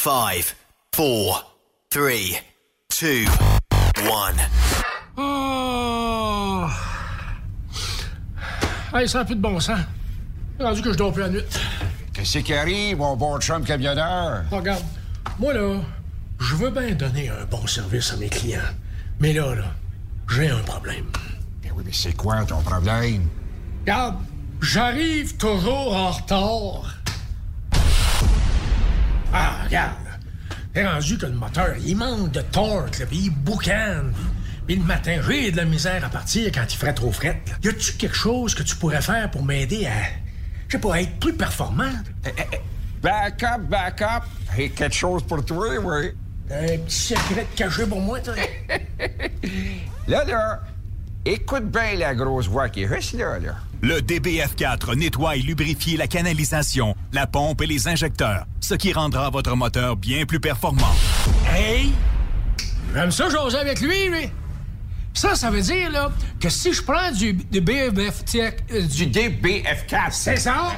5, 4, 3, 2, 1. Oh! Hey, ça n'a plus de bon sens. Rendu que je dors plus la nuit. Qu'est-ce qui arrive, mon bon chum camionneur? Regarde, moi là, je veux bien donner un bon service à mes clients. Mais là, là, j'ai un problème. Ben oui, mais c'est quoi ton problème? Regarde, j'arrive toujours en retard. Ah, regarde. T'es rendu que le moteur, il manque de torque, là, puis il boucane. Puis le matin, j'ai de la misère à partir quand il ferait trop fret. là. Y a-tu quelque chose que tu pourrais faire pour m'aider à, je sais pas, à être plus performant? Back up, back up. Quelque chose pour toi, oui. Un petit secret caché pour moi, toi? Là, là, écoute bien la grosse voix qui est juste là, là. Le DBF4 nettoie et lubrifie la canalisation, la pompe et les injecteurs, ce qui rendra votre moteur bien plus performant. Hey! J'aime ça jaser avec lui, lui. Ça, ça veut dire, là, que si je prends du, du BFF Tech... euh, du DBF4. C'est ça?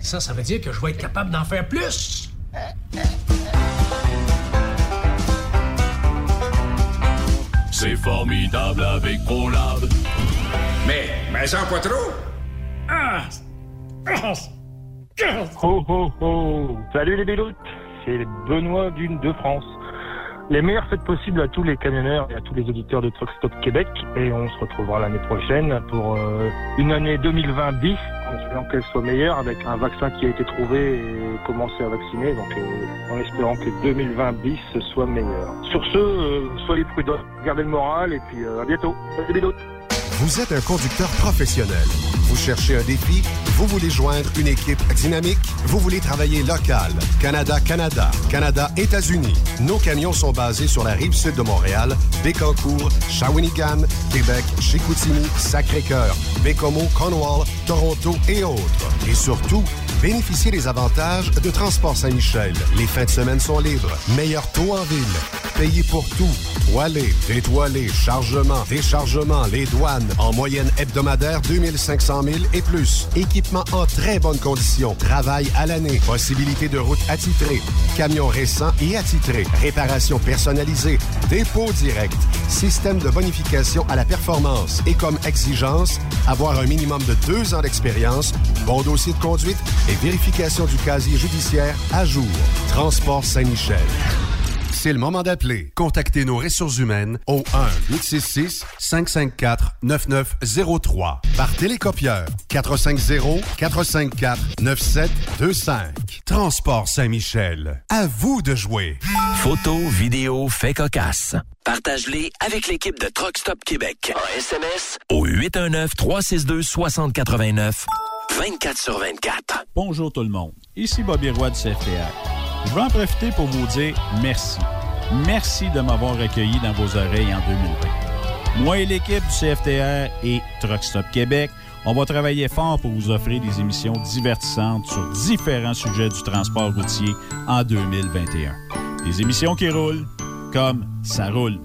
Ça, ça veut dire que je vais être capable d'en faire plus. C'est formidable avec ProLab. Mais, mais sans pas trop. Ah! Ah! Ho ho Salut les béloutes C'est Benoît d'une de France. Les meilleures fêtes possibles à tous les camionneurs et à tous les auditeurs de Truck Stop Québec. Et on se retrouvera l'année prochaine pour euh, une année 2020 bis, en espérant qu'elle soit meilleure avec un vaccin qui a été trouvé et commencer à vacciner. Donc euh, en espérant que 2020 bis soit meilleur. Sur ce, euh, soyez prudents, gardez le moral et puis à bientôt. Salut les béloutes Vous êtes un conducteur professionnel. Vous cherchez un défi? Vous voulez joindre une équipe dynamique? Vous voulez travailler local? Canada-Canada, Canada-États-Unis. Nos camions sont basés sur la rive sud de Montréal, Bécancour, Shawinigan, Québec, Chicoutimi, Sacré-Cœur, Bécomo, Cornwall, Toronto et autres. Et surtout, bénéficiez des avantages de Transport Saint-Michel. Les fins de semaine sont libres. Meilleur taux en ville. Payé pour tout. Toilé, détoilé, chargement, déchargement, les douanes. En moyenne hebdomadaire, 2500 000 et plus. Équipement en très bonne condition. Travail à l'année. Possibilité de route attitrée. Camions récents et attitrés. Réparation personnalisée. Dépôt direct. Système de bonification à la performance. Et comme exigence, avoir un minimum de deux ans d'expérience, bon dossier de conduite et vérification du casier judiciaire à jour. Transport Saint-Michel. C'est le moment d'appeler. Contactez nos ressources humaines au 1-866-554-9903 par télécopieur 450-454-9725. Transport Saint-Michel. À vous de jouer. Photos, vidéos, faits cocasse. Partage-les avec l'équipe de Truck Stop Québec. En SMS au 819-362-6089. 24 sur 24. Bonjour tout le monde. Ici Bobby Roy du CFTR. Je veux en profiter pour vous dire merci. Merci de m'avoir recueilli dans vos oreilles en 2020. Moi et l'équipe du CFTR et Truck Stop Québec, on va travailler fort pour vous offrir des émissions divertissantes sur différents sujets du transport routier en 2021. Des émissions qui roulent comme ça roule.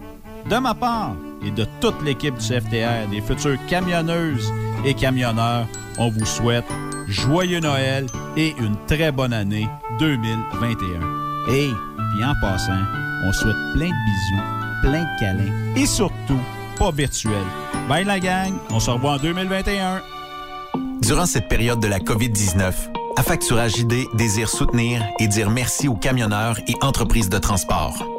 De ma part et de toute l'équipe du CFTR, des futures camionneuses et camionneurs, on vous souhaite joyeux Noël et une très bonne année 2021. Et, puis en passant, on souhaite plein de bisous, plein de câlins et surtout, pas virtuel. Bye la gang, on se revoit en 2021. Durant cette période de la COVID-19, Affacturage ID désire soutenir et dire merci aux camionneurs et entreprises de transport.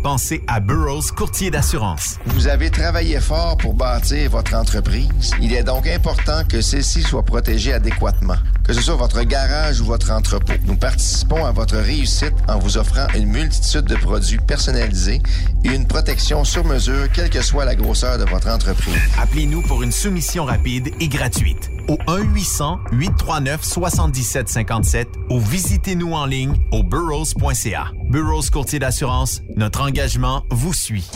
pensez à Burroughs Courtier d'assurance. Vous avez travaillé fort pour bâtir votre entreprise. Il est donc important que celle-ci soit protégée adéquatement. Que ce soit votre garage ou votre entrepôt. Nous participons à votre réussite en vous offrant une multitude de produits personnalisés et une protection sur mesure, quelle que soit la grosseur de votre entreprise. Appelez-nous pour une soumission rapide et gratuite au 1-800-839-7757 ou visitez-nous en ligne au burrows.ca. Burrows Courtier d'assurance, notre engagement vous suit.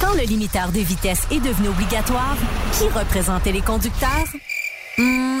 Quand le limiteur de vitesse est devenu obligatoire, qui représentait les conducteurs? Hmm,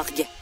org.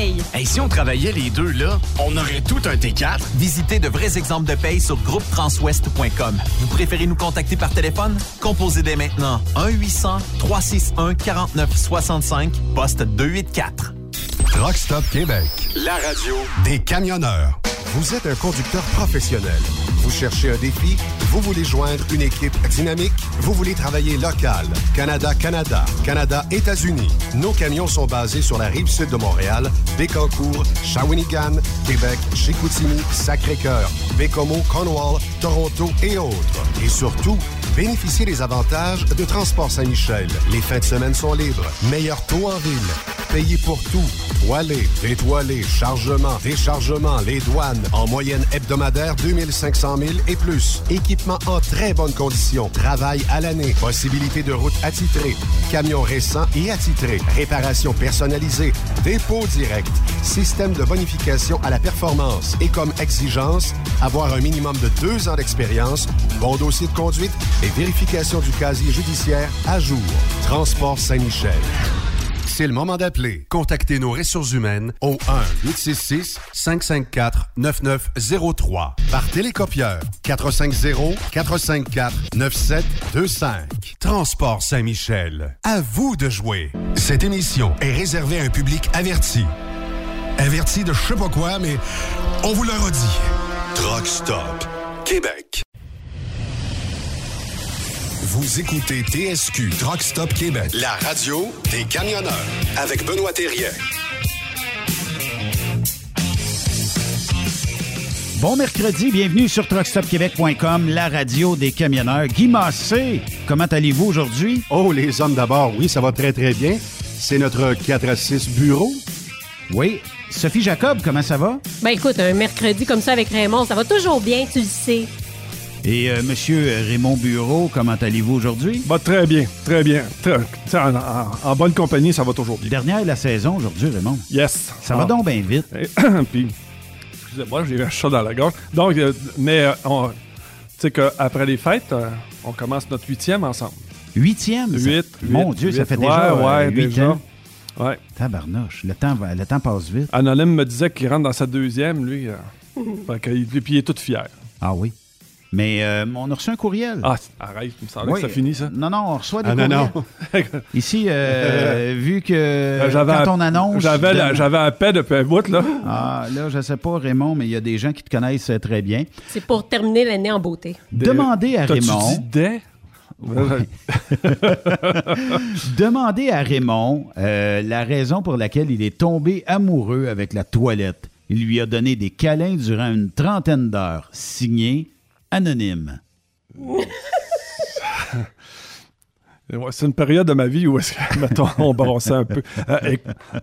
paye. Hey, si on travaillait les deux, là, on aurait tout un T4. Visitez de vrais exemples de paye sur groupetranswest.com. Vous préférez nous contacter par téléphone? Composez dès maintenant 1-800-361-4965, poste 284. Truck Stop Québec. La radio Des camionneurs. Vous êtes un conducteur professionnel. Vous cherchez un défi? Vous voulez joindre une équipe dynamique? Vous voulez travailler local? Canada-Canada, Canada-États-Unis. Nos camions sont basés sur la rive sud de Montréal, Bécancour, Shawinigan, Québec, Chicoutimi, Sacré-Cœur, Bécomo, Cornwall, Toronto et autres. Et surtout, bénéficiez des avantages de Transport Saint-Michel. Les fins de semaine sont libres. Meilleur taux en ville. Payé pour tout. Toilé, détoilé, chargement, déchargement, les douanes. En moyenne hebdomadaire, 2500 000 et plus. Équipement en très bonne condition. Travail à l'année. Possibilité de route attitrée. Camion récent et attitré. Réparation personnalisée. Dépôt direct. Système de bonification à la performance. Et comme exigence, avoir un minimum de deux ans d'expérience, bon dossier de conduite et vérification du casier judiciaire à jour. Transport Saint-Michel. C'est le moment d'appeler. Contactez nos ressources humaines au 1-866-554-9903 par télécopieur 450-454-9725. Transport Saint-Michel. À vous de jouer. Cette émission est réservée à un public averti. Averti de je sais pas quoi, mais on vous le redit. Truck Stop Québec. Vous écoutez TSQ Truck Stop Québec, la radio des camionneurs avec Benoît Thérien. Bon mercredi, bienvenue sur truckstopquebec.com, la radio des camionneurs. Guy Massé, comment allez-vous aujourd'hui? Oh, les hommes d'abord, oui, ça va très très bien. C'est notre 4 à 6 bureau. Oui. Sophie Jacob, comment ça va? Ben écoute, un mercredi comme ça avec Raymond, ça va toujours bien, tu le sais. Et euh, Monsieur Raymond Bureau, comment allez-vous aujourd'hui? Va très bien, très bien. Très- en, en- en bonne compagnie, ça va toujours bien. Dernière de la saison aujourd'hui, Raymond. Yes. Ça va Ah. donc bien vite. Puis, excusez-moi, j'ai eu un chat dans la gorge. Donc, euh, mais euh, tu sais qu'après les fêtes, euh, on commence notre huitième ensemble. Huitième? ça- Huit. Mon huit, Dieu, ça fait Ouais, déjà ouais, huit déjà. ans. Ouais. Tabarnouche, le temps, va- le temps passe vite. Anonyme me disait qu'il rentre dans sa deuxième, lui. fait que puis il est tout fier. Ah oui. Mais euh, on a reçu un courriel. Ah, arrête, il me semblait Oui. que ça finit, ça. Non, non, on reçoit des Ah, non, courriels. Ici, euh, vu que Euh, j'avais quand un- on annonce... J'avais, la- de- j'avais un paix depuis un bout, là. Ah, là, je sais pas, Raymond, mais il y a des gens qui te connaissent euh, très bien. C'est pour terminer l'année en beauté. Demandez à Raymond... dit des? Demandez à Raymond euh, la raison pour laquelle il est tombé amoureux avec la toilette. Il lui a donné des câlins durant une trentaine d'heures. Signé Anonyme. C'est une période de ma vie où est-ce que, mettons, on brassait un peu. Euh,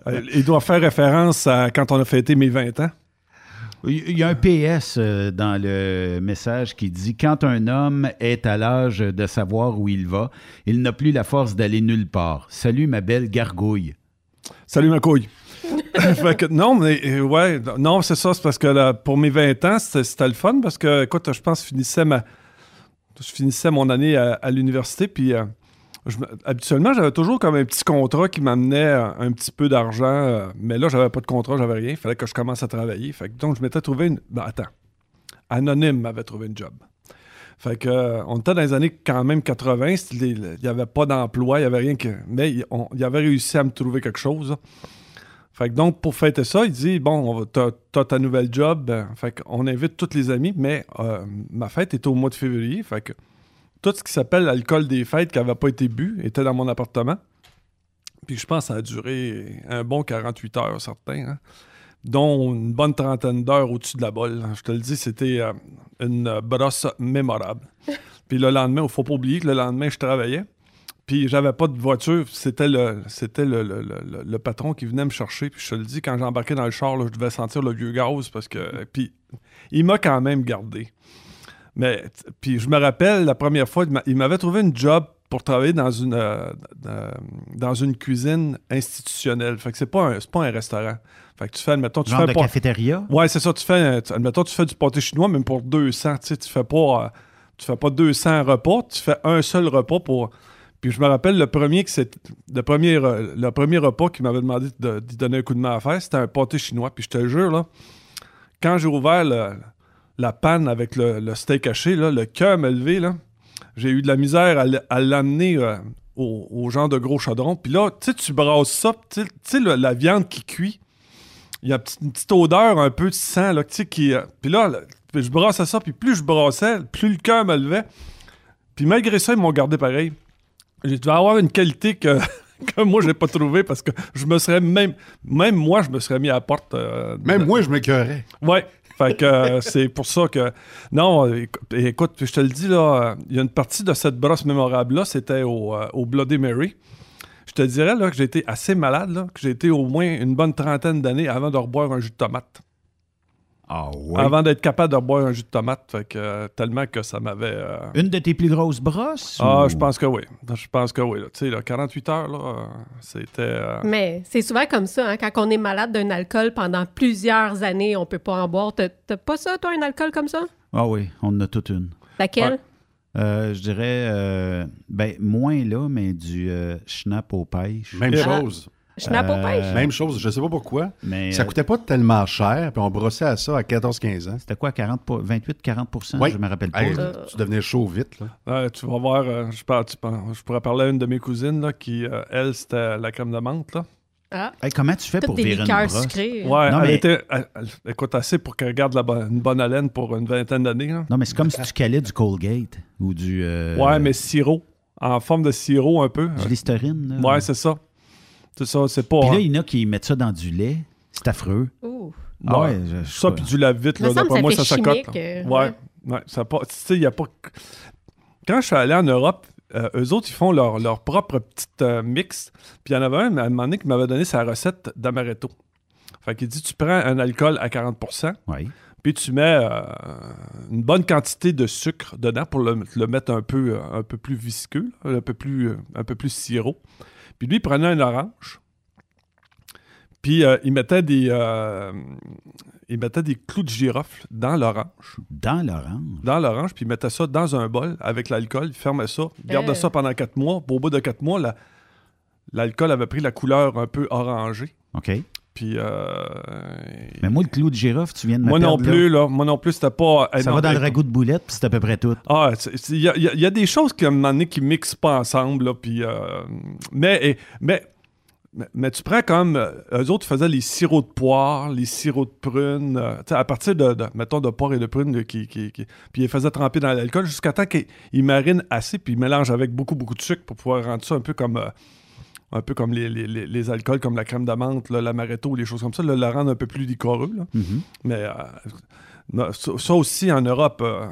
euh, il doit faire référence à quand on a fêté mes 20 ans. Il y a un PS euh, dans le message qui dit Quand un homme est à l'âge de savoir où il va, il n'a plus la force d'aller nulle part. Salut ma belle gargouille. Salut ma couille. Non, mais euh, ouais, non, c'est ça, c'est parce que là, pour mes 20 ans, c'était le fun parce que, écoute, je pense que je finissais, ma, je finissais mon année à, l'université, puis euh, habituellement, j'avais toujours comme un petit contrat qui m'amenait euh, un petit peu d'argent, mais là, j'avais pas de contrat, j'avais rien, il fallait que je commence à travailler. Donc, je m'étais trouvé une. Ben, attends. Anonyme m'avait trouvé une job. Fait que, on était dans les années quand même 80, c'était les- il n'y avait pas d'emploi, il n'y avait rien que. Mais il avait réussi à me trouver quelque chose. Fait que donc, pour fêter ça, il dit Bon, t'as ta nouvelle job. Ben, fait qu'on invite tous les amis, mais euh, ma fête était au mois de février. Fait que tout ce qui s'appelle l'alcool des fêtes qui n'avait pas été bu était dans mon appartement. Puis je pense que ça a duré un bon 48 heures, certains. hein, dont une bonne trentaine d'heures au-dessus de la bolle. Je te le dis, c'était euh, une brosse mémorable. Puis le lendemain, il ne faut pas oublier que le lendemain, je travaillais. Puis j'avais pas de voiture. C'était le, c'était le, le- le- le patron qui venait me chercher. Puis je te le dis, quand j'embarquais dans le char, là, je devais sentir le vieux gaz parce que. Puis il m'a quand même gardé. Mais puis je me rappelle la première fois, il m'a- il m'avait trouvé une job pour travailler dans une euh, dans, dans une cuisine institutionnelle. Fait que c'est pas un pas un restaurant. Fait que tu fais admettons tu Genre fais de pas- cafétéria? Ouais, c'est ça, tu fais tu- admettons tu fais du pâté chinois même pour 200, tu sais, tu fais pas euh, tu fais pas 200 repas, tu fais un seul repas pour puis je me rappelle le premier que c'est le premier euh, le premier repas qui m'avait demandé de- donner un coup de main à faire, c'était un pâté chinois, puis je te jure là, quand j'ai ouvert la panne avec le, steak haché, là, le cœur m'a levé. Là. J'ai eu de la misère à, l'amener euh, au, au genre de gros chaudron. Puis là, tu sais, tu brasses ça, tu sais- la viande qui cuit, il y a une petite odeur un peu de sang, là, tu sais, qui... euh, puis là, je brassais ça, puis plus je brassais, plus le cœur me levait. Puis malgré ça, ils m'ont gardé pareil. J'ai dû avoir une qualité que, que moi, je n'ai pas trouvée parce que je me serais même... Même moi, je me serais mis à la porte... euh, Même de- moi, je m'écœurais. Ouais. Fait que euh, c'est pour ça que. Non, écou- écoute, je te le dis, là, il y a une partie de cette brosse mémorable-là, c'était au, euh, au Bloody Mary. Je te dirais là, que j'ai été assez malade, là, que j'ai été au moins une bonne trentaine d'années avant de reboire un jus de tomate. Ah ouais? Avant d'être capable de reboire un jus de tomate. Fait que euh, tellement que ça m'avait. euh, Une de tes plus grosses brosses? Ah, ou- je pense que oui. Je pense que oui. là. Tu sais, là, 48 heures, là, euh, c'était. euh, Mais c'est souvent comme ça, hein, quand on est malade d'un alcool pendant plusieurs années, on peut pas en boire. T'as t'as pas ça, toi, un alcool comme ça? Ah oui, on en a toute une. Laquelle? Euh, je dirais, euh, ben, moins là, mais du euh, schnapp aux pêches. Même chose. Schnapp aux pêches? Même chose, je sais pas pourquoi. Mais, ça euh, coûtait pas tellement cher, puis on brossait à ça à 14-15 ans. C'était quoi, 40 pour- 28-40 Oui. Je me rappelle pas. Hey, là. Tu devenais chaud vite, là. Ouais, tu vas voir, euh, je, tu je pourrais parler à une de mes cousines là, qui, euh, elle, c'était la crème de menthe. Là. Ah. Hey, comment tu fais Toutes pour des virer une brosse? sucrées. Ouais, Non, elle mais- était, elle- elle- écoute, assez pour qu'elle garde la une bonne haleine pour une vingtaine d'années. Non, mais c'est comme si tu calais du Colgate ou du... euh, Ouais, mais sirop, en forme de sirop un peu. Du Listerine, là. Ouais, c'est ça. C'est ça, c'est pas... Puis là, hein. il y en a qui mettent ça dans du lait. C'est affreux. Ouh. Ah Ouais. je- je- ça, puis du lave-vite, Me là, d'après moi, ça s'accote. euh, ouais, ouais, ça pas... Tu sais, il a pas... Quand je suis allé en Europe, euh, eux autres, ils font leur, leur propre petite euh, mix. Puis il y en avait un, à un moment donné, qui m'avait donné sa recette d'amaretto. Fait qu'il dit, tu prends un alcool à 40 Oui. puis tu mets euh, une bonne quantité de sucre dedans pour le, le mettre un peu, un peu plus visqueux, là, un peu plus, un peu plus sirop. Puis lui, il prenait un orange, puis euh, il mettait des, euh, il mettait des clous de girofle dans l'orange. Dans l'orange? Dans l'orange, puis il mettait ça dans un bol avec l'alcool, il fermait ça, il gardait Euh. ça pendant quatre mois. Puis au bout de quatre mois, la- l'alcool avait pris la couleur un peu orangée. OK. Puis... euh, Mais moi, le clou de girofle, tu viens de me moi non perdre, plus, là. Moi non plus, c'était pas... Ça va dans le ragoût de boulette, puis c'est à peu près tout. Ah, il y, a- y y des choses qui, à un moment donné, qui mixent pas ensemble, là, puis... euh, mais, et- mais, mais, mais tu prends comme... euh, eux autres faisaient les sirops de poire, les sirops de prune, euh, à partir de, de- mettons, de poire et de prune, de- qui, qui- qui- puis ils les faisaient tremper dans l'alcool jusqu'à temps qu'ils ils marinent assez, puis ils mélangent avec beaucoup, beaucoup de sucre pour pouvoir rendre ça un peu comme... un peu comme les, les- les- les alcools, comme la crème d'amande, l'amaretto, les choses comme ça, là, le rendre un peu plus liquoreux. là. Mhm. Mais euh, non, ça, ça aussi, en Europe, euh,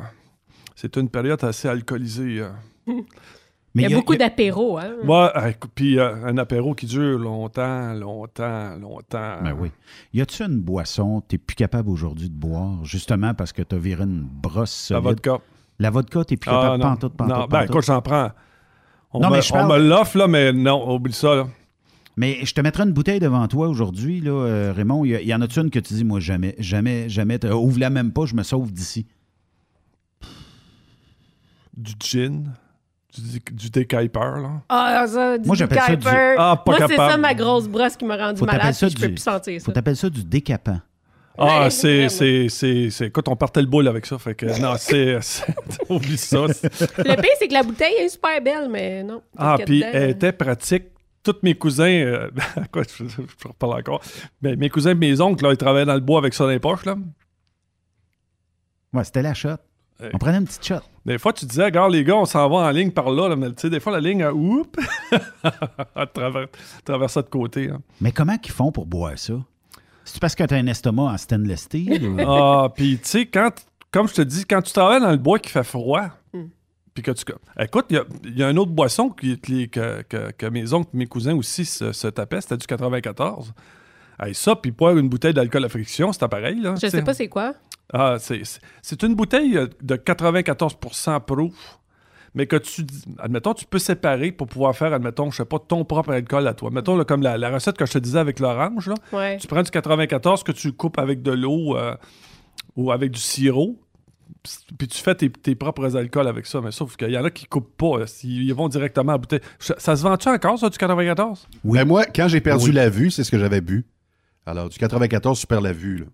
c'est une période assez alcoolisée. euh. Il y a beaucoup d'apéros, hein? Ouais, euh, puis euh, un apéro qui dure longtemps, longtemps, longtemps. Ben oui. Y a-tu une boisson que t'es plus capable aujourd'hui de boire, justement parce que t'as viré une brosse La solide? vodka. La vodka, t'es plus Ah, capable non. pantoute, pantoute, Non, ben écoute, j'en prends. On, Non, me, mais je on parle- me l'offre, là, mais non, oublie ça, là. Mais je te mettrai une bouteille devant toi aujourd'hui, là, euh, Raymond. Il y, a- y en a-tu une que tu dis, moi, jamais, jamais, jamais, ouvre-la même pas, je me sauve d'ici? Du gin, du, du là? Ah, ça, du Moi, j'appelle ça du-. Ah, pas Moi, c'est ça ma grosse brosse qui m'a rendu Faut malade, ça je peux plus sentir ça. Faut t'appeler ça du décapant. Ah, c'est, c'est, c'est, c'est. Écoute, on partait le boule avec ça, fait que non, c'est. c'est- oublie ça. Le pire, c'est que la bouteille est super belle, mais non. Ah, puis elle était pratique. Tous mes cousins, euh, quoi, je, je, je reparle encore? Mais mes cousins, mes oncles, là, ils travaillaient dans le bois avec ça dans les poches, là. Ouais, c'était la shot. On prenait une petite shot. Des fois, tu disais, regarde, les gars, on s'en va en ligne par là, là, mais tu sais, des fois, la ligne, oups, elle traverse, traverse ça de côté. hein. Mais comment qu'ils font pour boire ça? C'est parce que t'as un estomac en stainless steel? Ah, puis tu sais, quand, comme je te dis, quand tu travailles dans le bois qui fait froid, Hmm. puis que tu. Écoute, il y a, il y a une autre boisson qui, qui- que, que- que mes oncles mes cousins aussi se, se tapaient, c'était du 94. Hey, ça, puis boire une bouteille d'alcool à friction, c'est pareil. Là, Je tu sais pas c'est quoi. Ah, c'est, c'est- c'est une bouteille euh, de 94% proof, mais que tu, admettons, tu peux séparer pour pouvoir faire, admettons, je sais pas, ton propre alcool à toi. Mettons, là, comme la, la recette que je te disais avec l'orange, là. Ouais. Tu prends du 94 que tu coupes avec de l'eau euh, ou avec du sirop, puis tu fais tes, tes propres alcools avec ça. Mais sauf qu'il y en a qui coupent pas, là. ils vont directement à la bouteille. Ça ça se vend-tu encore, ça, du 94? Oui. Ben, moi, quand j'ai perdu Oui. la vue, c'est ce que j'avais bu. Alors, du 94, tu perds la vue. Là.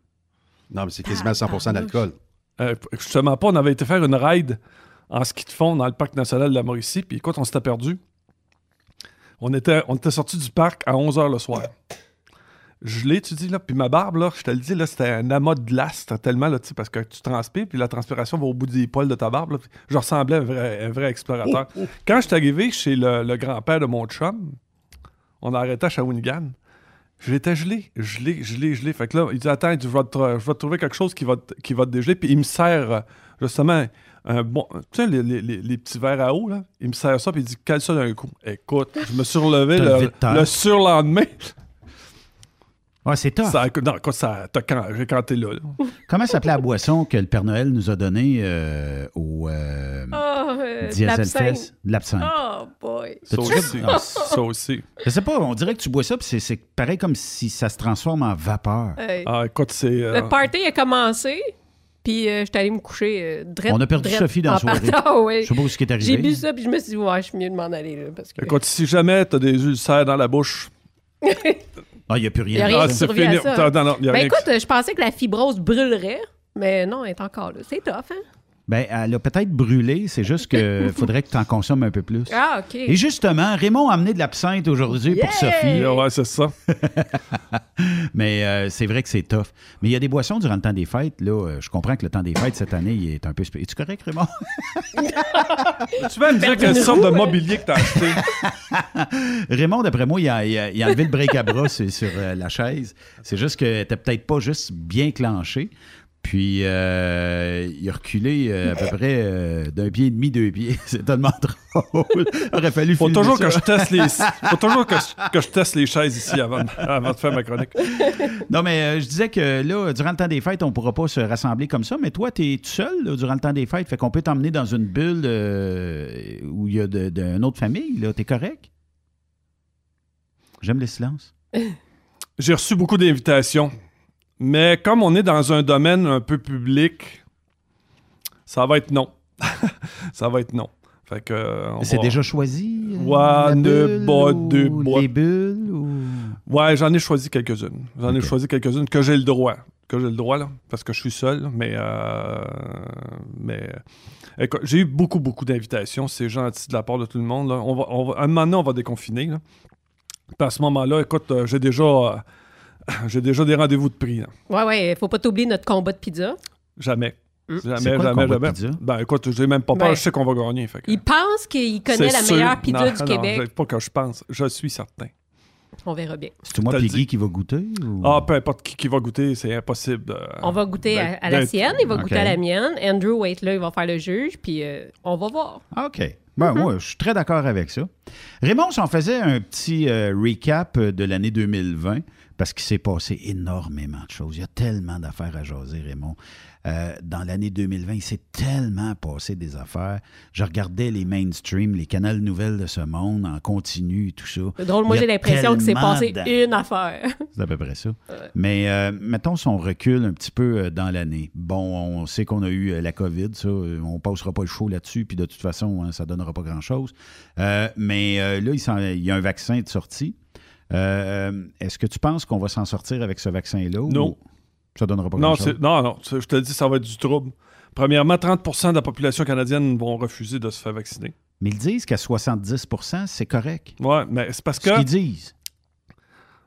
Non, mais c'est quasiment 100 d'alcool. Euh, justement pas, on avait été faire une ride en ski de fond dans le parc national de la Mauricie, puis écoute, on s'était perdu. On était, on était sorti du parc à 11h le soir. Je l'ai, tu dis, là, puis ma barbe, là, je te le dis, là, c'était un amas de glace, tellement, là, tu sais, parce que tu transpires, puis la transpiration va au bout des poils de ta barbe, là, je ressemblais à un vrai, un vrai explorateur. Oh, oh. Quand je suis arrivé chez le, le grand-père de mon chum, on a arrêté à Shawinigan, je l'étais gelé, gelé, gelé, gelé. Fait que là, il dit Attends, il dit, je, vais te, je vais te trouver quelque chose qui va te, qui va te dégeler. Puis il me sert euh, justement un bon. Tu sais, les, les- les- les petits verres à eau, là. Il me sert ça, puis il dit Cale ça d'un coup. Écoute, je me suis relevé le, le surlendemain. Ouais, c'est tough. Ça, non, écoute, ça t'a quand, j'ai quand t'es là. là. Comment s'appelait la boisson que le Père Noël nous a donnée euh, au euh, Ah, euh, l'absinthe. Fest? De l'absinthe. Oh, boy. Ça aussi. Ah. ça aussi. Je sais pas, on dirait que tu bois ça, puis c'est- c'est pareil comme si ça se transforme en vapeur. Hey. Ah, écoute, c'est. euh, Le party a commencé, puis euh, j'étais allée me coucher euh, drette, On a perdu drette Sophie dans la soirée. partant, ouais. Je sais pas où ce qui est arrivé. J'ai bu ça, puis je me suis dit, ouais, je suis mieux de m'en aller, là, parce que... Écoute, si jamais t'as des ulcères dans la bouche. Ah, il n'y a plus Il n'y a rien. Ah, c'est fini. ça. Non, non, il y a ben rien écoute, je pensais que la fibrose brûlerait, mais non, elle est encore là. C'est tough, hein? Ben, elle a peut-être brûlé, c'est juste que faudrait que tu en consommes un peu plus. Ah, OK. Et justement, Raymond a amené de l'absinthe aujourd'hui pour! Sophie. Ouais, c'est ça. Mais euh, c'est vrai que c'est tough. Mais il y a des boissons durant le temps des fêtes. Là, euh, je comprends que le temps des fêtes cette année il est un peu. Es-tu correct, Raymond? tu vas me dire quelle sorte de mobilier que t'as acheté. Raymond, d'après moi, il a, il a- il a enlevé le break à bras sur, sur, euh, la chaise. C'est juste que t'es peut-être pas juste bien clenché. Puis euh, il a reculé euh, à peu près euh, d'un pied et demi, deux pieds. C'est tellement drôle. Aurait fallu Faut toujours ça. que je teste les, faut toujours que je, que je teste les chaises ici avant, de- avant de faire ma chronique. Non, mais je disais que là, durant le temps des fêtes, on ne pourra pas se rassembler comme ça. Mais toi, tu es tout seul là, durant le temps des fêtes. Fait qu'on peut t'emmener dans une bulle où il y a de- de- une autre famille. Tu es correct? J'aime le silence. J'ai reçu beaucoup d'invitations, mais comme on est dans un domaine un peu public, ça va être non. ça va être non. Fait que, euh, on C'est va- déjà choisi? euh, Ouais, bulle ou deux. Les bulles? Ou... Ouais, j'en ai choisi quelques-unes. J'en ai choisi quelques-unes que j'ai le droit. Que j'ai le droit, là, parce que je suis seul, mais. euh, mais. écoute, j'ai eu beaucoup, beaucoup d'invitations. C'est gentil de la part de tout le monde. là. On va, on va- à un moment donné, on va déconfiner. Là. Puis à ce moment-là, écoute, euh, j'ai déjà. j'ai déjà des rendez-vous de prix. là. Ouais, ouais, faut pas t'oublier notre combat de pizza. Jamais. Hmm. Jamais, quoi jamais, jamais. pizza? Ben écoute, j'ai même pas peur, Ben, je sais qu'on va gagner. fait que- Il pense qu'il connaît la sûr. meilleure pizza Non, du non, Québec. pas que je pense, je suis certain. On verra bien. C'est moi Piggy dis. qui va goûter? ou- Ah, peu importe qui, qui va goûter, c'est impossible. On va goûter à, à la sienne, il va goûter à la mienne. Andrew va être là, il va faire le juge, puis euh, on va voir. Ah, OK. Ben, Moi, je suis très d'accord avec ça. Raymond, si on faisait un petit euh, recap de l'année 2020, parce qu'il s'est passé énormément de choses. Il y a tellement d'affaires à jaser, Raymond. Euh, dans l'année 2020, il s'est tellement passé des affaires. Je regardais les mainstream, les canaux nouvelles de ce monde en continu et tout ça. C'est drôle, moi j'ai l'impression que c'est passé une affaire. c'est à peu près ça. Mais euh, mettons si on recule un petit peu euh, dans l'année. Bon, on sait qu'on a eu euh, la COVID, ça, euh, on passera pas le show là-dessus, puis de toute façon, hein, ça donnera pas grand-chose. Euh, mais euh, là, il, y a un vaccin de sortie. Euh, Est-ce que tu penses qu'on va s'en sortir avec ce vaccin-là? ou Non. Ça donnera pas grand-chose? non, non. Je te dis, ça va être du trouble. Premièrement, 30% de la population canadienne vont refuser de se faire vacciner. Mais ils disent qu'à 70% c'est correct. Oui, mais c'est parce que. Ce qu'ils disent.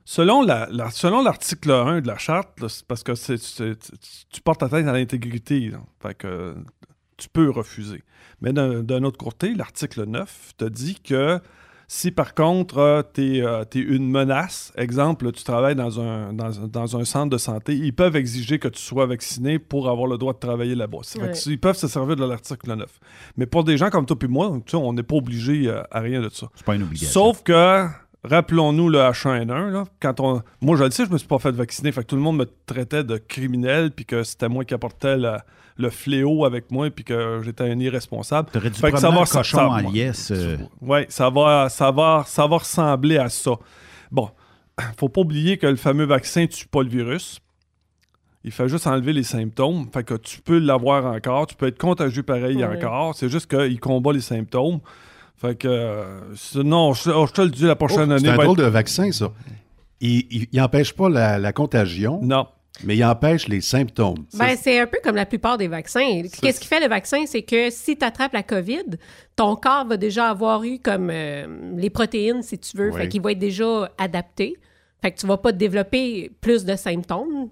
Selon la, la- selon l'article 1 de la charte, là, c'est parce que c'est- c'est- tu- portes atteinte à l'intégrité. là. Fait que tu peux refuser. Mais d'un d'un autre côté, l'article 9 te dit que si par contre tu es, une menace, exemple, tu travailles dans un, dans, un- dans un centre de santé, ils peuvent exiger que tu sois vacciné pour avoir le droit de travailler là-bas. Ouais. ils peuvent se servir de l'article 9. Mais pour des gens comme toi et moi, tu sais, on n'est pas obligé euh, à rien de ça. C'est pas une obligation. Sauf que, rappelons-nous le H1N1, là, quand on... moi je le sais, je me suis pas fait vacciner, fait que tout le monde me traitait de criminel, puis que c'était moi qui apportais le, le fléau avec moi, puis que j'étais un irresponsable. T'aurais dû Fait que promener un ça- cochon ça- en liesse. euh, Oui, ça va, ça, va, ça va ressembler à ça. Bon, faut pas oublier que le fameux vaccin tue pas le virus. Il fait juste enlever les symptômes. Fait que tu peux l'avoir encore. Tu peux être contagieux pareil Ouais. encore. C'est juste qu'il combat les symptômes. Fait que, euh, sinon, je, je te le dis, la prochaine Oh, année. C'est un va drôle être- de vaccin, ça. Il n'empêche pas la, la contagion. Non. Mais il empêche les symptômes. Ben, c'est un peu comme la plupart des vaccins. Qu'est-ce qui fait le vaccin? C'est que si tu attrapes la COVID, ton corps va déjà avoir eu comme euh, les protéines, si tu veux. Ouais. Fait qu'il va être déjà adapté. Fait que tu vas pas développer plus de symptômes.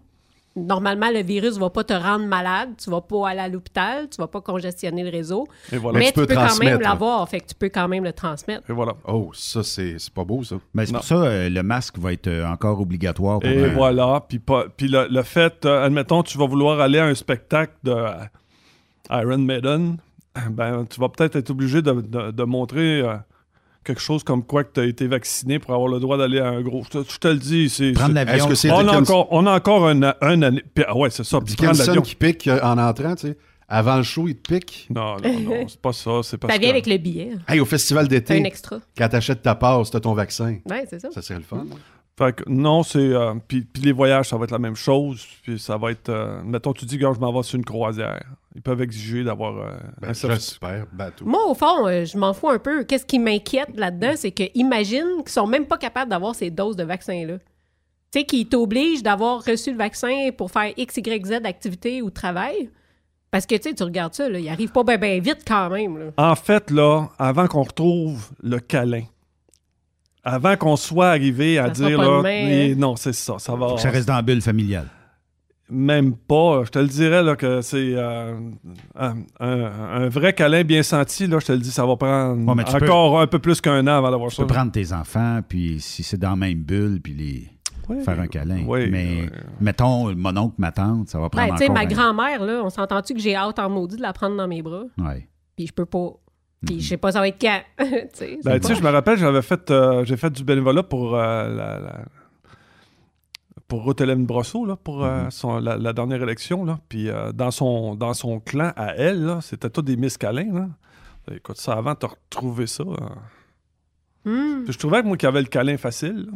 Normalement, le virus va pas te rendre malade. Tu vas pas aller à l'hôpital. Tu vas pas congestionner le réseau. Et voilà. Mais, Mais tu tu peux peux, quand même l'avoir. Fait que tu peux quand même le transmettre. Et voilà. Oh, ça, c'est c'est pas beau, ça. ben, c'est pour ça euh, le masque va être euh, encore obligatoire. Pour Et un- voilà. Puis, pas- puis le, le fait, euh, admettons, tu vas vouloir aller à un spectacle de euh, Iron Maiden, ben, tu vas peut-être être obligé de, de- de montrer euh, quelque chose comme quoi que tu as été vacciné pour avoir le droit d'aller à un gros. Je te, je te le dis. c'est Prendre c'est- l'avion. Est-ce que c'est on, a encore, on a encore un, un année. puis- ah ouais, c'est ça. Dickinson l'avion. qui pique euh, en entrant, tu sais. Avant le show, il te pique? Non, non, non, c'est pas ça. C'est parce Ça vient que- avec le billet. Hey, au festival C'est d'été, un extra. quand t'achètes ta passe, t'as ton vaccin. Ouais, c'est ça. Ça serait le fun. hein? Fait que non, c'est. euh, puis, puis les voyages, ça va être la même chose. Puis ça va être. euh, mettons, tu dis, gars, je m'en vais sur une croisière. Ils peuvent exiger d'avoir euh, Ben, un certificat. J'espère, bateau. Moi, au fond, euh, je m'en fous un peu. Qu'est-ce qui m'inquiète là-dedans, c'est que imagine qu'ils sont même pas capables d'avoir ces doses de vaccin-là. Tu sais, qu'ils t'obligent d'avoir reçu le vaccin pour faire X, Y, Z d'activité ou de travail. Parce que, tu sais, tu regardes ça, là, il arrive pas bien vite quand même. là. En fait, là, avant qu'on retrouve le câlin, avant qu'on soit arrivé à Ça dire, là, et hein? non, c'est ça, ça va. Faut que ça reste dans la bulle familiale. Même pas. Je te le dirais, là, que c'est euh, un, vrai câlin bien senti, là, je te le dis, ça va prendre Ouais, mais tu peux- encore un peu plus qu'un an avant d'avoir Tu ça. peux prendre tes enfants, puis si c'est dans la même bulle, puis les Oui, faire un câlin. oui, Mais oui. mettons, mon oncle, ma tante, ça va prendre Ben, tu sais, encore ma un- grand-mère, là, on s'entend-tu que j'ai hâte en maudit de la prendre dans mes bras? Ouais. Puis je peux pas. Puis je sais pas ça va être quand. tu sais, Ben, sais, je me rappelle, j'avais fait, euh, j'ai fait du bénévolat pour euh, la, la- pour Brosseau, là, pour euh, son- la, la dernière élection. Là. Puis euh, dans, son, dans son clan à elle, c'était tous des Miss Câlins. Là. Écoute, ça avant, t'as retrouvé ça. euh. Hmm. Puis je trouvais que moi qui avait le câlin facile.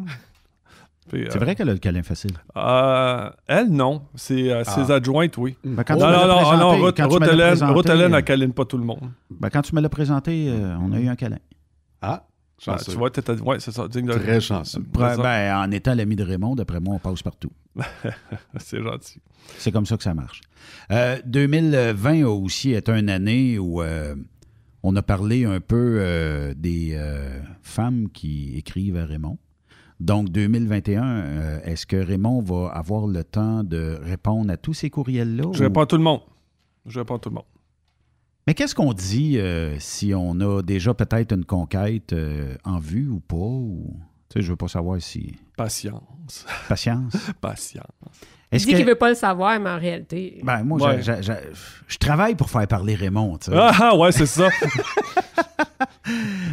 C'est euh, vrai qu'elle a le câlin facile. euh, elle, non. C'est euh, ses Ah. adjointes, oui. Ben, quand non, tu me l'as non, non, présenté- non, Ruth, Ruth Hélène, présenté, Ruth Hélène, euh, elle câline pas tout le monde. Ben, quand tu me l'as présenté, euh, on a eu un câlin. Ah, Ah, chanceux. tu vois, t'étais- ouais, c'est ça. digne de- Très chanceux. Ben, ben, en étant l'ami de Raymond, d'après moi, on passe partout. c'est gentil. C'est comme ça que ça marche. Euh, 2020 a aussi été une année où euh, on a parlé un peu euh, des euh, femmes qui écrivent à Raymond. Donc, 2021, euh, est-ce que Raymond va avoir le temps de répondre à tous ces courriels-là? Je ou- réponds à tout le monde. Je réponds à tout le monde. Mais qu'est-ce qu'on dit euh, si on a déjà peut-être une conquête euh, en vue ou pas? Ou... Tu sais, je veux pas savoir si... Patience. Patience? Patience. Il dit qu'il veut pas le savoir, mais en réalité. Ben, moi, Ouais. je, je- je- je travaille pour faire parler Raymond. tu sais. Ah, ah, ouais, c'est ça.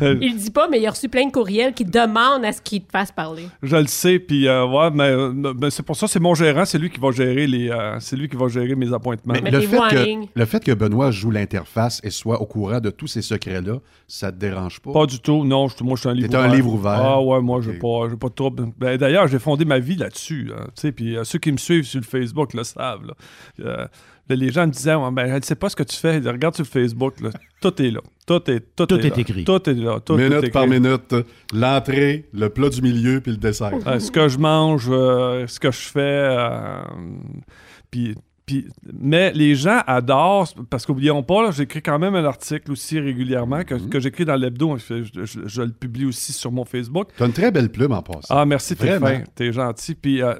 Il le dit pas, mais il a reçu plein de courriels qui demandent à ce qu'il te fasse parler. Je le sais, puis euh, ouais, mais, euh, mais c'est pour ça, c'est mon gérant, c'est lui qui va gérer les, euh, c'est lui qui va gérer mes appointements. Mais le fait, que, le fait que Benoît joue l'interface et soit au courant de tous ces secrets-là, ça te dérange pas? Pas du tout, non. je- moi, je suis un livre T'es un ouvert. livre ouvert. Ah ouais, moi, j'ai pas, pas de trouble. Ben, D'ailleurs, j'ai fondé ma vie là-dessus. hein, tu sais, puis euh, ceux qui me suivent sur le Facebook le savent. là. Euh, là, les gens me disaient, Ouais, ben, elle ne sait pas ce que tu fais. Regarde sur le Facebook. là. Tout est là. Tout est, tout Tout est, est là. écrit. Tout est là. Tout est minute écrit. par minute, l'entrée, le plat du milieu puis le dessert. Euh, ce que je mange, euh, ce que je fais. euh, puis, puis- mais les gens adorent, parce qu'oublions pas, j'écris quand même un article aussi régulièrement que, que j'écris dans l'hebdo. Je, je- je- je le publie aussi sur mon Facebook. Tu as une très belle plume en passant. Ah, merci, t'es fin, t'es gentil. Puis, euh,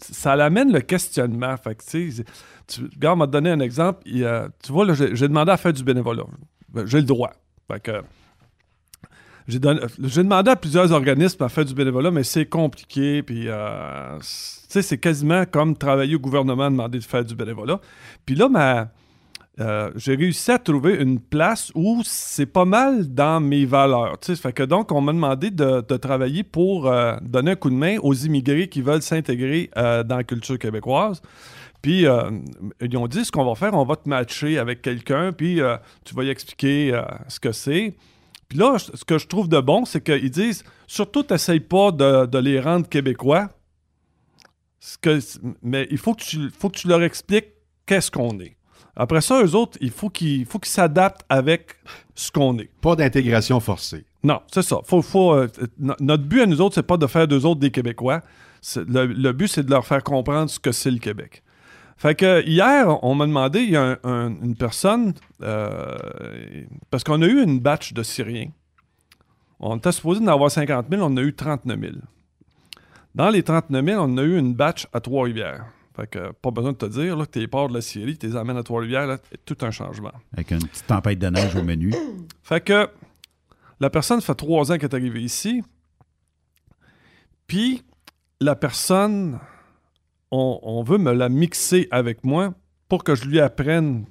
ça l'amène le questionnement. Fait que, tu sais, regarde, m'a donné un exemple. Euh, tu vois, là, j'ai demandé à faire du bénévolat. Ben, J'ai le droit. Fait que, j'ai donné- j'ai demandé à plusieurs organismes à faire du bénévolat, mais c'est compliqué. Puis, euh, c'est quasiment comme travailler au gouvernement, demander de faire du bénévolat. Puis là, euh, j'ai réussi à trouver une place où c'est pas mal dans mes valeurs. Fait que donc, on m'a demandé de, travailler pour euh, donner un coup de main aux immigrés qui veulent s'intégrer euh, dans la culture québécoise. Puis, ils ont dit, ce qu'on va faire, on va te matcher avec quelqu'un, puis tu vas y expliquer ce que c'est. Puis là, ce que je trouve de bon, c'est qu'ils disent, surtout, t'essayes pas de les rendre québécois, Ce que- mais il faut que, tu, faut que tu leur expliques qu'est-ce qu'on est. Après ça, eux autres, il faut qu'ils s'adaptent avec ce qu'on est. Pas d'intégration forcée. Non, c'est ça. Faut, faut, euh, no- notre but à nous autres, c'est pas de faire d'eux autres des Québécois. Le, le but, c'est de leur faire comprendre ce que c'est le Québec. Fait que hier, on m'a demandé, il y a un- un- une personne, euh, parce qu'on a eu une batch de Syriens. On était supposé en avoir 50 000, on en a eu 39 000. Dans les 39 000, on a eu une batch à Trois-Rivières. Fait que pas besoin de te dire là, que t'es pars de la Syrie, tu les amènes à Trois-Rivières, là, tout un changement. Avec une petite tempête de neige au menu. Fait que la personne fait trois ans qu'elle est arrivée ici. Puis la personne, on, on veut me la mixer avec moi pour que je lui apprenne.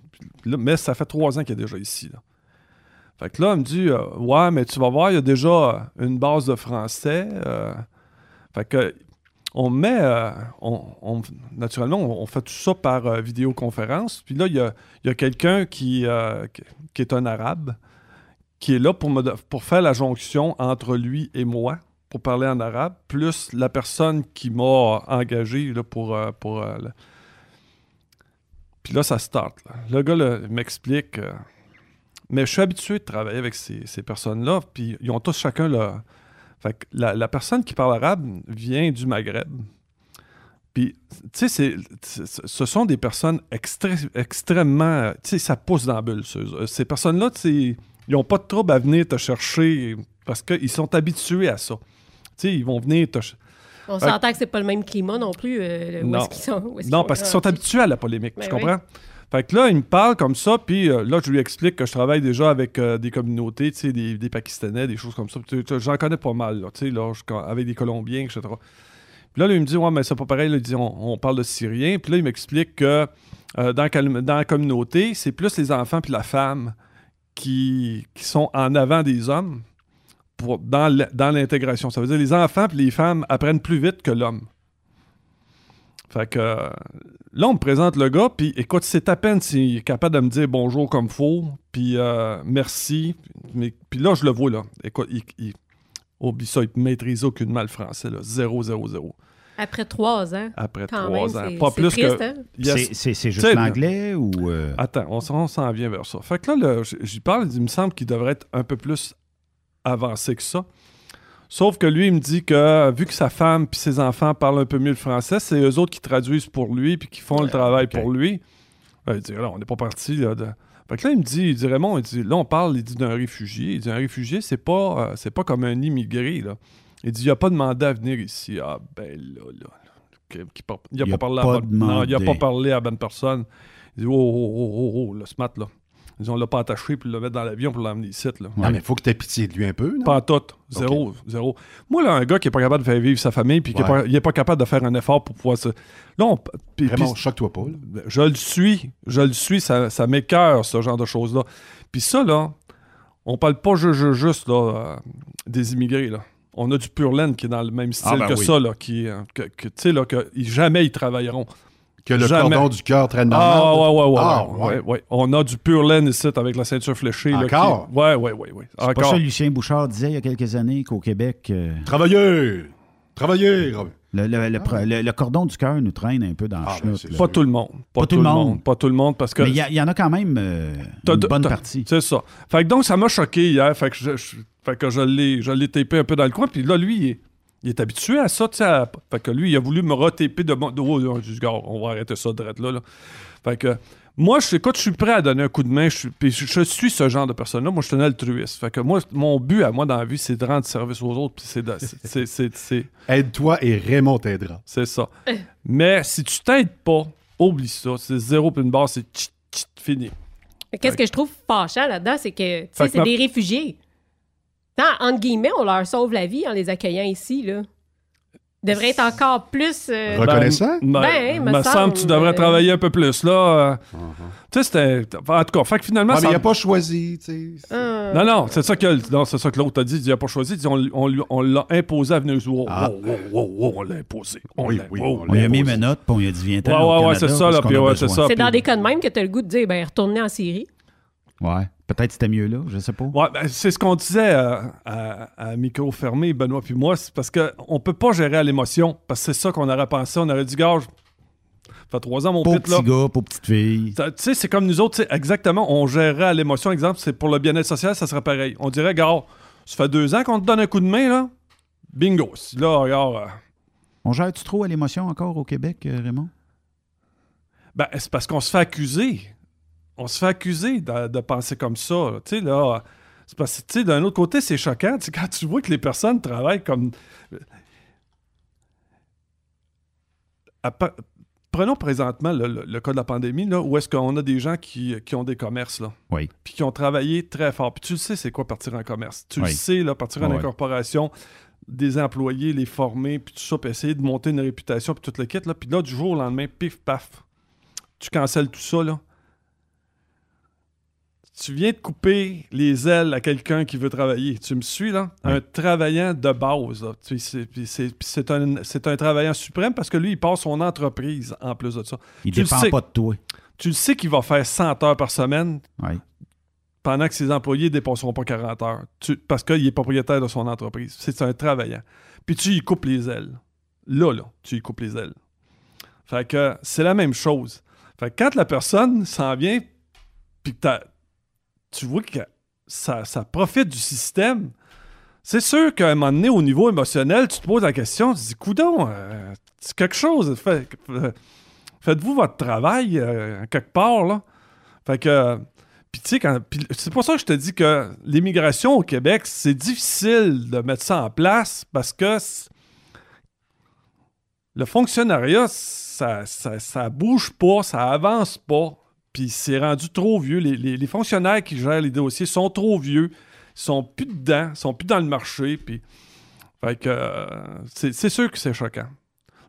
Là, mais ça fait trois ans qu'elle est déjà ici. là. Fait que là, elle me dit euh, Ouais, mais tu vas voir, il y a déjà une base de français. euh. Fait que on met, euh, on, naturellement, on, fait tout ça par euh, vidéoconférence. Puis là, il y a, quelqu'un qui, euh, qui, est un arabe qui est là pour, me, pour faire la jonction entre lui et moi, pour parler en arabe, plus la personne qui m'a engagé là, pour. pour Puis là, ça start. Le gars m'explique. Mais je suis habitué de travailler avec ces, ces personnes-là, puis ils ont tous chacun leur. Fait que la, la personne qui parle arabe vient du Maghreb. Puis, tu sais, ce sont des personnes extré- extrêmement. Tu sais, ça pousse dans la bulle. Ces, ces personnes-là, tu sais, ils n'ont pas de trouble à venir te chercher parce qu'ils sont habitués à ça. Tu sais, ils vont venir te On s'entend que c'est pas le même climat non plus. euh, où non, sont- où parce qu'ils sont habitués à la polémique, Ben tu oui. Fait que là, il me parle comme ça, puis euh, là, je lui explique que je travaille déjà avec euh, des communautés, des, des Pakistanais, des choses comme ça. J'en connais pas mal, là, tu sais, là, avec des Colombiens, etc. Puis là, là, il me dit, ouais, mais c'est pas pareil, là, il dit, on, parle de Syriens. Puis là, il m'explique que euh, dans, dans la communauté, c'est plus les enfants puis la femme qui, qui sont en avant des hommes pour, dans l'intégration. Ça veut dire les enfants puis les femmes apprennent plus vite que l'homme. Fait que là, on me présente le gars, puis écoute, c'est à peine s'il est capable de me dire bonjour comme faut, puis euh, merci. Mais, puis là, je le vois, là. Écoute, il, il- oublie ça, il maîtrise aucunement le français, là. Zéro, zéro, zéro. Après trois ans. Après Quand trois même, ans. Pas plus triste, que. hein? Yes. C'est- juste l'anglais ou. euh, Attends, on, s'en- on s'en vient vers ça. Fait que là, j- j'y parle, il me semble qu'il devrait être un peu plus avancé que ça. Sauf que lui, il me dit que vu que sa femme puis ses enfants parlent un peu mieux le français, c'est eux autres qui traduisent pour lui puis qui font le travail pour lui. Ben, il dit, là, on n'est pas parti là, de... Fait que là, il me dit, il dit, Raymond, il dit, là, on parle, il dit d'un réfugié. Il dit, un réfugié, c'est pas, euh, c'est pas comme un immigré, là. Il dit, il a pas demandé à venir ici. Ah, ben là, là. Qui- qui par- il a Il pas a parlé à pas bonne- Non, il a pas demandé. parlé à bonne personne. Il dit, oh, oh, oh, oh, oh, le smart, là. Ils ont l'a pas attaché puis le mettre dans l'avion pour l'emmener ici, là. Ah, mais il faut que tu aies pitié de lui un peu, non? Pas en tout. Zéro. Zéro. Moi, là, un gars qui est pas capable de faire vivre sa famille puis qui est Ouais. pas, pas capable de faire un effort pour pouvoir se. Là, on. Vraiment, puis- choque-toi pas, là. Je le suis. Je le suis. Ça, ça m'écœure, ce genre de choses-là. Puis ça, là, On parle pas ju- ju- juste là, euh, des immigrés. Là. On a du pur laine qui est dans le même style Ah, ben que oui. ça, là, qui, euh, que, que, tu sais, là, que jamais ils travailleront. Que le Jamais. cordon du cœur traîne dans Ah, ouais, ouais, ouais, Ah, ouais, ouais, ouais. On a du pur laine ici avec la ceinture fléchée. là, qui- Encore? Ouais, ouais, ouais, ouais. C'est pas Encore. ça Lucien Bouchard disait il y a quelques années qu'au Québec... euh, Travailler! Travailler! Le, le- le pro- le- le cordon du cœur nous traîne un peu dans le chenoute, là. Pas tout le monde. Pas tout le monde. Pas tout le monde parce que. Mais il y, en a quand même euh, une bonne partie. C'est ça. Fait que donc, ça m'a choqué hier. Fait que je, je- fait que je l'ai, je l'ai tapé un peu dans le coin. Puis là, lui, il est, il est habitué à ça. tu sais, à- fait que lui, il a voulu me retaper de mon. de- oh, oh, on va arrêter ça direct là, là. Fait que. Moi, je, écoute, je suis prêt à donner un coup de main. Je puis je, je suis ce genre de personne-là. Moi, je suis un altruiste. Fait que moi, mon but à moi dans la vie, c'est de rendre service aux autres. Puis c'est de- c'est- c'est- Aide-toi et Raymond t'aidera. c'est ça. Mais si tu t'aides pas, oublie ça. C'est zéro puis une barre, c'est tchit, tchit, fini. Qu'est-ce que je trouve fâchant là-dedans, c'est que, tu Fait sais, que c'est ma- des réfugiés. Tant, entre guillemets, on leur sauve la vie en les accueillant ici, là. Ils devraient être encore plus... euh, Ben, Ben, me me semble que tu devrais euh, travailler un peu plus, là. euh. Tu sais, c'était... En tout cas, fait que finalement... Ah, mais il a pas choisi, tu sais. euh, Non, non, c'est ça que, non, c'est ça que l'autre a dit. Il n'a pas choisi. Dit, on, on lui- on l'a imposé à venir jouer. Wow, Ah. wow, wow, wow, on l'a imposé. On l'a oui, wow, On lui a mis mes notes, puis on lui a dit viens Ouais, ouais, ouais, c'est ça, là, puis ouais, c'est ça. C'est dans des cas de même que tu as le goût de dire, ben, retournez en Syrie. Ouais. Peut-être c'était mieux là, je sais pas. Ouais, ben, c'est ce qu'on disait euh, à, à micro fermé, Benoît puis moi, c'est parce qu'on peut pas gérer à l'émotion, parce que c'est ça qu'on aurait pensé. On aurait dit, ça fait trois ans, mon pit, là. petits gars, petites filles. Ça- Tu sais, c'est comme nous autres, exactement, on gérerait à l'émotion. Exemple, c'est pour le bien-être social, ça serait pareil. On dirait, gars, ça fait deux ans qu'on te donne un coup de main, là. Bingo. Là, regarde. euh, On gère-tu trop à l'émotion encore au Québec, euh, Raymond? Ben, c'est parce qu'on se fait accuser. On se fait accuser de, de penser comme ça. Tu sais, là, c'est parce que, tu sais, d'un autre côté, c'est choquant. Tu sais, quand tu vois que les personnes travaillent comme. À pa- Prenons présentement le, le- le cas de la pandémie, là, où est-ce qu'on a des gens qui, qui ont des commerces, là. Oui. Puis qui ont travaillé très fort. Puis tu le sais, c'est quoi partir en commerce. Tu Oui. le sais, là, partir en incorporation, des employés, les former, puis tout ça, puis essayer de monter une réputation, puis tout le kit, là. Puis là, du jour au lendemain, pif, paf, tu cancelles tout ça, là. Tu viens de couper les ailes à quelqu'un qui veut travailler. Tu me suis, là? Un travaillant de base, c'est- un, travaillant suprême parce que lui, il passe son entreprise en plus de ça. Il Tu le dépend sais. pas de toi. Tu le sais qu'il va faire 100 heures par semaine Ouais. pendant que ses employés ne dépasseront pas 40 heures. Tu- parce qu'il est propriétaire de son entreprise. C'est un travaillant. Puis tu y coupes les ailes. Là, là, tu y coupes les ailes. Fait que c'est la même chose. Fait que quand la personne s'en vient, puis que tu vois que ça, ça profite du système, c'est sûr qu'à un moment donné, au niveau émotionnel, tu te poses la question, tu te dis, coudon, euh, c'est quelque chose. Euh, Faites-vous votre travail euh, quelque part, là. Fait que. Puis, tu sais, c'est pour ça que je te dis que l'immigration au Québec, c'est difficile de mettre ça en place parce que le fonctionnariat, ça, ça, ça bouge pas, ça avance pas. Puis c'est rendu trop vieux. Les, les- les fonctionnaires qui gèrent les dossiers sont trop vieux. Ils sont plus dedans, ils sont plus dans le marché. Puis, fait que euh, c'est sûr que c'est choquant.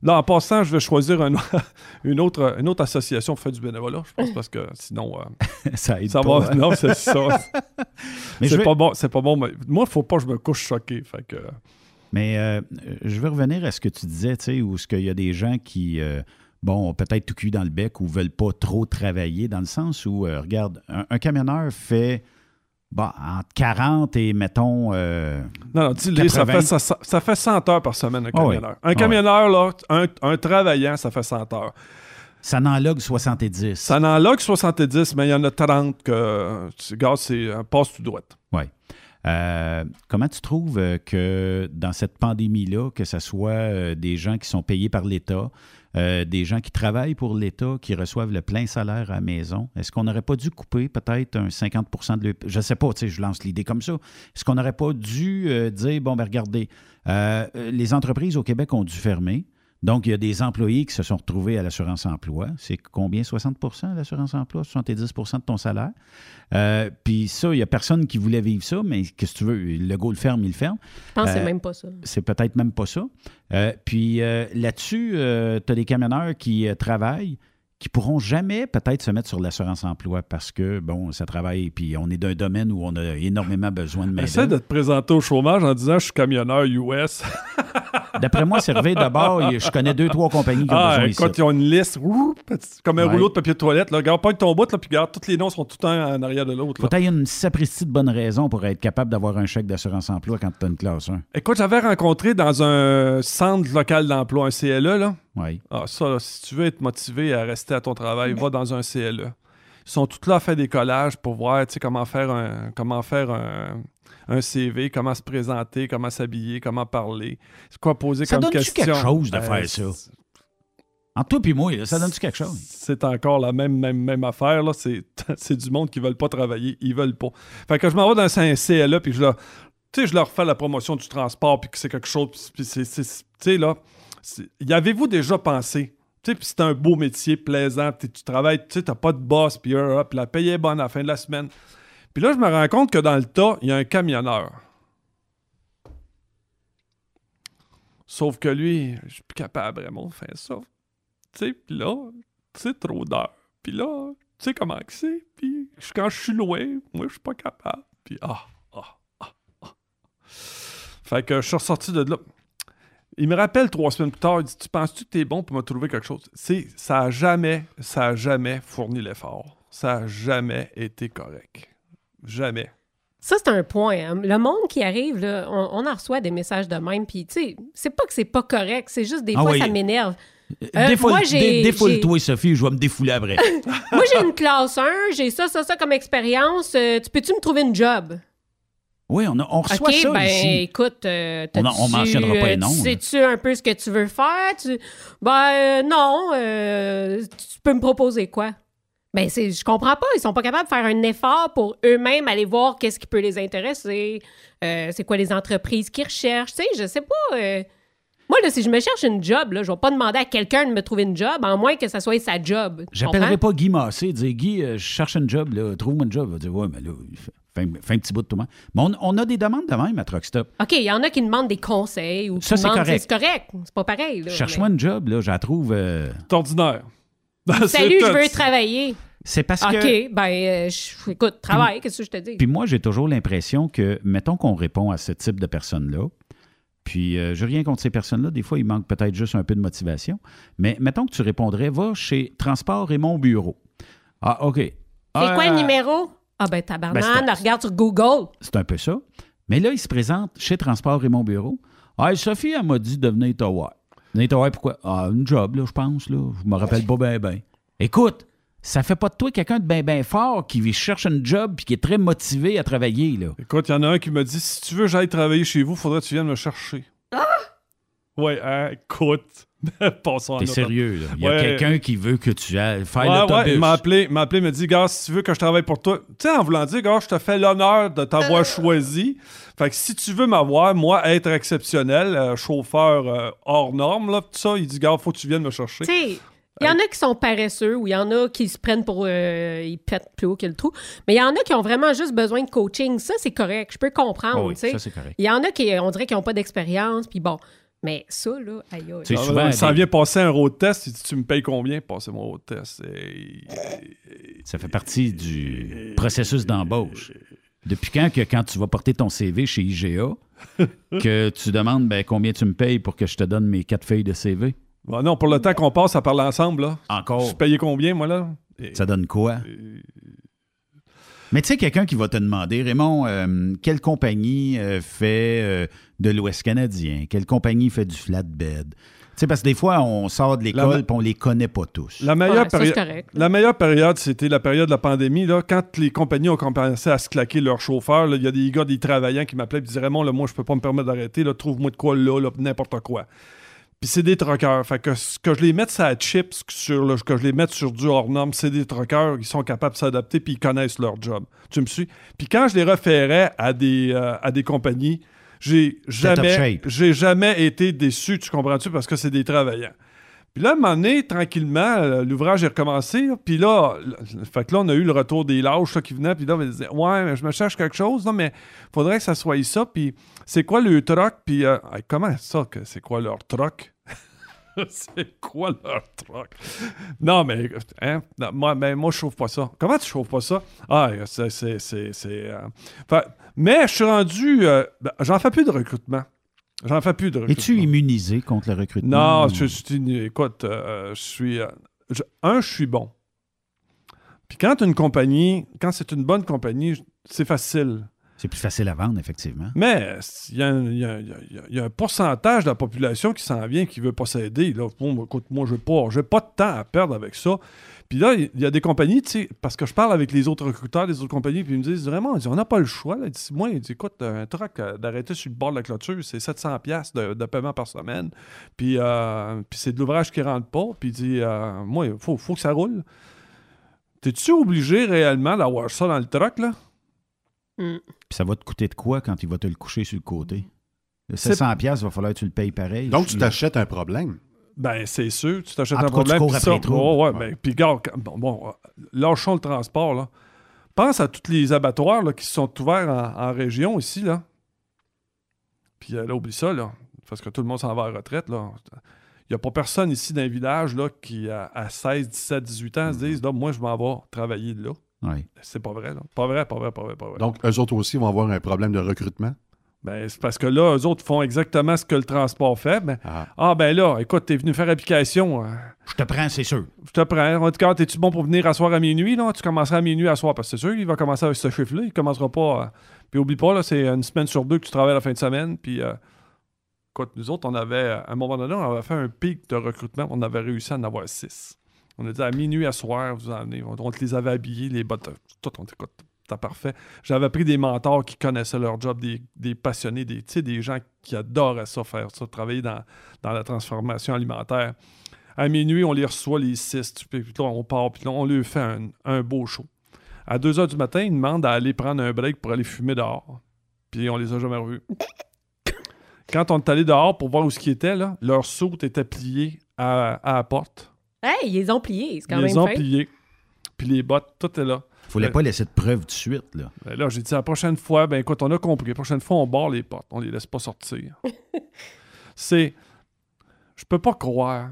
Là, en passant, je vais choisir un- une, autre, une autre association pour faire du bénévolat, je pense, parce que sinon. euh, Ça aide ça pas, va. hein? Non, c'est ça. Mais c'est vais- pas bon. C'est pas bon. mais moi, il faut pas que je me couche choqué. Fait que. Mais euh, je veux revenir à ce que tu disais, tu sais, où ce qu'il y a des gens qui, euh, bon, peut-être tout cuit dans le bec ou veulent pas trop travailler, dans le sens où, euh, regarde, un, un camionneur fait, bon, entre 40 et, mettons... euh, Non, non, dis-le, ça 80. fait, ça, ça- ça fait 100 heures par semaine, un Ah oui. camionneur. Ah Un oui. camionneur, là, un, un travaillant, ça fait 100 heures. Ça n'en log 70. Ça en log 70, mais il y en a 30 que, tu- gars, c'est un passe tout droit. Oui. Euh, comment tu trouves euh, que dans cette pandémie-là, que ce soit euh, des gens qui sont payés par l'État, euh, des gens qui travaillent pour l'État, qui reçoivent le plein salaire à la maison, est-ce qu'on n'aurait pas dû couper peut-être un 50 de leur... Je ne sais pas, je lance l'idée comme ça. Est-ce qu'on n'aurait pas dû euh, dire, bon, ben regardez, euh, les entreprises au Québec ont dû fermer. Donc, il y a des employés qui se sont retrouvés à l'assurance emploi. C'est combien? 60% l'assurance emploi? 70% de ton salaire? Euh, Puis ça, il n'y a personne qui voulait vivre ça, mais qu'est-ce que tu veux? Le go le ferme, il le ferme. Je pense que c'est Euh, même pas ça. C'est peut-être même pas ça. Euh, puis euh, là-dessus, tu as des camionneurs qui euh, travaillent, qui pourront jamais peut-être se mettre sur l'assurance emploi parce que, bon, ça travaille, puis on est d'un domaine où on a énormément besoin de main Essaie de te présenter au chômage en disant je suis camionneur US. D'après moi, Servez d'abord, je connais deux, trois compagnies qui ont Ah, besoin ici. ils ont une liste, comme un Ouais. rouleau de papier de toilette. Là. Regarde pas ton bout, là, puis regarde, tous les noms sont tout un en arrière de l'autre. Faut que une sapristi de bonne raison pour être capable d'avoir un chèque d'assurance emploi quand tu as une classe 1. Écoute, j'avais rencontré dans un centre local d'emploi, un CLE, là. Oui. Ah, ça, là, si tu veux être motivé à rester à ton travail, va dans un CLE. Ils sont tous là à faire des collages pour voir, tu sais, comment faire un, comment faire un, un CV, comment se présenter, comment s'habiller, comment parler. C'est quoi poser Ça comme donne-tu question. quelque chose de Ben, faire ça? Entre toi et moi, ça donne-tu quelque chose? c'est encore la même, même, même affaire. Là. C'est, c'est du monde qui veulent pas travailler. Ils veulent pas. Fait que je m'en vais dans un CLE, puis je leur, je leur fais la promotion du transport, puis que c'est quelque chose. Puis, puis c'est, tu sais, là, y avez-vous déjà pensé? Tu sais, puis c'est un beau métier, plaisant, tu travailles, tu sais, t'as pas de boss, puis euh, puis la paye est bonne à la fin de la semaine. Puis là, je me rends compte que dans le tas, il y a un camionneur. Sauf que lui, je suis plus capable vraiment de faire ça. Tu sais, puis là, c'est trop d'heures. Puis là, tu sais comment que c'est? Puis quand je suis loin, moi, je suis pas capable. Puis ah, ah, ah, ah. Fait que je suis ressorti de là. Il me rappelle trois semaines plus tard, il dit Tu penses-tu que t'es bon pour me trouver quelque chose C'est, Ça a jamais, ça a jamais fourni l'effort. Ça a jamais été correct. Jamais. Ça, c'est un point. hein. Le monde qui arrive, là, on, on en reçoit des messages de même, puis tu sais, c'est pas que c'est pas correct, c'est juste des Ah fois, oui. ça m'énerve. Euh, Défoule- moi, j'ai- dé- Défoule-toi, j'ai- Sophie, je vais me défouler après. Moi, j'ai une classe 1, j'ai ça, ça, ça comme expérience. Euh, tu peux-tu me trouver une job? oui, on, a- on reçoit OK, ça ben ici. écoute, euh, On on mentionnera pas les euh, noms. Sais-tu un peu ce que tu veux faire? Tu- Ben euh, non, euh, tu peux me proposer quoi? Ben c'est, je comprends pas, ils sont pas capables de faire un effort pour eux-mêmes aller voir qu'est-ce qui peut les intéresser, euh, c'est quoi les entreprises qu'ils recherchent, tu sais, je sais pas. euh. Moi, là, si je me cherche une job, là, je vais pas demander à quelqu'un de me trouver une job, en moins que ça soit sa job. J'appellerai pas Guy Massé, dire Guy, euh, je cherche un job, là, trouve-moi un job. Il va dire Ouais, mais là, fais, fais un petit bout de tout le monde. Mais on, on a des demandes de même à Truck Stop. OK, il y en a qui demandent des conseils ou qui Ça, c'est demandent... correct. C'est correct, c'est pas pareil. là, Cherche-moi une job, là, je la trouve. euh, C'est ordinaire. mais- Salut, je veux travailler. C'est parce OK, que. ben, euh, je- écoute, travaille, qu'est-ce que je te dis? Puis moi, j'ai toujours l'impression que, mettons qu'on répond à ce type de personnes-là, puis euh, je rien contre ces personnes-là, des fois, il manque peut-être juste un peu de motivation, mais mettons que tu répondrais, va chez Transport et mon bureau. Ah, OK. C'est quoi le numéro? Ah ben, Ben, tabarnane, c'est- regarde sur Google. C'est un peu ça. Mais là, il se présente chez Transport et mon bureau. Ah, Sophie, elle m'a dit de venir te voir. Voir pourquoi? Ah, une job, là, je pense, là. Je me rappelle pas bien, bien. Écoute, ça fait pas de toi quelqu'un de bien, bien fort qui cherche un job puis qui est très motivé à travailler, là. Écoute, il y en a un qui me dit si tu veux que j'aille travailler chez vous, faudrait que tu viennes me chercher. Ouais, hein, écoute. Passons T'es sérieux, là. Il y a Ouais. quelqu'un qui veut que tu ailles faire Ouais, ouais, l'autobus. il m'a appelé, il m'a appelé, il m'a dit, gars, si tu veux que je travaille pour toi, tu sais, en voulant dire, gars, je te fais l'honneur de t'avoir choisi. Fait que si tu veux m'avoir, moi, être exceptionnel, euh, chauffeur euh, hors norme, là, tout ça, il dit, gars, faut que tu viennes me chercher. Tu sais, il y en a qui sont paresseux ou il y en a qui se prennent pour. euh, ils pètent plus haut que le trou. Mais il y en a qui ont vraiment juste besoin de coaching. Ça, c'est correct. Je peux comprendre. Oh oui, tu sais. ça, c'est correct. Il y en a qui, on dirait qu'ils n'ont pas d'expérience. Puis bon. Mais ça, là, aïe, aïe. Ah, souvent, ça des- vient passer un road test, il dit, tu me payes combien? Pour passer mon road test? Et- Ça fait partie du processus d'embauche. Depuis quand que quand tu vas porter ton CV chez IGA, que tu demandes ben, combien tu me payes pour que je te donne mes quatre feuilles de CV? Bon, non, pour le temps qu'on passe à parler ensemble, là. Encore. Je suis payé combien, moi, là? Ça donne quoi? Mais tu sais, quelqu'un qui va te demander, Raymond, euh, quelle compagnie euh, fait euh, de l'Ouest canadien? Quelle compagnie fait du flatbed? Tu sais, parce que des fois, on sort de La l'école et on les connaît pas tous. La meilleure, Ouais, ça, c'est péri- correct. la meilleure période, c'était la période de la pandémie. Là, quand les compagnies ont commencé à se claquer leurs chauffeurs, il y a des gars, des travaillants qui m'appelaient et disaient Raymond, là, moi, je peux pas me permettre d'arrêter. Trouve-moi de quoi là, là, n'importe quoi. Puis c'est des troqueurs. Fait que ce que je les mette sur la chips, sur le- que je les mette sur du hors norme, c'est des troqueurs. Ils sont capables de s'adapter puis ils connaissent leur job. Tu me suis? Puis quand je les référais à des, euh, à des compagnies, j'ai jamais, j'ai jamais été déçu, tu comprends-tu, parce que c'est des travaillants. Puis là, à un moment donné, tranquillement, euh, l'ouvrage est recommencé. Puis là, fait que là, on a eu le retour des lâches là, qui venaient. Puis là, on disait Ouais, mais je me cherche quelque chose, là, mais faudrait que ça soit ça. Puis c'est quoi le troc? Puis euh, comment ça, que c'est quoi leur troc? c'est quoi leur truc? Non, mais hein, non, moi, mais moi, je trouve pas ça. Comment tu trouves pas ça? Ah, c'est. c'est, c'est, c'est, euh, mais je suis rendu. euh, ben, j'en fais plus de recrutement. J'en fais plus de recrutement. Es-tu immunisé contre le recrutement? Non, ou- je suis. Écoute, euh, je suis. euh, je- un, je suis bon. Puis quand une compagnie, quand c'est une bonne compagnie, c'est facile. C'est plus facile à vendre, effectivement. Mais il y, a un- y y y a- pourcentage de la population qui s'en vient, qui ne veut pas s'aider. Là. Bon, écoute, moi, je n'ai pas, j'ai pas de temps à perdre avec ça. Puis là, il y a des compagnies, tu sais, parce que je parle avec les autres recruteurs des autres compagnies, puis ils me disent vraiment, ils disent, on n'a pas le choix. Là. Moi, ils disent, écoute, un truc euh, d'arrêter sur le bord de la clôture, c'est 700$ piastres de, de paiement par semaine. Puis, euh, puis c'est de l'ouvrage qui ne rentre pas. Puis il dit, euh, moi, il faut, faut que ça roule. T'es-tu obligé réellement d'avoir ça dans le truck, là? Puis ça va te coûter de quoi quand il va te le coucher sur le côté? Le C'est- 700$, piastres, il va falloir que tu le payes pareil. Donc, tu Je- t'achètes un problème. Ben, c'est sûr, tu t'achètes un cas, tu problème. cours après ça, les trous. ouais, ouais, ben, puis quand- bon, bon, euh, lâchons le transport, là. Pense à tous les abattoirs là, qui sont ouverts en, en région ici, là. Puis euh, là, oublie ça, là, parce que tout le monde s'en va à la retraite, là. Il n'y a pas personne ici dans un village là, qui, à, à 16, 17, 18 ans, se disent, là, moi, je m'en vais travailler là. C'est pas vrai, là. Pas vrai, pas vrai, pas vrai, pas vrai. Donc, eux autres aussi vont avoir un problème de recrutement? Ben, c'est parce que là, eux autres font exactement ce que le transport fait. Ben, ah. ben là, écoute, t'es venu faire application. euh, Je te prends, c'est sûr. je te prends. En tout cas, es-tu bon pour venir asseoir à minuit? Là? Tu commenceras à minuit à soir. Parce que c'est sûr, il va commencer avec ce chiffre-là. Il commencera pas. à- Puis oublie pas, là, c'est une semaine sur deux que tu travailles la fin de semaine. Puis, euh, écoute, nous autres, on avait, à un moment donné, on avait fait un pic de recrutement. On avait réussi à en avoir six. On a dit à minuit à soir, vous en. On, te les avait habillés, les bottes. Tout, on dit, écoute, t'as parfait. J'avais pris des mentors qui connaissaient leur job, des, passionnés, des, des gens qui adoraient ça, faire ça, travailler dans, dans la transformation alimentaire. À minuit, on les reçoit, les six. Puis là, on part, puis là, on lui fait un, beau show. À 2 h du matin, ils demandent d'aller prendre un break pour aller fumer dehors. Puis on les a jamais revus. Quand on est allé dehors pour voir où ce qui était, là, leur soute était plié à, à la porte. Hey, ils les ont pliés, c'est quand Ils même les ont fin. pliés. Puis les bottes, tout est là. Fallait Ben, pas laisser de preuve tout de suite, là. ben là, j'ai dit la prochaine fois, ben écoute, on a compris. La prochaine fois, on barre les portes. On les laisse pas sortir. C'est. Je peux pas croire.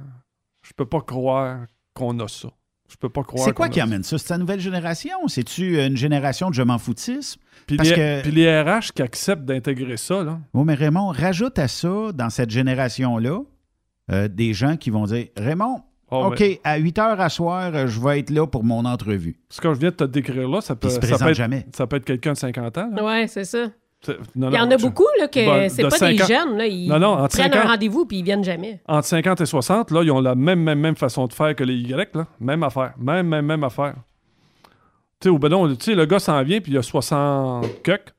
Je peux pas croire qu'on a ça. Je peux pas croire. C'est quoi qui a amène ça? C'est ta nouvelle génération? C'est-tu une génération de je m'en foutisme? Puis Parce les, que... puis les RH qui acceptent d'intégrer ça, là. Oui, mais Raymond, rajoute à ça, dans cette génération-là, euh, des gens qui vont dire Raymond, Oh, OK, mais- à 8 heures à soir, euh, je vais être là pour mon entrevue. Ce que je viens de te décrire là, ça peut, ça peut être, jamais. ça peut être quelqu'un de 50 ans. Ouais, c'est ça. Non, Il y en a beaucoup, là, que Ben, c'est de pas des 50 jeunes, là. Ils Non, prennent 50 un rendez-vous puis ils viennent jamais. Entre 50 et 60, là, ils ont la même, même, même façon de faire que les Y, là. Même affaire. Même, même, même affaire. Tu sais, au bedon, tu sais, le gars s'en vient, puis il a 60 cucks.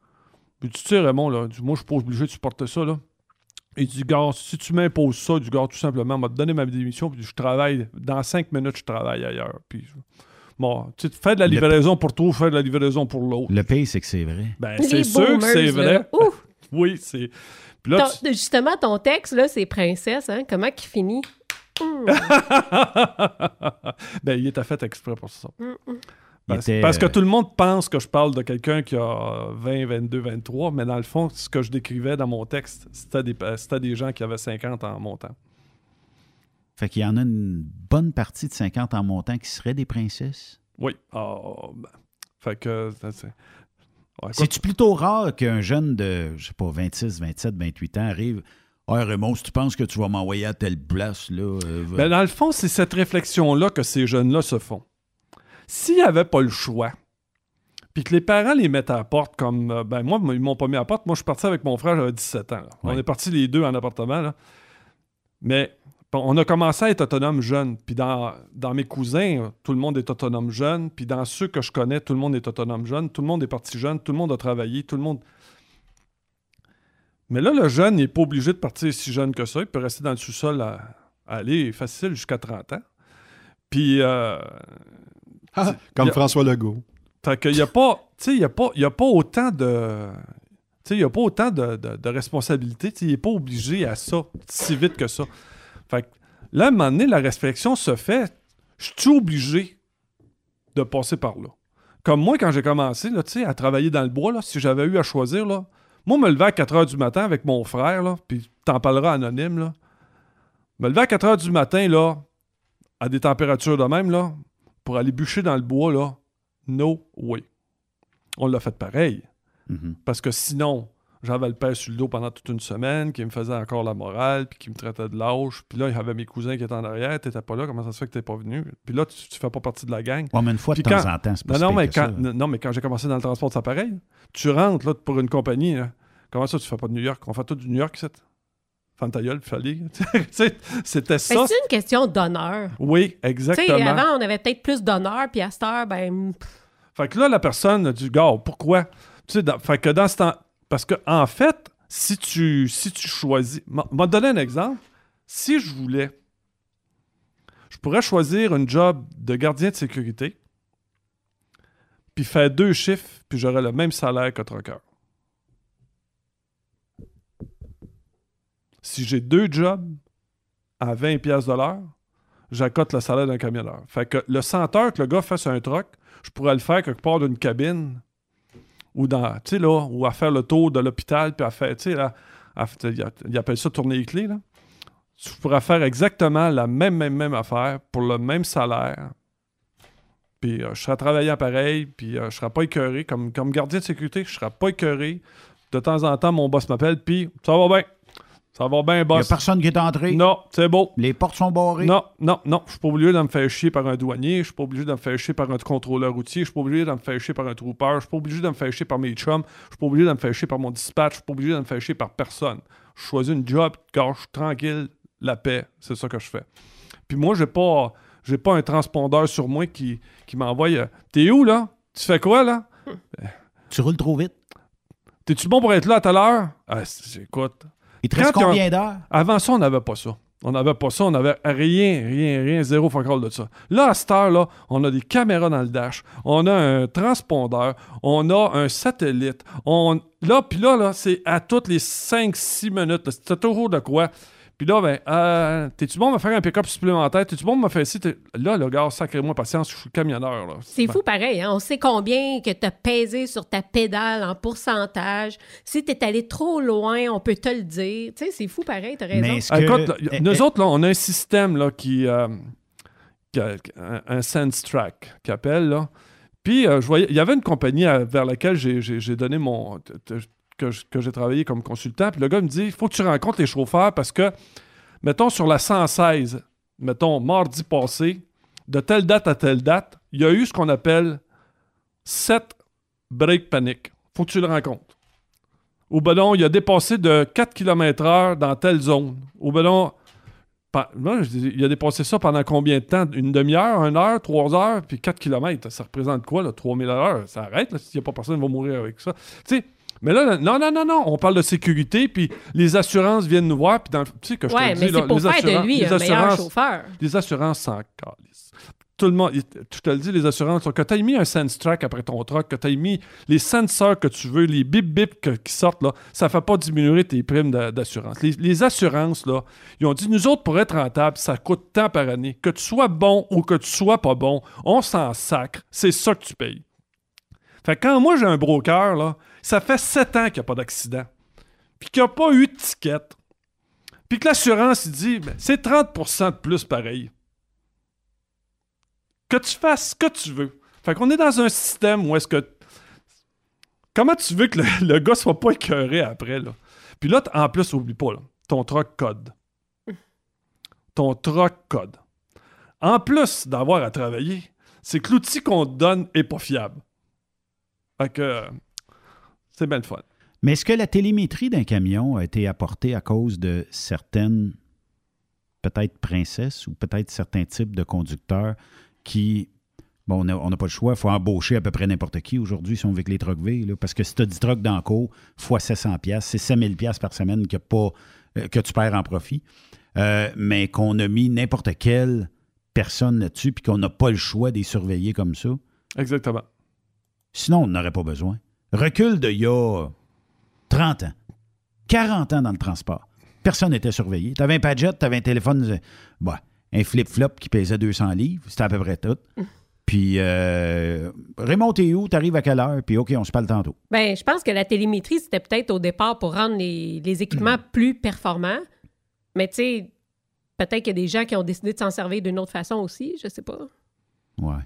Puis tu sais, Raymond, là, du moi, je suis pas obligé de supporter ça, là. Il dit, gars, si tu m'imposes ça, du gars, tout simplement, m'a donné ma démission, puis je travaille, dans 5 minutes, je travaille ailleurs. Puis, bon, tu sais, fais de la livraison pour toi, fais de la livraison pour l'autre. Le pire, c'est que c'est vrai. Ben, c'est sûr que c'est vrai. Ouf! oui, c'est. Puis là, Ton- justement, ton texte, là, c'est princesse, hein? Comment qu'il finit? Hum. ben, il était fait exprès pour ça. Hum, hum. Parce, était, parce que euh, tout le monde pense que je parle de quelqu'un qui a 20, 22, 23, mais dans le fond, ce que je décrivais dans mon texte, c'était des, c'était des gens qui avaient 50 en montant. Fait qu'il y en a une bonne partie de 50 en montant qui seraient des princesses? Oui. Ah, ben, fait que. c'est- Ouais, C'est-tu plutôt rare qu'un jeune de, je sais pas, 26, 27, 28 ans arrive Ah, Raymond, si tu penses que tu vas m'envoyer à telle place, là. euh, ben, dans le fond, c'est cette réflexion-là que ces jeunes-là se font. S'ils n'avaient pas le choix, puis que les parents les mettent à la porte comme. euh, ben, moi, ils m'ont pas mis à la porte. Moi, je suis parti avec mon frère, j'avais 17 ans. là. On est partis les deux en appartement. Là. Mais on a commencé à être autonome jeune. Puis dans, dans mes cousins, tout le monde est autonome jeune. Puis dans ceux que je connais, tout le monde est autonome jeune. Tout le monde est parti jeune. Tout le monde a travaillé. Tout le monde. Mais là, le jeune n'est pas obligé de partir si jeune que ça. Il peut rester dans le sous-sol à, à aller facile jusqu'à 30 ans. Puis. euh, Ah, comme a- François Legault. fait qu'il n'y a pas, tu sais, il y a pas, autant de, tu sais, il a pas autant de, de, de responsabilités. Il n'est pas obligé à ça si vite que ça. Fait que là, à un moment donné, la réflexion se fait. Je suis obligé de passer par là. Comme moi, quand j'ai commencé là, à travailler dans le bois, là, si j'avais eu à choisir, là, moi, me lever à 4 h du matin avec mon frère, là, puis t'en parleras anonyme, là, Me lever à 4 heures du matin, là, à des températures de même, là, pour aller bûcher dans le bois, là, no way. On l'a fait pareil. Parce que sinon, j'avais le père sur le dos pendant toute une semaine, qui me faisait encore la morale, puis qui me traitait de lâche. Puis là, il y avait mes cousins qui étaient en arrière. T'étais pas là, comment ça se fait que t'es pas venu? Puis là, tu, tu fais pas partie de la gang. Ouais, mais une fois de Puis temps quand- en temps, c'est pas non, mais ça, quand, là. non, mais quand j'ai commencé dans le transport, c'est pareil. Tu rentres là, pour une compagnie. là. Comment ça, tu fais pas de New York? On fait tout du New York, c'est. Femme ta gueule, fallait. C'était Ben, ça. c'est une question d'honneur. Oui, exactement. avant, on avait peut-être plus d'honneur, puis à cette heure, ben, pff, Fait que là, la personne a dit, gars, pourquoi? Tu sais, dans- fait que dans ce temps. Parce que, en fait, si tu, si tu choisis. m'a donné un exemple. Si je voulais, je pourrais choisir un job de gardien de sécurité, puis faire deux chiffres, puis j'aurais le même salaire que trucker. Si j'ai deux jobs à 20$ piastres de l'heure, j'accote le salaire d'un camionneur. Fait que le 100 heures que le gars fait sur un truck, je pourrais le faire quelque part d'une cabine ou dans, tu ou à faire le tour de l'hôpital, puis à faire, tu sais, là, à- il il appelle ça tourner les clés, là. Je pourrais faire exactement la même, même, même affaire pour le même salaire. Puis euh, je serais travaillant pareil, puis euh, je serais pas écœuré. Comme, comme gardien de sécurité, je serais pas écœuré. De temps en temps, mon boss m'appelle, puis ça va bien. Ça va bien, Il n'y a boss. personne qui est entré? Non, c'est beau. Les portes sont barrées? Non, non, non. Je suis pas obligé de me faire chier par un douanier. Je suis pas obligé de me faire chier par un contrôleur routier. Je suis pas obligé de me faire chier par un trooper. Je suis pas obligé de me faire chier par mes chums. Je suis pas obligé de me faire chier par mon dispatch. Je suis pas obligé de me faire chier par personne. Je choisis une job, gâche tranquille, la paix. C'est ça que je fais. Puis moi, j'ai pas, j'ai pas un transpondeur sur moi qui, qui m'envoie. euh, T'es où là? Tu fais quoi là? Tu roules trop vite. T'es-tu bon pour être là à telle heure? Ah, c'est- écoute. Il te reste combien d'heures? Avant ça, on n'avait pas ça. On n'avait pas ça, on n'avait rien, rien, rien, zéro fuck all de ça. Là, à cette heure-là, on a des caméras dans le dash, on a un transpondeur, on a un satellite, on... Là, puis là, là c'est à toutes les 5-6 minutes, c'est toujours de quoi? Puis là, ben, euh, t'es-tu bon de me faire un pick-up supplémentaire? T'es-tu bon de me faire ici? T'es- Là, le gars, sacré-moi patience, je suis camionneur, là. c'est fou pareil. Hein? On sait combien que tu as pesé sur ta pédale en pourcentage. Si tu es allé trop loin, on peut te le dire. Tu sais, c'est fou pareil, tu as raison. Écoute, là, eh, nous autres, là, on a un système là, qui, euh, qui a- un, un sense track qui appelle. Là. Puis, euh, je voyais, il y avait une compagnie euh, vers laquelle j'ai- j'ai j'ai donné mon. Que que j'ai travaillé comme consultant. Puis le gars me dit il faut que tu rencontres les chauffeurs parce que, mettons, sur la 116, mettons, mardi passé, de telle date à telle date, il y a eu ce qu'on appelle 7 break panic. faut que tu le rencontres. Ou ben non, il a dépassé de 4 km/h dans telle zone. Je dis, il a dépassé ça pendant combien de temps? Une demi-heure, une heure, trois heures, puis 4 km. Ça représente quoi, là? 3000 à? Ça arrête, là, s'il n'y a pas personne qui va mourir avec ça. Tu sais, mais là, non, non, non, non, on parle de sécurité, puis les assurances viennent nous voir, puis dans le- tu sais que je Ouais, te mais dis, c'est là, pour les faire de assurances- lui les assurances- chauffeur. Les assurances s'en calissent. Tout le monde, je te le dis, les assurances, que tu aies mis un sense track après ton truck, que tu aies mis les sensors que tu veux, les bip bip qui sortent, là, ça fait pas diminuer tes primes d'a- d'assurance. Les, les assurances, là, ils ont dit, nous autres, pour être rentable, ça coûte tant par année. Que tu sois bon ou que tu sois pas bon, on s'en sacre. C'est ça que tu payes. Fait que quand moi j'ai un broker, là, ça fait 7 ans qu'il n'y a pas d'accident. Puis qu'il n'y a pas eu de ticket. Puis que l'assurance, il dit, ben, c'est 30% de plus pareil. Que tu fasses ce que tu veux. Fait qu'on est dans un système où est-ce que. Comment tu veux que le, le gars soit pas écœuré après, là? Puis là, en plus, oublie pas, là, ton truck code. Ton truck code. En plus d'avoir à travailler, c'est que l'outil qu'on te donne est pas fiable. Fait que. C'est bien le fun. Mais est-ce que la télémétrie d'un camion a été apportée à cause de certaines, peut-être princesses ou peut-être certains types de conducteurs qui, bon, on n'a pas le choix, il faut embaucher à peu près n'importe qui aujourd'hui si on veut que les trucks V, là, parce que si tu as 10 trucks dans le cours, fois 700 pièces, c'est 5000 pièces par semaine que, pas, euh, que tu perds en profit. Euh, mais qu'on a mis n'importe quelle personne là-dessus puis qu'on n'a pas le choix de les surveiller comme ça. Exactement. Sinon, on n'aurait pas besoin. Recul de il y a 30 ans, 40 ans dans le transport. Personne n'était surveillé. Tu avais un Padgett, tu avais un téléphone, euh, bah, un flip-flop qui pesait 200 livres, c'était à peu près tout. Puis, euh, Raymond, t'es où? T'arrives à quelle heure? Puis, OK, on se parle tantôt. Ben, je pense que la télémétrie, c'était peut-être au départ pour rendre les, les équipements plus performants. Mais tu sais, Peut-être qu'il y a des gens qui ont décidé de s'en servir d'une autre façon aussi, je sais pas. Ouais.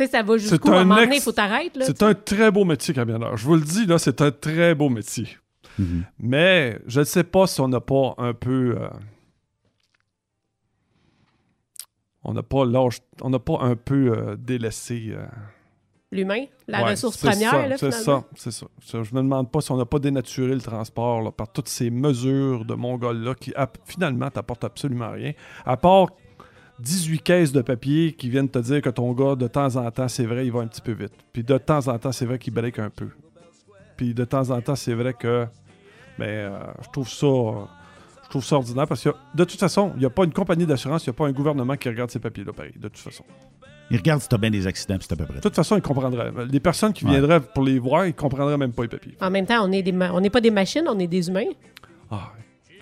Tu sais, ça va jusqu'où? À un moment donné, il faut t'arrêter, là. C'est un très beau métier, camionneur. Je vous le dis, là, c'est un très beau métier. Mm-hmm. Mais je ne sais pas si on n'a pas un peu. euh, on n'a pas l'âge. On n'a pas un peu euh, délaissé. euh, L'humain, la ouais, ressource première, ça, là, C'est ça, c'est ça. Ça, Je me demande pas si on n'a pas dénaturé le transport là, par toutes ces mesures de Mongols-là qui, finalement, t'apportent absolument rien. À part 18 caisses de papier qui viennent te dire que ton gars, de temps en temps, c'est vrai, il va un petit peu vite. Puis de temps en temps, c'est vrai qu'il break un peu. Puis de temps en temps, c'est vrai que. Mais euh, je trouve ça. euh, je trouve ça ordinaire parce que de toute façon, il n'y a pas une compagnie d'assurance, il n'y a pas un gouvernement qui regarde ces papiers-là, pareil, de toute façon. Il regarde si t'as bien des accidents, puis c'est à peu près. De toute façon, ils comprendraient. Les personnes qui Ouais. viendraient pour les voir, ils comprendraient même pas les papiers. En même temps, on est des ma- on n'est pas des machines, on est des humains. Ah,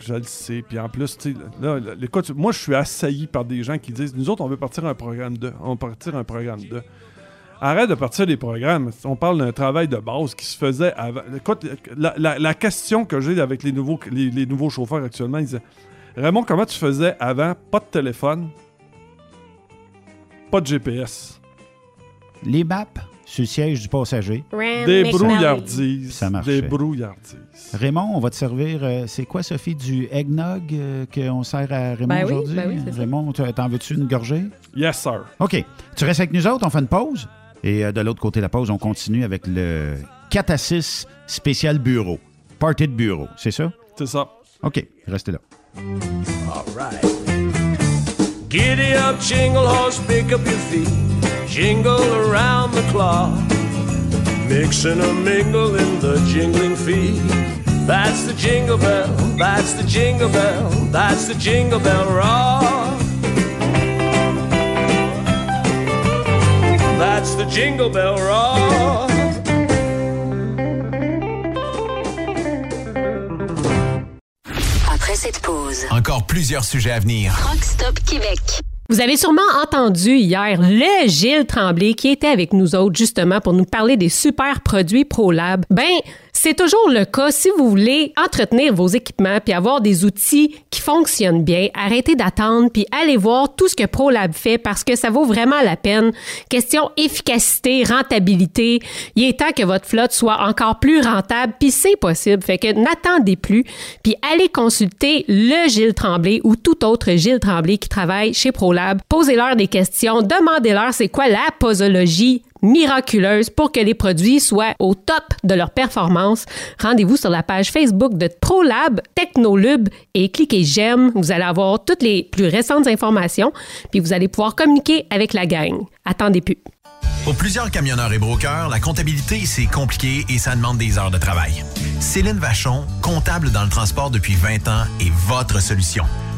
je le sais. Puis en plus, tu là, là, écoute, moi, je suis assailli par des gens qui disent Nous autres, on veut partir un programme 2. On veut partir un programme 2. Arrête de partir des programmes. On parle d'un travail de base qui se faisait avant. Écoute, la, question que j'ai avec les nouveaux, les, les nouveaux chauffeurs actuellement, ils disaient Raymond, comment tu faisais avant? Pas de téléphone, pas de GPS. Les maps? Sur le siège du passager. Des brouillardises. Ça marchait. Des brouillardises. Raymond, on va te servir. euh, c'est quoi, Sophie, du eggnog euh, qu'on sert à Raymond Ben oui, aujourd'hui? ben oui, c'est ça. Raymond, tu- t'en veux-tu une gorgée? Yes, sir. OK. Tu restes avec nous autres, on fait une pause. Et euh, de l'autre côté de la pause, on continue avec le 4 à 6 spécial bureau. Party de bureau, c'est ça? C'est ça. OK, restez là. All right. Giddy up, jingle horse, pick up your feet, jingle around the clock. Mix and a mingle in the jingling feet. That's the jingle bell, that's the jingle bell, that's the jingle bell rock. That's the jingle bell rock. Après cette pause, Encore plusieurs sujets à venir. Rockstop Québec. Vous avez sûrement entendu hier le Gilles Tremblay qui était avec nous autres justement pour nous parler des super produits ProLab. Ben, c'est toujours le cas si vous voulez entretenir vos équipements puis avoir des outils qui fonctionnent bien. Arrêtez d'attendre puis allez voir tout ce que ProLab fait parce que ça vaut vraiment la peine. Question efficacité, rentabilité. Il est temps que votre flotte soit encore plus rentable puis c'est possible. Fait que n'attendez plus puis allez consulter le Gilles Tremblay ou tout autre Gilles Tremblay qui travaille chez ProLab. Posez-leur des questions, demandez-leur c'est quoi la posologie miraculeuse pour que les produits soient au top de leur performance. Rendez-vous sur la page Facebook de ProLab Technolube et cliquez j'aime. Vous allez avoir toutes les plus récentes informations puis vous allez pouvoir communiquer avec la gang. Attendez plus. Pour plusieurs camionneurs et brokers, la comptabilité, c'est compliqué et ça demande des heures de travail. Céline Vachon, comptable dans le transport depuis 20 ans, est votre solution.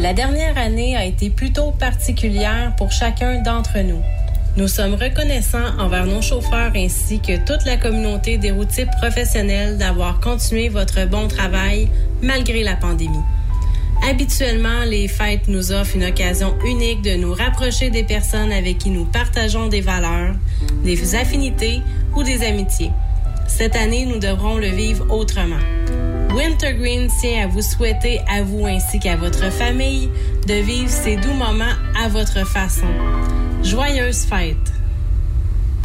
La dernière année a été plutôt particulière pour chacun d'entre nous. Nous sommes reconnaissants envers nos chauffeurs ainsi que toute la communauté des routiers professionnels d'avoir continué votre bon travail malgré la pandémie. Habituellement, les fêtes nous offrent une occasion unique de nous rapprocher des personnes avec qui nous partageons des valeurs, des affinités ou des amitiés. Cette année, nous devrons le vivre autrement. Wintergreen tient à vous souhaiter à vous ainsi qu'à votre famille de vivre ces doux moments à votre façon. Joyeuses fêtes!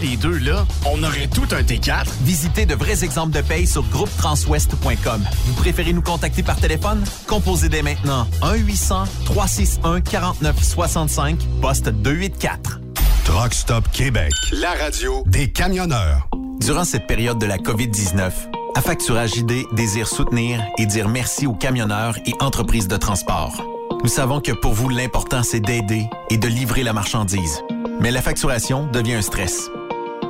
les deux, là, on aurait tout un T4. Visitez de vrais exemples de paye sur groupetranswest.com. Vous préférez nous contacter par téléphone? Composez dès maintenant 1-800-361-4965, poste 284. Truck Stop Québec, la radio des camionneurs. Durant cette période de la COVID-19, Affacturage ID désire soutenir et dire merci aux camionneurs et entreprises de transport. Nous savons que pour vous, l'important, c'est d'aider et de livrer la marchandise. Mais la facturation devient un stress.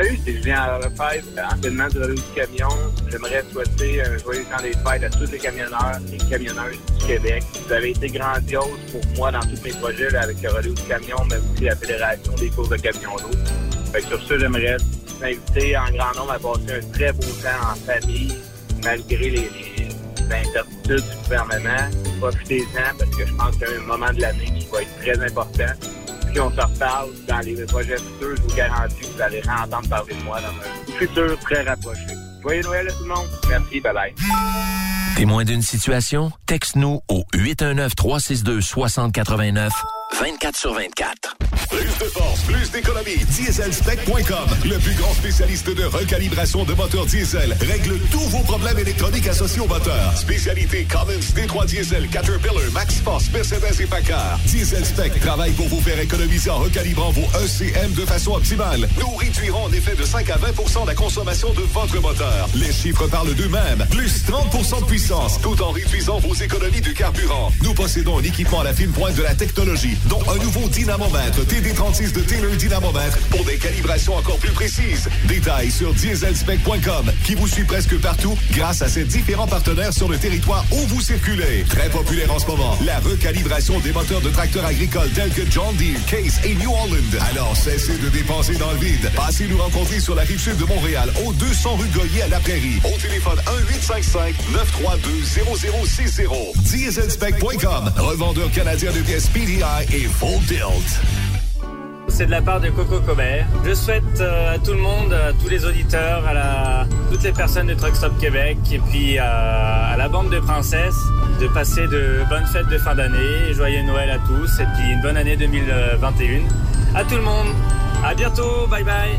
Salut, c'est Julien Lefebvre, anciennement du du camion. J'aimerais souhaiter un joyeux temps des fêtes à tous les camionneurs et camionnaires du Québec. Vous avez été grandiose pour moi dans tous mes projets avec le relais du camion, mais aussi la Fédération des courses de camions d'eau. Sur ce, j'aimerais vous inviter en grand nombre à passer un très beau temps en famille, malgré les, les incertitudes du gouvernement. Profitez-en parce que je pense qu'il y a un moment de l'année qui va être très important. Puis on se reparle dans les projets futurs, je vous garantis que vous allez entendre parler de moi dans un futur très rapproché. Joyeux Noël à tout le monde. Merci, bye bye. Témoin d'une situation? Texte-nous au 819-362-6089, 24 sur 24. Plus de force, plus d'économie. Dieselspec.com, le plus grand spécialiste de recalibration de moteurs diesel, règle tous vos problèmes électroniques associés au moteur. Spécialité Cummins, D3 Diesel, Caterpillar, MaxForce, Mercedes et Packard. Dieselspec travaille pour vous faire économiser en recalibrant vos ECM de façon optimale. Nous réduirons en effet de 5 à 20% la consommation de votre moteur. Les chiffres parlent d'eux-mêmes. Plus 30% de puissance, tout en réduisant vos économies de carburant. Nous possédons un équipement à la fine pointe de la technologie, dont un nouveau dynamomètre TD36 de Taylor Dynamomètre pour des calibrations encore plus précises. Détails sur dieselspec.com qui vous suit presque partout grâce à ses différents partenaires sur le territoire où vous circulez. Très populaire en ce moment, la recalibration des moteurs de tracteurs agricoles tels que John Deere, Case et New Holland. Alors cessez de dépenser dans le vide. Passez nous rencontrer sur la rive sud de Montréal, au 200 rue Goyer à La Prairie. Au téléphone 1-855-932-0060. Dieselspec.com, revendeur canadien de pièces PDI et Full. C'est de la part de Coco Cobert. Je souhaite euh, à tout le monde, à tous les auditeurs, à toutes les personnes de Truck Stop Québec et puis à, à la bande de princesses de passer de bonnes fêtes de fin d'année, joyeux Noël à tous et puis une bonne année 2021. À tout le monde. À bientôt. Bye bye.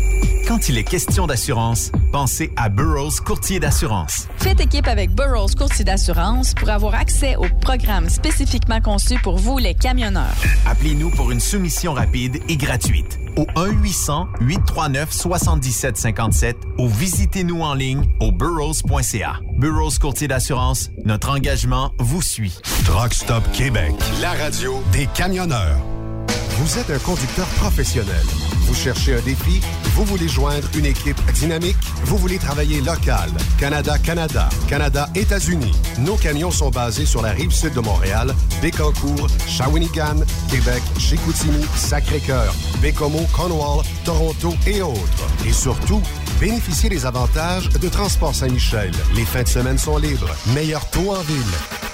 Quand il est question d'assurance, pensez à Burroughs Courtier d'assurance. Faites équipe avec Burroughs Courtier d'assurance pour avoir accès aux programmes spécifiquement conçus pour vous, les camionneurs. Appelez-nous pour une soumission rapide et gratuite au 1-800-839-7757 ou visitez-nous en ligne au burrows.ca. Burroughs Courtier d'assurance, notre engagement vous suit. Truck Stop Québec, la radio des camionneurs. Vous êtes un conducteur professionnel. Vous cherchez un défi? Vous voulez joindre une équipe dynamique? Vous voulez travailler local? Canada-Canada, Canada-États-Unis. Nos camions sont basés sur la rive sud de Montréal, Bécancour, Shawinigan, Québec, Chicoutimi, Sacré-Cœur, Bécomo, Cornwall, Toronto et autres. Et surtout, bénéficiez des avantages de Transport Saint-Michel. Les fins de semaine sont libres. Meilleur taux en ville.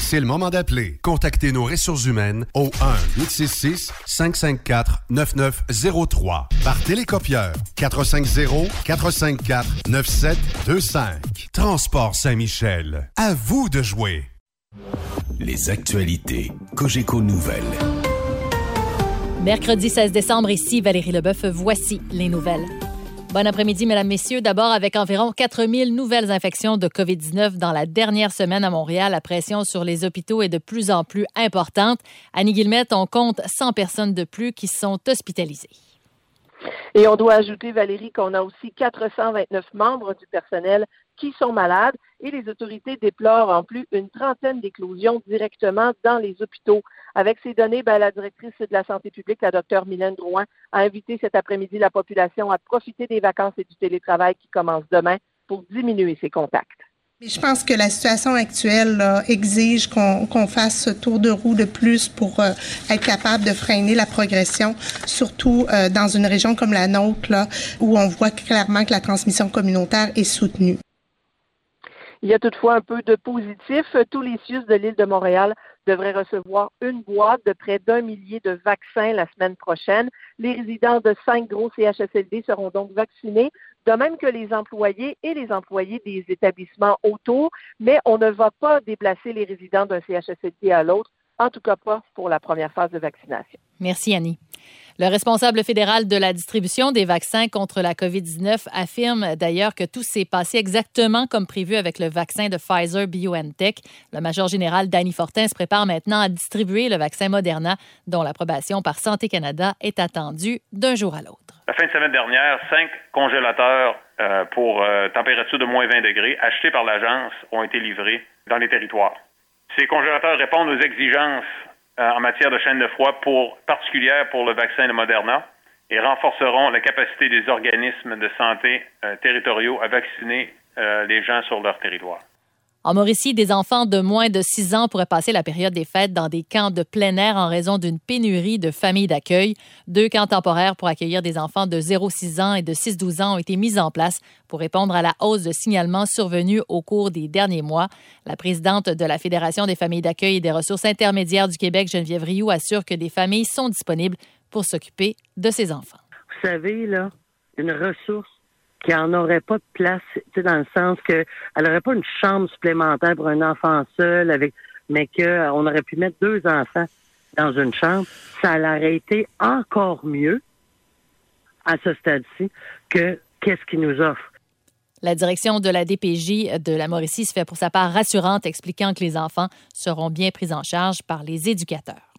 C'est le moment d'appeler. Contactez nos ressources humaines au 1-866-554-9903 par télécopieur 450-454-9725. Transport Saint-Michel. À vous de jouer. Les actualités Cogeco Nouvelles. Mercredi 16 décembre, ici Valérie Leboeuf, voici les nouvelles. Bon après-midi, mesdames, messieurs. D'abord, avec environ 4000 nouvelles infections de COVID-19 dans la dernière semaine à Montréal, la pression sur les hôpitaux est de plus en plus importante. Annie Guillemette, on compte 100 personnes de plus qui sont hospitalisées. Et on doit ajouter, Valérie, qu'on a aussi 429 membres du personnel qui sont malades et les autorités déplorent en plus une trentaine d'éclosions directement dans les hôpitaux. Avec ces données, ben, la directrice de la santé publique, la docteure Mylène Drouin, a invité cet après-midi la population à profiter des vacances et du télétravail qui commence demain pour diminuer ses contacts. Je pense que la situation actuelle là, exige qu'on fasse ce tour de roue de plus pour euh, être capable de freiner la progression, surtout euh, dans une région comme la nôtre, là, où on voit clairement que la transmission communautaire est soutenue. Il y a toutefois un peu de positif. Tous les CIUS de l'île de Montréal devraient recevoir une boîte de près d'un millier de vaccins la semaine prochaine. Les résidents de cinq gros CHSLD seront donc vaccinés, de même que les employés et les employés des établissements autour, mais on ne va pas déplacer les résidents d'un CHSLD à l'autre, en tout cas pas pour la première phase de vaccination. Merci, Annie. Le responsable fédéral de la distribution des vaccins contre la COVID-19 affirme d'ailleurs que tout s'est passé exactement comme prévu avec le vaccin de Pfizer BioNTech. Le major général Danny Fortin se prépare maintenant à distribuer le vaccin Moderna, dont l'approbation par Santé Canada est attendue d'un jour à l'autre. La fin de semaine dernière, cinq congélateurs euh, pour euh, température de moins 20 degrés achetés par l'agence ont été livrés dans les territoires. Ces congélateurs répondent aux exigences euh, en matière de chaîne de froid pour, particulière pour le vaccin de Moderna et renforceront la capacité des organismes de santé euh, territoriaux à vacciner euh, les gens sur leur territoire. En Mauricie, des enfants de moins de 6 ans pourraient passer la période des fêtes dans des camps de plein air en raison d'une pénurie de familles d'accueil. Deux camps temporaires pour accueillir des enfants de 0-6 ans et de 6-12 ans ont été mis en place pour répondre à la hausse de signalements survenus au cours des derniers mois. La présidente de la Fédération des familles d'accueil et des ressources intermédiaires du Québec, Geneviève Rioux, assure que des familles sont disponibles pour s'occuper de ces enfants. Vous savez, là, une ressource qui n'en aurait pas de place, dans le sens que elle n'aurait pas une chambre supplémentaire pour un enfant seul, avec, mais qu'on aurait pu mettre deux enfants dans une chambre, ça aurait été encore mieux à ce stade-ci que qu'est-ce qu'il nous offre. La direction de la DPJ de la Mauricie se fait pour sa part rassurante, expliquant que les enfants seront bien pris en charge par les éducateurs.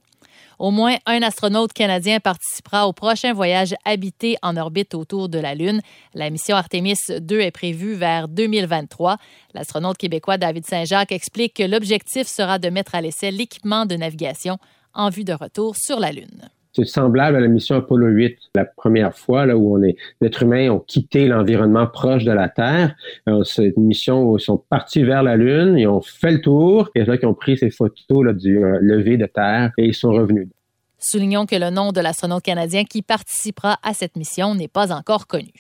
Au moins un astronaute canadien participera au prochain voyage habité en orbite autour de la Lune. La mission Artemis 2 est prévue vers 2023. L'astronaute québécois David Saint-Jacques explique que l'objectif sera de mettre à l'essai l'équipement de navigation en vue de retour sur la Lune. C'est semblable à la mission Apollo 8, la première fois là, où on est, l'être humain ont quitté l'environnement proche de la Terre. Euh, c'est une mission où ils sont partis vers la Lune, ils ont fait le tour, et là qu'ils ont pris ces photos là, du euh, lever de Terre et ils sont revenus. Soulignons que le nom de l'astronaute canadien qui participera à cette mission n'est pas encore connu.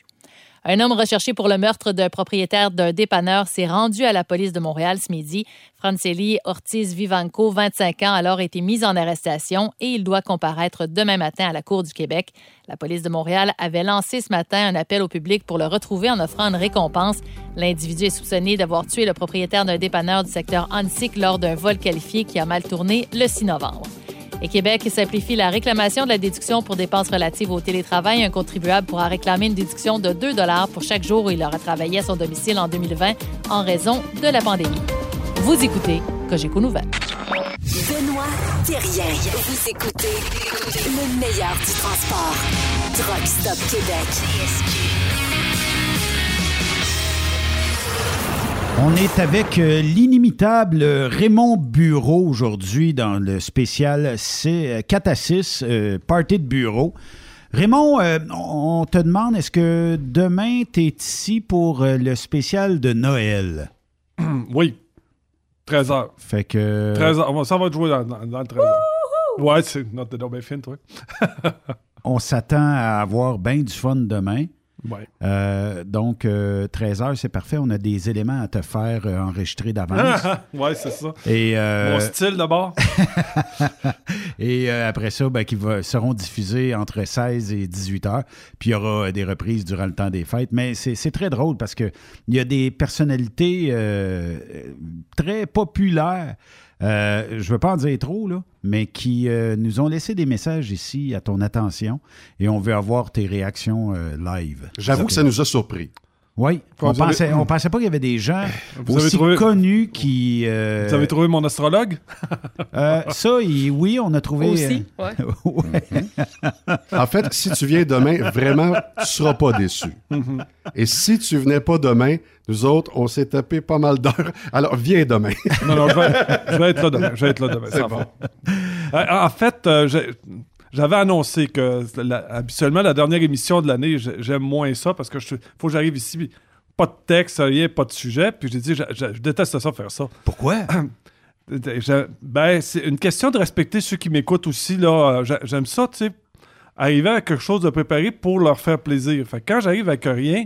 Un homme recherché pour le meurtre d'un propriétaire d'un dépanneur s'est rendu à la police de Montréal ce midi. Franceli Ortiz Vivanco, 25 ans, a alors été mis en arrestation et il doit comparaître demain matin à la Cour du Québec. La police de Montréal avait lancé ce matin un appel au public pour le retrouver en offrant une récompense. L'individu est soupçonné d'avoir tué le propriétaire d'un dépanneur du secteur Annecy lors d'un vol qualifié qui a mal tourné le 6 novembre. Et Québec simplifie la réclamation de la déduction pour dépenses relatives au télétravail. Un contribuable pourra réclamer une déduction de 2 pour chaque jour où il aura travaillé à son domicile en 2020 en raison de la pandémie. Vous écoutez Cogeco Nouvelles. Benoît Thérien. Vous écoutez le meilleur du transport. Truck Stop Québec. On est avec euh, l'inimitable Raymond Bureau aujourd'hui dans le spécial C 4 à 6, euh, Party de bureau. Raymond, euh, on te demande, est-ce que demain, tu es ici pour le spécial de Noël? oui. 13h. Fait que... 13h. Ça va jouer dans, dans, dans le 13h. Ouais, c'est notre bien fin, toi. on s'attend à avoir bien du fun demain. Ouais. Euh, donc, 13 heures, c'est parfait. On a des éléments à te faire euh, enregistrer d'avance. ouais, c'est ça. Et, euh, Mon style d'abord. et après ça, ben, qui va, seront diffusés entre 16 et 18 heures. Puis il y aura des reprises durant le temps des fêtes. Mais c'est très drôle parce qu'il y a des personnalités très populaires euh, je ne veux pas en dire trop, là, mais qui euh, nous ont laissé des messages ici à ton attention et on veut avoir tes réactions euh, live. J'avoue que ça nous a surpris. Oui, on pensait, pensait pas qu'il y avait des gens aussi connus qui... Vous avez trouvé mon astrologue? ça, oui, on a trouvé... Aussi, ouais. en fait, si tu viens demain, vraiment, tu seras pas déçu. Et si tu venais pas demain, nous autres, on s'est tapé pas mal d'heures. Alors, viens demain. non, non, je vais, être là demain. Je vais être là demain, ça va. en fait, j'avais annoncé que habituellement, la dernière émission de l'année, j'aime moins ça parce que faut que j'arrive ici, pas de texte, rien, pas de sujet. Puis j'ai dit, je, déteste ça, faire ça. Pourquoi? ben, c'est une question de respecter ceux qui m'écoutent aussi. là. J'aime ça, tu sais, arriver avec quelque chose de préparé pour leur faire plaisir. Fait quand j'arrive avec rien,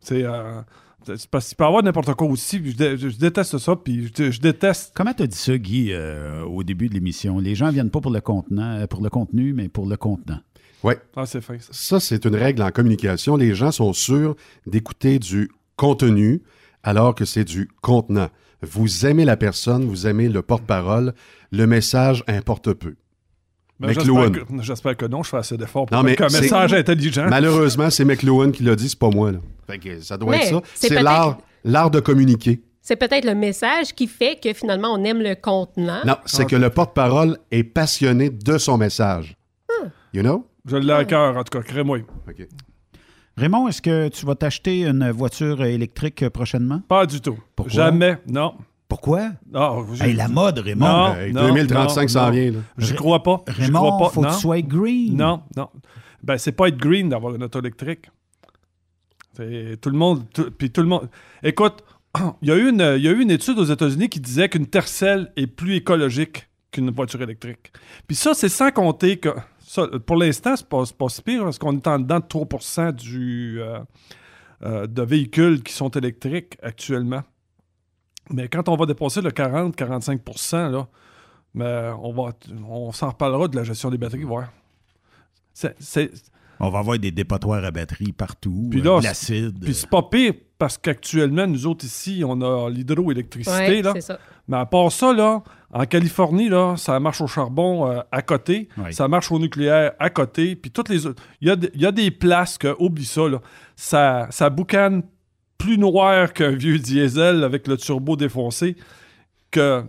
c'est. Euh, c'est parce qu'il peut avoir n'importe quoi aussi. Je, déteste ça, puis je, déteste. Comment tu as dit ça, Guy, euh, au début de l'émission? Les gens viennent pas pour le, contenant, euh, pour le contenu, mais pour le contenant. Oui. Ah, c'est fin, ça. Ça, c'est une règle en communication. Les gens sont sûrs d'écouter du contenu alors que c'est du contenant. Vous aimez la personne, vous aimez le porte-parole, le message importe peu. J'espère que, non, je fais assez d'efforts pour non, un message intelligent. Malheureusement, c'est McLuhan qui l'a dit, c'est pas moi. Là. ça doit être ça. C'est l'art, l'art de communiquer. C'est peut-être le message qui fait que finalement on aime le contenant. Non, c'est que le porte-parole est passionné de son message. Ah. You know? Je l'ai à cœur, en tout cas, crée-moi. Raymond, est-ce que tu vas t'acheter une voiture électrique prochainement? Pas du tout. Pourquoi? Jamais, non. Pourquoi? Non, la mode, Raymond. Non, 2035 s'en vient. Je crois pas. Raymond, crois pas. faut que tu sois green. Non, non. Ben, c'est pas être green d'avoir une auto électrique. Tout le monde. puis tout le monde. Écoute, il y, a eu une, il y a eu une étude aux États-Unis qui disait qu'une Tercel est plus écologique qu'une voiture électrique. Puis ça, c'est sans compter que. Ça, pour l'instant, c'est pas, pas si pire parce qu'on est en dedans de 3 du, euh, euh, de véhicules qui sont électriques actuellement. Mais quand on va dépasser le 40-45 là, mais on, va, on s'en reparlera de la gestion des batteries, voir. On va avoir des dépotoirs à batterie partout, puis euh, l'acide. Puis c'est pas pire parce qu'actuellement, nous autres ici, on a l'hydroélectricité. là. Mais à part ça, là, en Californie, là, ça marche au charbon euh, à côté, ça marche au nucléaire à côté, puis toutes les autres. Il y a, des places que, oublie ça, là, ça, ça boucane plus noir qu'un vieux diesel avec le turbo défoncé. Que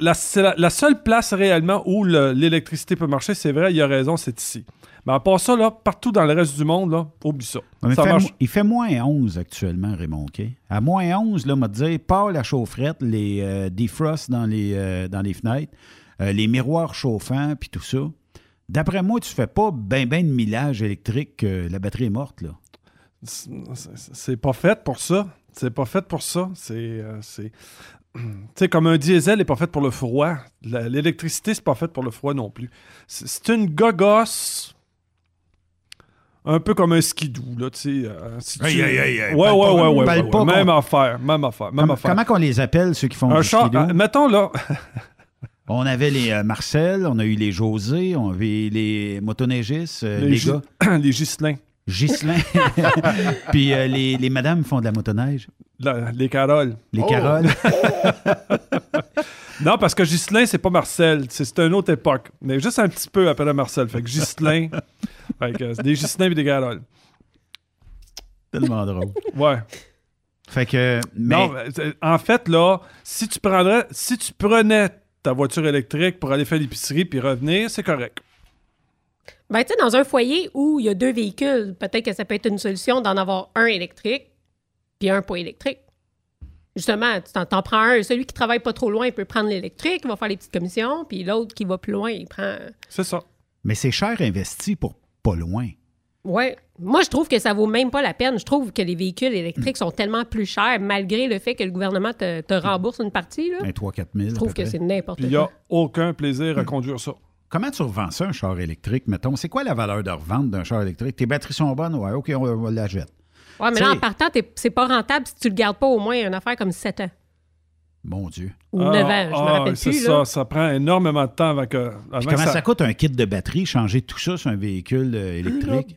la, c'est la, seule place réellement où l'électricité peut marcher, c'est vrai, il y a raison, c'est ici. Mais à part ça, là, partout dans le reste du monde, là, oublie ça. il, fait, il, fait, moins 11 actuellement, Raymond. OK? À moins 11, là, m'a dit, pas la chaufferette, les euh, defrosts dans les, euh, dans les fenêtres, euh, les miroirs chauffants, puis tout ça. D'après moi, tu fais pas ben ben de millage électrique, la batterie est morte, là c'est pas fait pour ça. C'est pas fait pour ça. C'est. Euh, tu sais, comme un diesel n'est pas fait pour le froid. L'électricité, c'est pas fait pour le froid non plus. C'est une gogosse. Un peu comme un skidoo, là, tu sais. Euh, ouais, ouais, ouais, ouais, Même affaire, même affaire, même affaire. Comment qu'on les appelle, ceux qui font un du skidoo? Euh, mettons, là... On avait les Marcel, on a eu les José, on avait les motoneigistes, les, les gars. les. Ghislain. Puis euh, les, les, madames font de la motoneige. les Caroles. Les Caroles. Non, parce que Ghislain, c'est pas Marcel. C'est c'est une autre époque. Mais juste un petit peu après Marcel. Fait que Ghislain. fait que c'est des Ghislain et des Garold. Tellement drôle. Ouais. Fait que. Mais, Non, euh, en fait, là, si tu prendrais, si tu prenais ta voiture électrique pour aller faire l'épicerie puis revenir, c'est correct. Ben, tu sais, dans un foyer où il y a deux véhicules, peut-être que ça peut être une solution d'en avoir un électrique puis un pas électrique. Justement, tu t'en, prends un. Celui qui travaille pas trop loin, il peut prendre l'électrique, il va faire les petites commissions, puis l'autre qui va plus loin, il prend. C'est ça. mais c'est cher investi pour pas loin. Ouais. Moi, je trouve que ça vaut même pas la peine. Je trouve que les véhicules électriques sont tellement plus chers, malgré le fait que le gouvernement te, te rembourse une partie. Là. Un 3-4 000. Je trouve que c'est n'importe Puis il quoi. n'y a aucun plaisir à conduire ça. Comment tu revends ça, un char électrique, mettons? C'est quoi la valeur de revente d'un char électrique? Tes batteries sont bonnes? Ouais, OK, on, on la jette. Ouais, mais là, en partant, c'est pas rentable si tu le gardes pas au moins une affaire comme 7 ans. Mon Dieu. Ou 9 ans, je me ah, rappelle c'est plus. ça, là. ça prend énormément de temps avant que. avant Puis que comment ça... coûte un kit de batterie, changer tout ça sur un véhicule euh, électrique?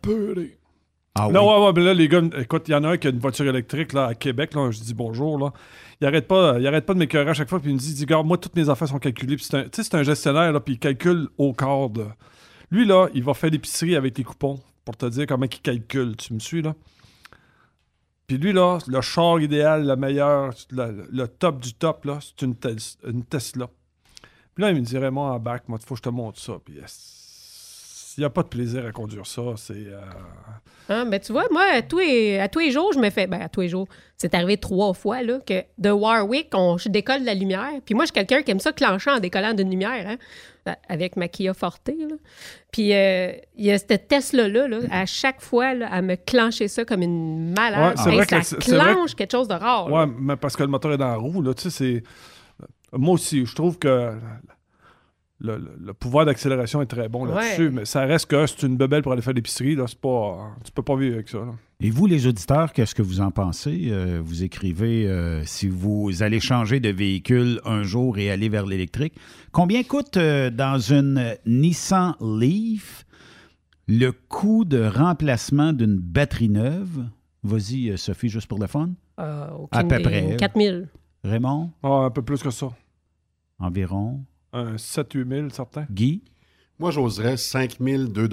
Ah oui? Là, ouais, ouais, mais là, les gars, écoute, il y en a un qui a une voiture électrique là, à Québec. Là, je dis bonjour. Là. Il arrête pas, il arrête pas de m'écœurer à chaque fois. Puis il me dit, dit Regarde, moi, toutes mes affaires sont calculées. Puis c'est un, tu sais, c'est un gestionnaire, là, puis il calcule au quart de. Lui, là, il va faire l'épicerie avec les coupons pour te dire comment il calcule. Tu me suis, là? Puis lui, là, le char idéal, le meilleur, le, top du top, là, c'est une, Tes- une Tesla. Puis là, il me dirait, moi, en bac, moi, il faut que je te montre ça. Puis yes, n'y a pas de plaisir à conduire ça. C'est. euh, Hein, ben, tu vois, moi, à tous, les, à tous les jours, je me fais. Ben, à tous les jours, c'est arrivé trois fois, là, que de Warwick, on, je décolle la lumière. Puis moi, je suis quelqu'un qui aime ça clencher en décollant d'une lumière, hein, avec ma Kia Forte. Là. Puis euh, il y a cette Tesla-là, là, à chaque fois, là, à me clencher ça comme une malade. Ouais, c'est Hey, vrai ça que clenche quelque chose de rare. Ouais, mais parce que le moteur est dans la roue, là, tu sais, c'est... Moi aussi, je trouve que le, le- le pouvoir d'accélération est très bon là-dessus, Ouais. mais ça reste que c'est une bebelle pour aller faire l'épicerie, là, c'est pas... Tu peux pas vivre avec ça, là. Et vous, les auditeurs, qu'est-ce que vous en pensez? Euh, vous écrivez euh, si vous allez changer de véhicule un jour et aller vers l'électrique. Combien coûte euh, dans une Nissan Leaf le coût de remplacement d'une batterie neuve? Vas-y, Sophie, juste pour le fun. Euh, à peu près. 4000. Raymond? Ah, un peu plus que ça. Environ? Un 7-8 000, certain. Guy? Moi, j'oserais 5 002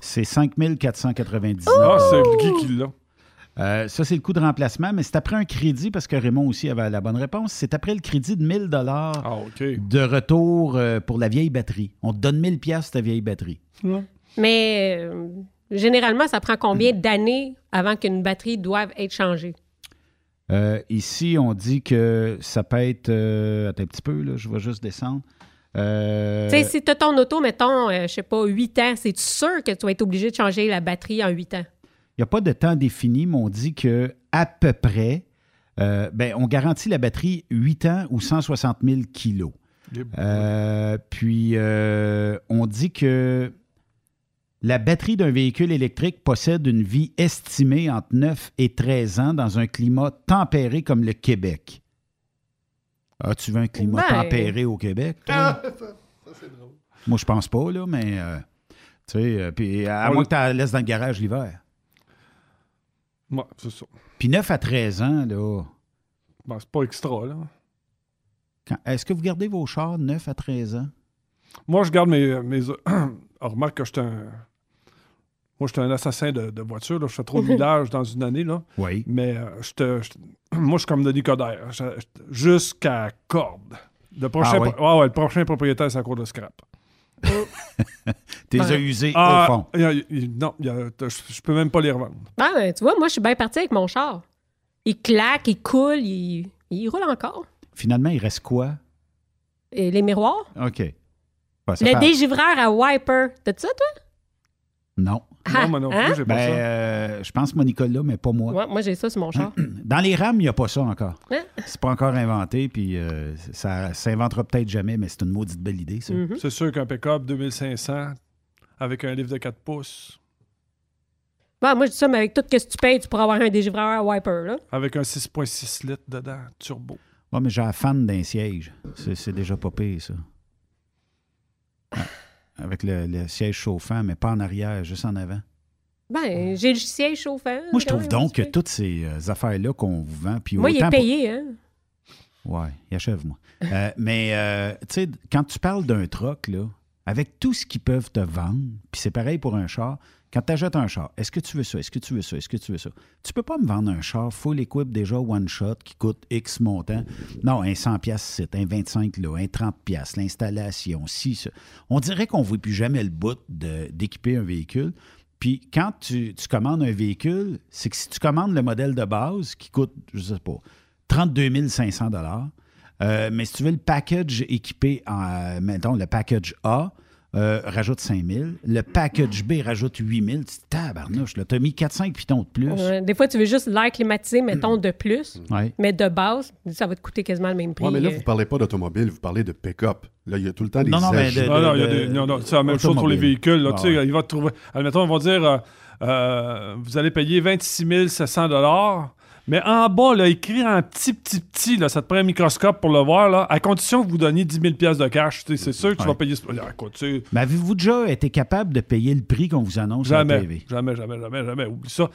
C'est 5 499 Ah, c'est Guy qui l'a. Euh, ça, c'est le coût de remplacement, mais c'est après un crédit, parce que Raymond aussi avait la bonne réponse. C'est après le crédit de 1000 dollars Ah, de retour euh, pour la vieille batterie. On te donne 1000 pièces ta vieille batterie. Mais euh, généralement, ça prend combien d'années avant qu'une batterie doive être changée? Euh, ici, on dit que ça peut être... euh, attends un petit peu, là, je vais juste descendre. Euh, Tu sais, si tu as ton auto, mettons, euh, je sais pas, 8 ans, c'est sûr que tu vas être obligé de changer la batterie en 8 ans? Il n'y a pas de temps défini, mais on dit que à peu près, euh, ben, on garantit la batterie 8 ans ou 160 000 kilos. Euh, puis, euh, on dit que la batterie d'un véhicule électrique possède une vie estimée entre 9 et 13 ans dans un climat tempéré comme le Québec. Ah, tu veux un climat Ben. tempéré au Québec? toi? Moi, je pense pas, là, mais... euh, tu sais, euh, puis à On moins le- que tu la laisses dans le garage l'hiver. Ouais, c'est ça. Puis 9 à 13 ans, là. Ben, c'est pas extra, là. quand- Est-ce que vous gardez vos chars 9 à 13 ans? Moi, je garde mes... mes... Ah, remarque que je suis un... Moi, je suis un assassin de, de voiture. Là. Je fais trop de village dans une année. Là. Oui. Mais euh, je te- je te- moi, je suis comme Denis Coderre. Je- je- Jusqu'à corde. Le prochain, Ah oui? pro- ouais, ouais, le prochain propriétaire, c'est à court de scrap. Tu les Ben. as usés Ah, au fond. y a- non, y a- je, je peux même pas les revendre. Ah, ben, tu vois, moi, je suis bien parti avec mon char. Il claque, il coule, il, il roule encore. Finalement, il reste quoi? Et les miroirs? OK. Ouais, Le dégivreur à wiper. T'as ça, toi? Non. Ah, moi non plus, hein? j'ai pas Ben, ça. euh, je pense Monica là, mais pas moi. Ouais, moi, j'ai ça sur mon char. Dans les rames, il n'y a pas ça encore. Hein? C'est pas encore inventé, puis euh, ça s'inventera peut-être jamais, mais c'est une maudite belle idée, ça. Mm-hmm. C'est sûr qu'un pick-up 2500 avec un livre de 4 pouces, Bon, moi, je dis ça, mais avec tout ce que tu payes, tu pourras avoir un dégivreur à wiper, là. avec un 6.6 litres dedans, turbo. Ouais, mais j'ai la fan d'un siège. C'est c'est déjà pas pire, ça. Ouais. Avec le, le siège chauffant, mais pas en arrière, juste en avant. Ben, j'ai le siège chauffant. Moi, je trouve donc que toutes ces euh, affaires-là qu'on vous vend, puis Moi, il est autant pour- payé, hein. Ouais, il achève-moi. Euh, mais, euh, tu sais, quand tu parles d'un truck, là, avec tout ce qu'ils peuvent te vendre, puis c'est pareil pour un char, quand tu achètes un char, est-ce que tu veux ça? Est-ce que tu veux ça? Est-ce que tu veux ça? Tu peux pas me vendre un char full equip déjà one shot qui coûte X montant. Non, un 100 pièces site, un 25 là, un 30 pièces, l'installation, si ça. On dirait qu'on ne voit plus jamais le bout d'équiper un véhicule. Puis quand tu, commandes un véhicule, c'est que si tu commandes le modèle de base qui coûte, je sais pas, 32 500 euh, mais si tu veux le package équipé en, euh, mettons, le package A, euh, rajoute 5 000. Le package B rajoute 8 000. Tu dis, tabarnouche, là, t'as mis 4-5 pitons de plus. Ouais, des fois, tu veux juste l'air climatisé, mettons, de plus. Ouais. Mais de base, ça va te coûter quasiment le même prix. Ouais, mais là, euh. vous parlez pas d'automobile, vous parlez de pick-up. Là, il y a tout le temps des Non, non, mais ajouts. de- Non, non, il y a des- non, non, c'est la même chose pour les Automobile. véhicules. Là, Ah ouais. ils vont te trouver. Admettons, ils vont dire euh, euh, vous allez payer 26 700 mais en bas, là, écrit en petit, petit, petit, là, ça te prend un microscope pour le voir, là, à condition que vous donniez 10 000 de cash. C'est sûr que tu Ouais. vas payer. ce- Là, écoute, tu sais, Mais avez-vous déjà été capable de payer le prix qu'on vous annonce à la jamais, TV? jamais, jamais, jamais, jamais. Oublie ça.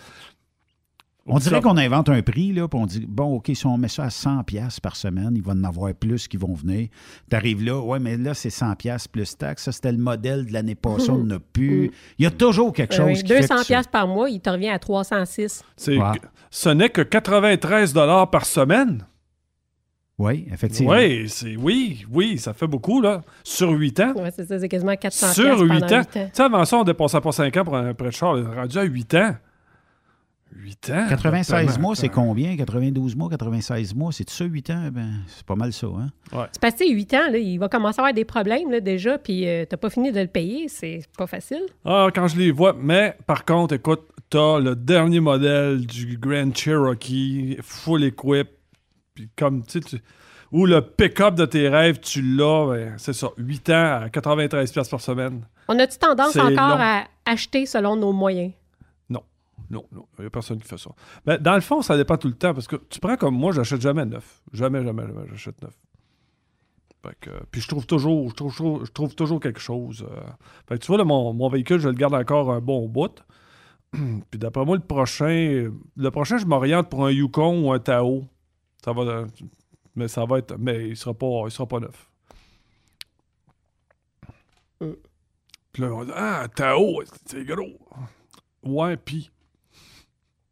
On dirait qu'on invente un prix, là, puis on dit, bon, OK, si on met ça à 100 pièces par semaine, il va en avoir plus qui vont venir. T'arrives là, ouais, mais là, c'est 100 pièces plus taxes. Ça, c'était le modèle de l'année passée, on n'en a plus. Il y a toujours quelque Euh, chose oui, qui fait 200 que tu- pièces par mois, il te revient à 306. C'est- Ouais. Ce n'est que 93 par semaine. Oui, effectivement. Oui, c'est oui, oui, ça fait beaucoup, là. Sur 8 ans. Ouais, c'est ça, c'est quasiment 400 Sur pièces 8 pendant ans. 8 Tu sais, avant ça, on dépassait pas 5 ans pour un prêt de char. Rendu à 8 ans. 8 ans. 96 Comment- mois, c'est combien? 92 mois, 96 mois, c'est ça, 8 ans? Ben, c'est pas mal ça, hein? C'est sais, 8 ans, là, il va commencer à avoir des problèmes là, déjà, puis euh, t'as pas fini de le payer, c'est pas facile. Ah, quand je les vois. Mais par contre, écoute, t'as le dernier modèle du Grand Cherokee, full equip. Puis comme, tu sais, tu- ou le pick-up de tes rêves, tu l'as, ben, c'est ça, 8 ans à 93$ piastres par semaine. On a-tu tendance encore long. à acheter selon nos moyens? Non, non. Il n'y a personne qui fait ça. Mais dans le fond, ça dépend tout le temps. Parce que tu prends comme moi, j'achète jamais neuf. Jamais, jamais, jamais, j'achète neuf. Fait que, euh, puis je trouve toujours, je trouve, je trouve, je trouve toujours quelque chose. euh. Fait que tu vois, là, mon, mon véhicule, je le garde encore un bon bout. puis d'après moi, le prochain, le prochain, je m'oriente pour un Yukon ou un Tao. Ça va, euh, mais ça va être, mais il sera pas, il sera pas neuf. Puis là, on dit, ah, Tao, c'est gros. Ouais, puis.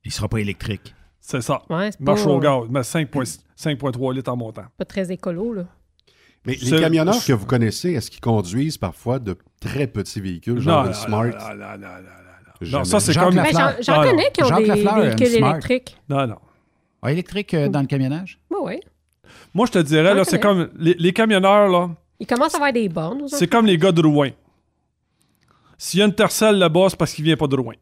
Il sera pas électrique. C'est ça. Ouais, c'est Marche pas, au euh, gaz, mais 5,3 5,3 litres en montant. Pas très écolo, là. Mais C'est- les camionneurs que vous connaissez, est-ce qu'ils conduisent parfois de très petits véhicules, genre Non, une non, Smart? non, non, non, non, non, non. Jamais. Non, ça, c'est Jacques comme. Lafleur. Ben, j'en- j'en Ah, non. connais qui ont Jacques des Lafleur, véhicules Smart. électriques. Non, non. Ah, électrique euh, dans le camionnage? Oui, oui. Moi, je te dirais, J'en là, c'est comme. Les, les camionneurs, là, Ils commencent à avoir des bornes. aux c'est comme les gars de Rouen. S'il y a une tercelle là-bas, c'est parce qu'il vient pas de Rouen.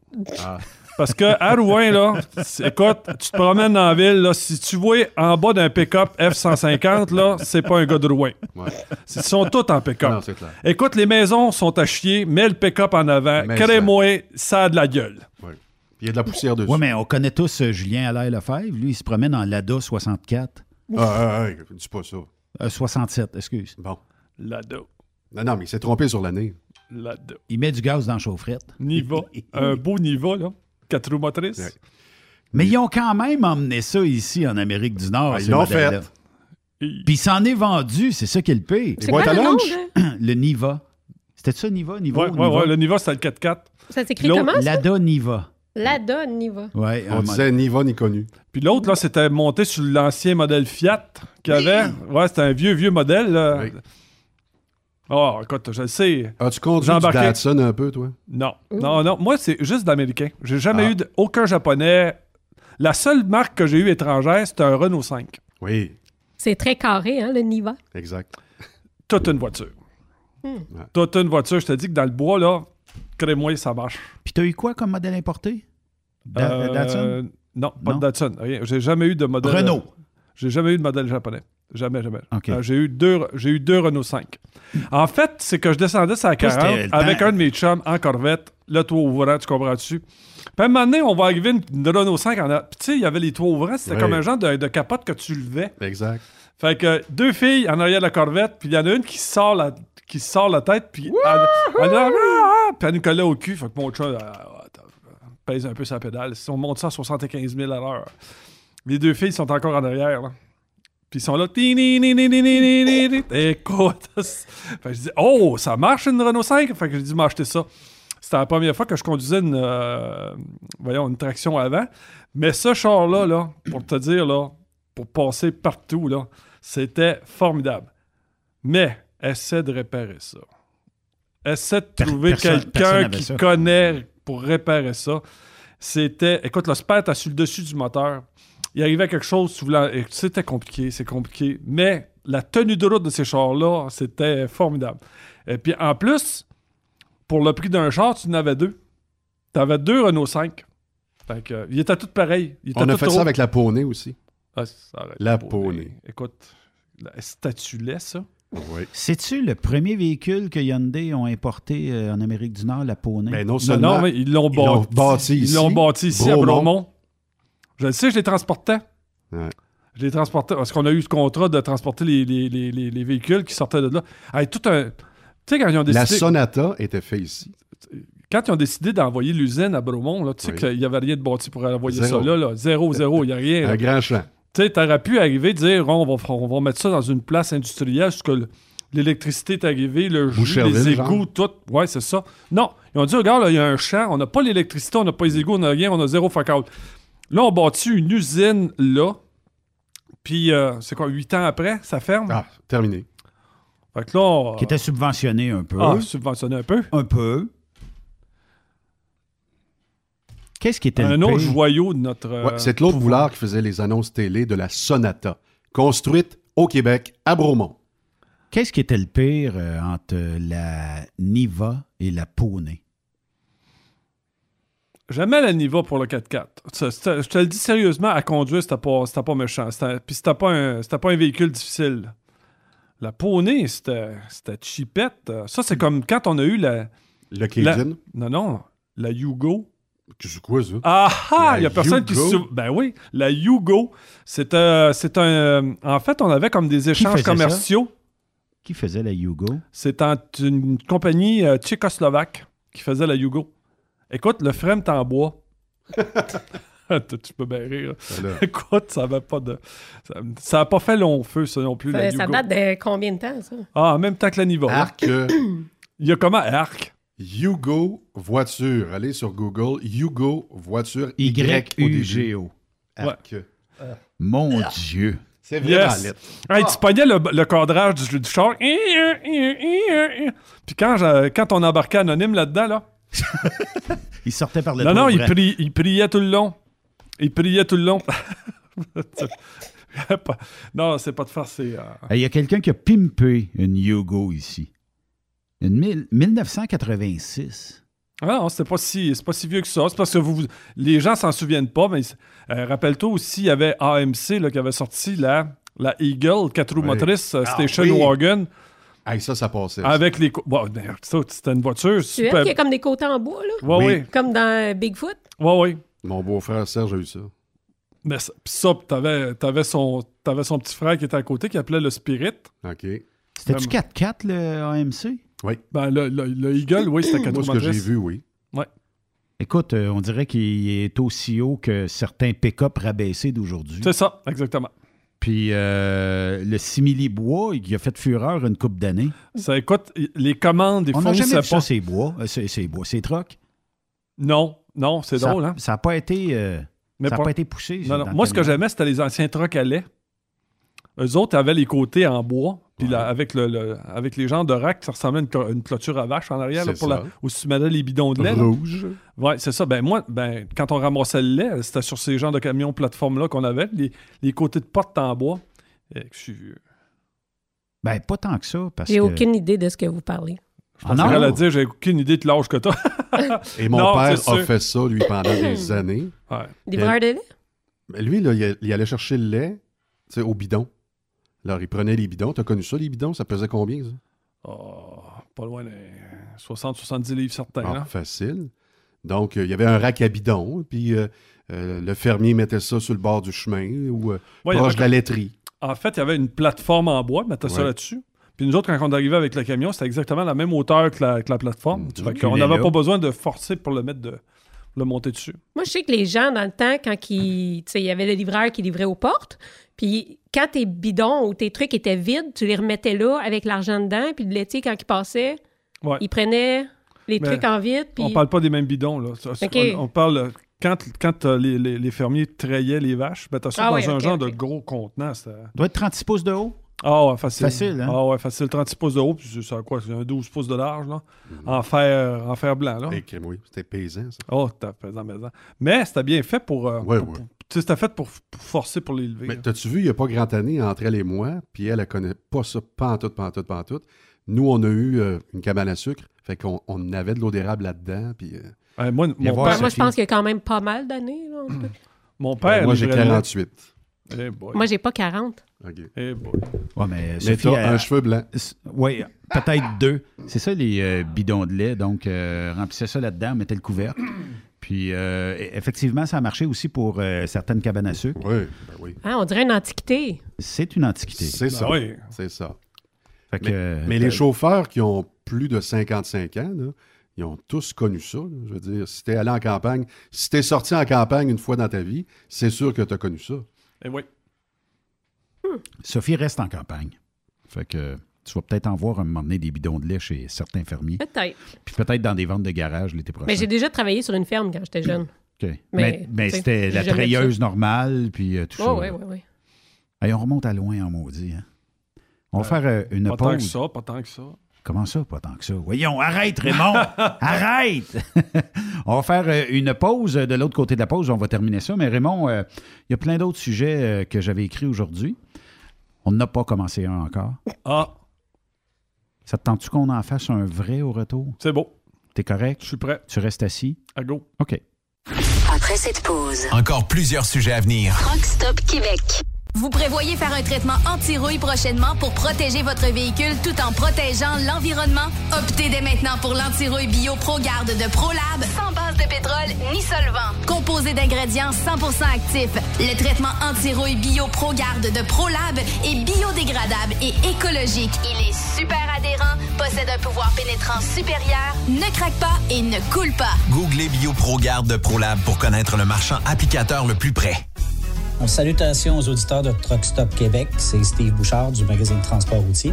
Parce que à Rouen, là, écoute, tu te promènes dans la ville, là, si tu vois en bas d'un pick-up F-150, là, c'est pas un gars de Rouen. Ouais. Ils sont tous en pick-up. Non, c'est clair. Écoute, les maisons sont à chier, mets le pick-up en avant, crée-moi, ça a de la gueule. Ouais. Il y a de la poussière dessus. Oui, mais on connaît tous euh, Julien Allaire Lefebvre. Lui, il se promène en Lada 64. Ah, ah, ah, dis pas ça. Euh, 67, excuse. Bon. Là-dedans. Non, non, mais il s'est trompé sur l'année. Là-dedans. Il met du gaz dans la chaufferette. Niva. un beau Niva, là. Quatre roues motrices. Ouais. Mais ils ont quand même emmené ça ici en Amérique du Nord. Ah, ils l'ont fait. Puis il s'en est vendu, c'est ça qui est le pire. C'est quoi le nom, le Niva. C'était ça, Niva? Niva Ouais, ou ouais, Niva? ouais, le Niva, c'était le 4x4. Ça s'écrit comment, ça? Lada Niva. Lada Niva. Ouais, On un disait ni va ni connu. Puis l'autre, là, c'était monté sur l'ancien modèle Fiat qu'il y avait. Ouais, c'était un vieux, vieux modèle. là. Oui. Oh, écoute, je le sais. As-tu conduit du. Datsun un peu, toi? Non, non, non. Moi, c'est juste d'américain. J'ai jamais Ah. eu de- aucun japonais. La seule marque que j'ai eue étrangère, c'était un Renault 5. Oui, C'est très carré, hein, le Niva? exact. Toute une voiture. Hmm. Toute une voiture. Je te dis que dans le bois, là, crée-moi, ça marche. Puis t'as eu quoi comme modèle importé? Da- Euh, Datsun? Non, pas Non? de Datsun. Rien. J'ai jamais eu de modèle. Renault. J'ai jamais eu de modèle japonais. Jamais, jamais. Euh, j'ai eu deux, j'ai eu deux Renault 5. En fait, c'est que je descendais sur la Toi, 40 c'était le avec un de mes chums en Corvette, le toit ouvrant, tu comprends dessus. Puis à un moment donné, on va arriver une, une Renault 5 en. Puis tu sais, il y avait les toits ouvrants, c'était Oui. comme un genre de, de capote que tu levais. Exact. Fait que deux filles en arrière de la Corvette, puis il y en a une qui sort la, qui sort la tête, puis elle, elle, elle- elle nous collait au cul. Fait que mon chum pèse un peu sa pédale. Si on monte ça à 75 000 à l'heure. Les deux filles sont encore en arrière. là. Puis ils sont là. Écoute. fait je dis, oh, ça marche une Renault 5. Fait que j'ai m'acheter ça. C'était la première fois que je conduisais une, euh, voyons, une traction avant. Mais ce char-là, là, pour te dire, là, pour passer partout, là, c'était formidable. Mais essaie de réparer ça. Essaie de trouver quelqu'un qui connaît pour réparer ça. C'était. Écoute, le spare, t'as sur le dessus du moteur. Il arrivait quelque chose, tu voulais- et c'était compliqué, c'est compliqué. Mais la tenue de route de ces chars-là, c'était formidable. Et puis en plus, pour le prix d'un char, tu en avais deux. Tu avais deux Renault 5. Fait que, euh, ils étaient tous pareils. Ils étaient On a fait trop- ça avec la poney aussi. Ah, ça La poney. poney. Écoute, la statue-lait, ça. Oui. C'est-tu le premier véhicule que Hyundai ont importé euh, en Amérique du Nord, la Poney? Ben non Non, seulement. non, mais ils l'ont bâti, bâti Ils ici, l'ont bâti ici à Bromont. Je le sais, je les transportais. Ouais. Je les transportais parce qu'on a eu le contrat de transporter les, les- les- les- les véhicules qui sortaient de là. Tout un. Tu sais, quand ils ont La. Sonata était faite ici. Quand ils ont décidé d'envoyer l'usine à Bromont, là, tu sais Oui. qu'il n'y avait rien de bâti pour envoyer Zéro. ça là. là. Zéro, zéro, il n'y a rien. Un là. grand champ. Tu sais, t'aurais pu arriver et dire on va, on va mettre ça dans une place industrielle, le- l'électricité est arrivée, le jus, les genre? égouts, tout. Ouais, c'est ça. Non, ils ont dit regarde, il y a un champ, on n'a pas l'électricité, on n'a pas les égouts, on n'a rien, on a zéro fuck out. Là, on bâtit une usine là, puis euh, c'est quoi, huit ans après, ça ferme? Ah, terminé. Fait que là. Qui était subventionné un peu. Ah, subventionné un peu. Un peu. Qu'est-ce qui était Un le autre pire? joyau de notre. euh, Ouais, c'est Claude Boulard qui faisait les annonces télé de la Sonata, construite au Québec, à Bromont. Qu'est-ce qui était le pire euh, entre la Niva et la Poney? J'aimais la Niva pour le 4x4. Ça, c'était- Je te le dis sérieusement, à conduire, c'était pas, c'était pas méchant. C'était- Puis c'était pas, un, c'était pas un véhicule difficile. La Poney, c'était, c'était cheapette. Ça, c'est comme quand on a eu la. Le Cajun? Non, non. La Yugo. C'est quoi ça? Ah ah! La Il y a personne qui se. Ben oui, la Yugo. C'est, euh, c'est un. euh, en fait, on avait comme des échanges ça? commerciaux. Qui faisait la Yugo? C'est une compagnie euh, tchécoslovaque qui faisait la Yugo. Écoute, le frame est en bois. tu peux bien rire. Ben Écoute, ça va pas de. Ça n'a pas fait long feu, ça non plus. la Ça, date de combien de temps, ça? Ah, en même temps que la Niva. Arc. euh, Il y a comment? Arc? Yugo voiture. Allez sur Google. Yugo voiture. Y-U-G-O. Arc. Mon Dieu. C'est vraiment Yes. lettre. Hey, Tu pognais le, le cadrage du, du char. Puis quand, je- quand on embarquait anonyme là-dedans, là. Il sortait par le Non, non, il, grand. pri- il priait tout le long. Il priait tout le long. Non, c'est pas de farce, euh, Il y a quelqu'un qui a pimpé une Yugo ici. Une mille- 1986. Ah non, c'est pas si pas si vieux que ça. C'est parce que vous, les gens s'en souviennent pas, mais euh, rappelle-toi aussi, il y avait AMC là, qui avait sorti la, la Eagle 4 roues motrices euh, Ah Station oui. Wagon. Hey, ça, ça passait. Avec les. Bon, ben, ça, c'était une voiture Tu super. qu'il y a comme des côtés en bois, là? Ouais, oui. Comme dans Bigfoot? Ouais, ouais. Mon beau-frère Serge a eu ça. Mais ça, pis ça, t'avais, t'avais son, t'avais son petit frère qui était à côté qui appelait le Spirit. OK. C'était-tu Vraiment. 4x4 le AMC? Oui. Ben, le, le, le Eagle, oui, c'était 4 Moi, ce que j'ai vu, oui. Ouais. Écoute, euh, on dirait qu'il est aussi haut que certains pick-up rabaissés d'aujourd'hui. C'est ça, exactement. Puis euh, le simili-bois, il a fait fureur une coupe d'années. Ça, écoute, les commandes, ils On n'a jamais vu ça, pas. c'est bois. Euh, c'est bois, c'est troc. Non, non, c'est drôle, hein? Ça n'a pas été... euh, Mais ça n'a pas- pas été poussé. Non, non. Moi, ce que j'aimais, c'était les anciens trucks à lait. Eux autres avaient les côtés en bois, puis là, avec, le, le- avec les genres de rack, ça ressemblait à une, clôture à vache en arrière, là, C'est pour ça. la, où tu mettais les bidons de lait. là. Rouge. Ouais, c'est ça. Ben moi, ben, quand on ramassait le lait, c'était sur ces genres de camions plateformes-là qu'on avait, les, les côtés de porte en bois. Et que je suis vieux. Ben, pas tant que ça, parce J'ai que... aucune idée de ce que vous parlez. Je qu'elle allait dire, j'ai aucune idée de l'âge que t'as. Et mon Non, père a sûr. fait ça, lui, pendant des années. Ouais. Livreur de lait? Mais Lui, là, il, allait chercher le lait au bidon. Alors, il prenait les bidons. T'as connu ça, les bidons? Ça pesait combien, ça? Oh, pas loin des 60-70 livres certains. Ah, là. facile. Donc, euh, il y avait un rack à bidon, puis euh, euh, le fermier mettait ça sur le bord du chemin ou euh, Ouais, proche de la laiterie. En fait, il y avait une plateforme en bois, mettait ça là-dessus. Puis nous autres, quand on arrivait avec le camion, c'était exactement la même hauteur que la, que la plateforme. Mm, Fait qu'on n'avait pas besoin de forcer pour le mettre de. le monter dessus. Moi, je sais que les gens, dans le temps, quand ils- il y avait le livreur qui livrait aux portes, puis quand tes bidons ou tes trucs étaient vides, tu les remettais là avec l'argent dedans, puis le laitier, quand il passait, Ouais. il prenait les Mais trucs en vide, puis... On parle pas des mêmes bidons. Là. Ça. On, on parle quand, quand euh, les, les- les fermiers traillaient les vaches, ben, t'as ça Ah dans ouais, un genre de gros contenant. c'était- Doit être 36 pouces de haut. Ah ouais, facile. Facile, hein? Ah ouais, facile. 36 pouces de haut, puis c'est ça, quoi? C'est un 12 pouces de large, là. En fer, en fer blanc, là. Et crème, oui, c'était paysan, ça. Oh, t'as pesant, pesant. Mais c'était bien fait pour. euh, Ouais, pour- ouais. pour- c'était fait pour, pour forcer pour les lever. Mais t'as-tu vu, il n'y a pas grand année entre elle et moi, puis elle, elle connaît pas ça pantoute, pantoute, pantoute. Nous, on a eu euh, une cabane à sucre, fait qu'on on avait de l'eau d'érable là-dedans, puis... euh, moi, mon père, moi, je pense qu'il y a quand même pas mal d'années. mon père moi, j'ai livrait le lait. 48. Eh boy. Moi, j'ai pas 40. OK. Eh boy. Ouais, mais Mais Sophie, un cheveu blanc. Oui, peut-être deux. C'est ça, les euh, bidons de lait. Donc, euh, remplissez ça là-dedans, mettez le couvercle. Puis, euh, e- effectivement, ça a marché aussi pour euh, certaines cabanes à sucre. Oui, ben oui. Ah, on dirait une antiquité. C'est une antiquité. C'est ça. Ben oui. C'est ça. Fait Mais, euh, mais les chauffeurs qui ont plus de 55 ans, là, ils ont tous connu ça. là. Je veux dire, si t'es allé en campagne, si t'es sorti en campagne une fois dans ta vie, c'est sûr que t'as connu ça. Eh oui. Sophie reste en campagne. Fait que tu vas peut-être en voir un moment donné des bidons de lait chez certains fermiers. Peut-être. Puis peut-être dans des ventes de garage l'été prochain. Mais j'ai déjà travaillé sur une ferme quand j'étais jeune. OK. Mais, c'était la treilleuse ça. normale, puis euh, tout ça. Oh, oui, oui, oui. Hey, on remonte à loin en maudit. Hein? On va faire euh, une Pas tant que pause. ça, pas tant que ça. Comment ça, pas tant que ça? Voyons, arrête, Raymond! arrête! on va faire euh, une pause. De l'autre côté de la pause, on va terminer ça. Mais Raymond, euh, il y a plein d'autres sujets euh, que j'avais écrits aujourd'hui. On n'a pas commencé un encore. Ah, Ça te tente-tu qu'on en fasse un vrai au retour? c'est beau. T'es correct? Je suis prêt. Tu restes assis? À go. OK. Après cette pause, Encore plusieurs sujets à venir. Rock Stop Québec. Vous prévoyez faire un traitement anti-rouille prochainement pour protéger votre véhicule tout en protégeant l'environnement? Optez dès maintenant pour l'anti-rouille bio ProGarde de ProLab, sans base de pétrole ni solvant. Composé d'ingrédients 100% actifs, le traitement anti-rouille bio ProGarde de ProLab est biodégradable et écologique. Il est super adhérent, possède un pouvoir pénétrant supérieur, ne craque pas et ne coule pas. Googlez BioProGarde de ProLab pour connaître le marchand applicateur le plus près. Salutations aux auditeurs de Truck Stop Québec. C'est Steve Bouchard du magazine Transport routier.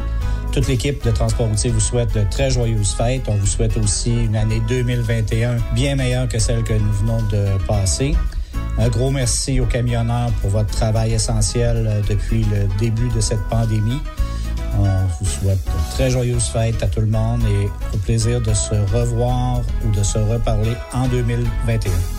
Toute l'équipe de Transport routier vous souhaite de très joyeuses fêtes. On vous souhaite aussi une année 2021 bien meilleure que celle que nous venons de passer. Un gros merci aux camionneurs pour votre travail essentiel euh, depuis le début de cette pandémie. On vous souhaite de très joyeuses fêtes à tout le monde et au plaisir de se revoir ou de se reparler en 2021.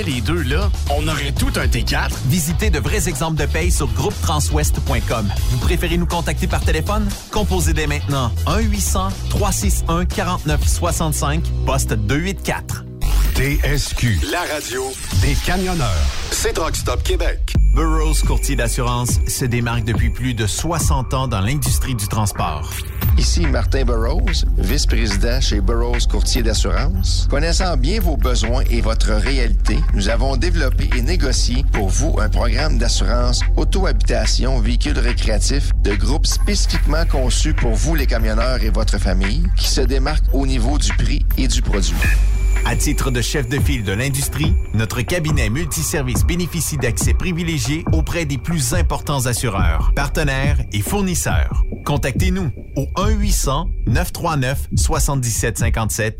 les deux là, on aurait tout un T4. Visitez de vrais exemples de paye sur groupetranswest.com. Vous préférez nous contacter par téléphone? Composez dès maintenant 1-800-361-4965, poste 284. TSQ, la radio des camionneurs. C'est Truck Stop Québec. Burroughs Courtier d'assurance se démarque depuis plus de 60 ans dans l'industrie du transport. Ici Martin Burroughs, vice-président chez Burroughs Courtier d'assurance. Connaissant bien vos besoins et votre réalité, nous avons développé et négocié pour vous un programme d'assurance auto-habitation véhicule récréatif de groupe spécifiquement conçu pour vous les camionneurs et votre famille, qui se démarque au niveau du prix et du produit. À titre de chef de file de l'industrie, notre cabinet multiservice bénéficie d'accès privilégié auprès des plus importants assureurs, partenaires et fournisseurs. Contactez-nous au 1-800-939-7757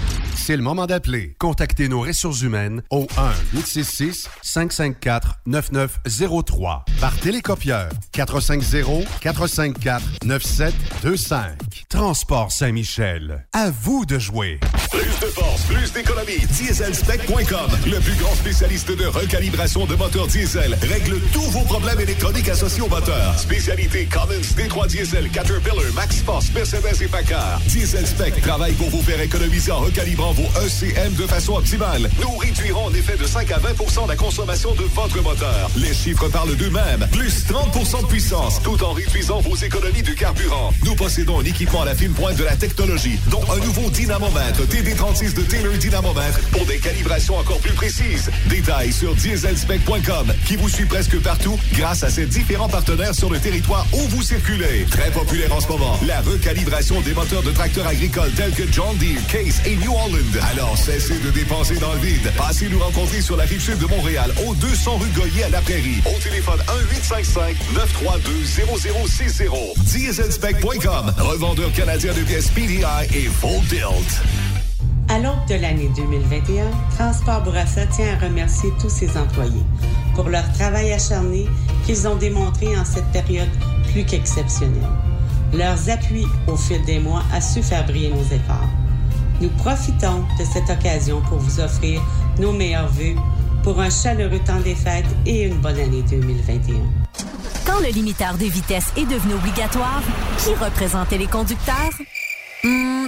C'est le moment d'appeler. Contactez nos ressources humaines au 1-866-554-9903 par télécopieur 450-454-9725. Transport Saint-Michel. À vous de jouer. Plus de force, plus d'économie. Dieselspec.com, le plus grand spécialiste de recalibration de moteurs diesel, règle tous vos problèmes électroniques associés au moteur. Spécialité Cummins, D3 Diesel, Caterpillar, MaxForce, Mercedes et Packard. Dieselspec travaille pour vous faire économiser en recalibrant vos ECM de façon optimale. Nous réduirons en effet de 5 à 20% la consommation de votre moteur. Les chiffres parlent d'eux-mêmes. Plus 30 de puissance, tout en réduisant vos économies de carburant. Nous possédons un équipement à la fine pointe de la technologie, dont un nouveau dynamomètre TD36 de Taylor Dynamomètre pour des calibrations encore plus précises. Détails sur dieselspec.com qui vous suit presque partout grâce à ses différents partenaires sur le territoire où vous circulez. Très populaire en ce moment, la recalibration des moteurs de tracteurs agricoles tels que John Deere, Case et New Holland. Alors cessez de dépenser dans le vide. Passez nous rencontrer sur la rive sud de Montréal, au 200 rue Goyer à la Prairie. Au téléphone 1-855-932-0060. Dieselspec.com, revendeur canadien de pièces PDI et Full Tilt. À l'aube de l'année 2021, Transport Bourassa tient à remercier tous ses employés pour leur travail acharné qu'ils ont démontré en cette période plus qu'exceptionnelle. Leurs appuis au fil des mois a su faire briller nos efforts. Nous profitons de cette occasion pour vous offrir nos meilleurs vœux pour un chaleureux temps des fêtes et une bonne année 2021. Quand le limiteur de vitesse est devenu obligatoire, qui représentait les conducteurs? Hmm,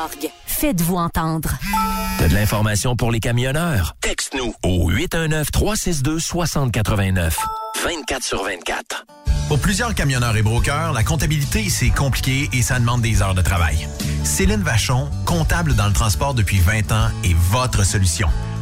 Faites-vous entendre. T'as de l'information pour les camionneurs? Texte-nous au 819-362-6089. 24 sur 24. Pour plusieurs camionneurs et brokers, la comptabilité, c'est compliqué et ça demande des heures de travail. Céline Vachon, comptable dans le transport depuis 20 ans, est votre solution.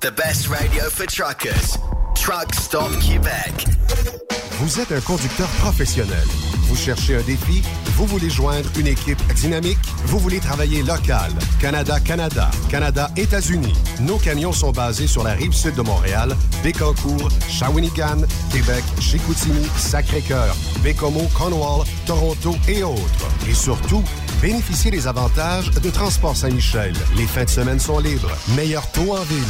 The best radio for truckers. Truck Stop Québec. Vous êtes un conducteur professionnel. Vous cherchez un défi? Vous voulez joindre une équipe dynamique? Vous voulez travailler local? Canada-Canada, Canada-États-Unis. Nos camions sont basés sur la rive sud de Montréal, Bécancour, Shawinigan, Québec, Chicoutimi, Sacré-Cœur, Bécomo, Cornwall, Toronto et autres. Et surtout, bénéficiez des avantages de Transport Saint-Michel. Les fins de semaine sont libres. Meilleur taux en ville.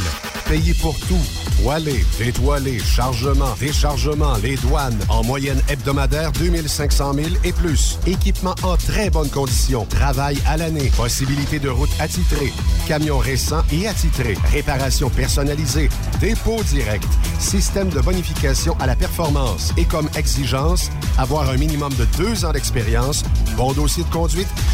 Payez pour tout. Toilé, détoilé, chargement, déchargement, les douanes. En moyenne hebdomadaire, 2500 000 et plus. Équipement en très bonne condition. Travail à l'année. Possibilité de route attitrée. Camions récents et attitrés. Réparation personnalisée. Dépôt direct. Système de bonification à la performance. Et comme exigence, avoir un minimum de deux ans d'expérience, bon dossier de conduite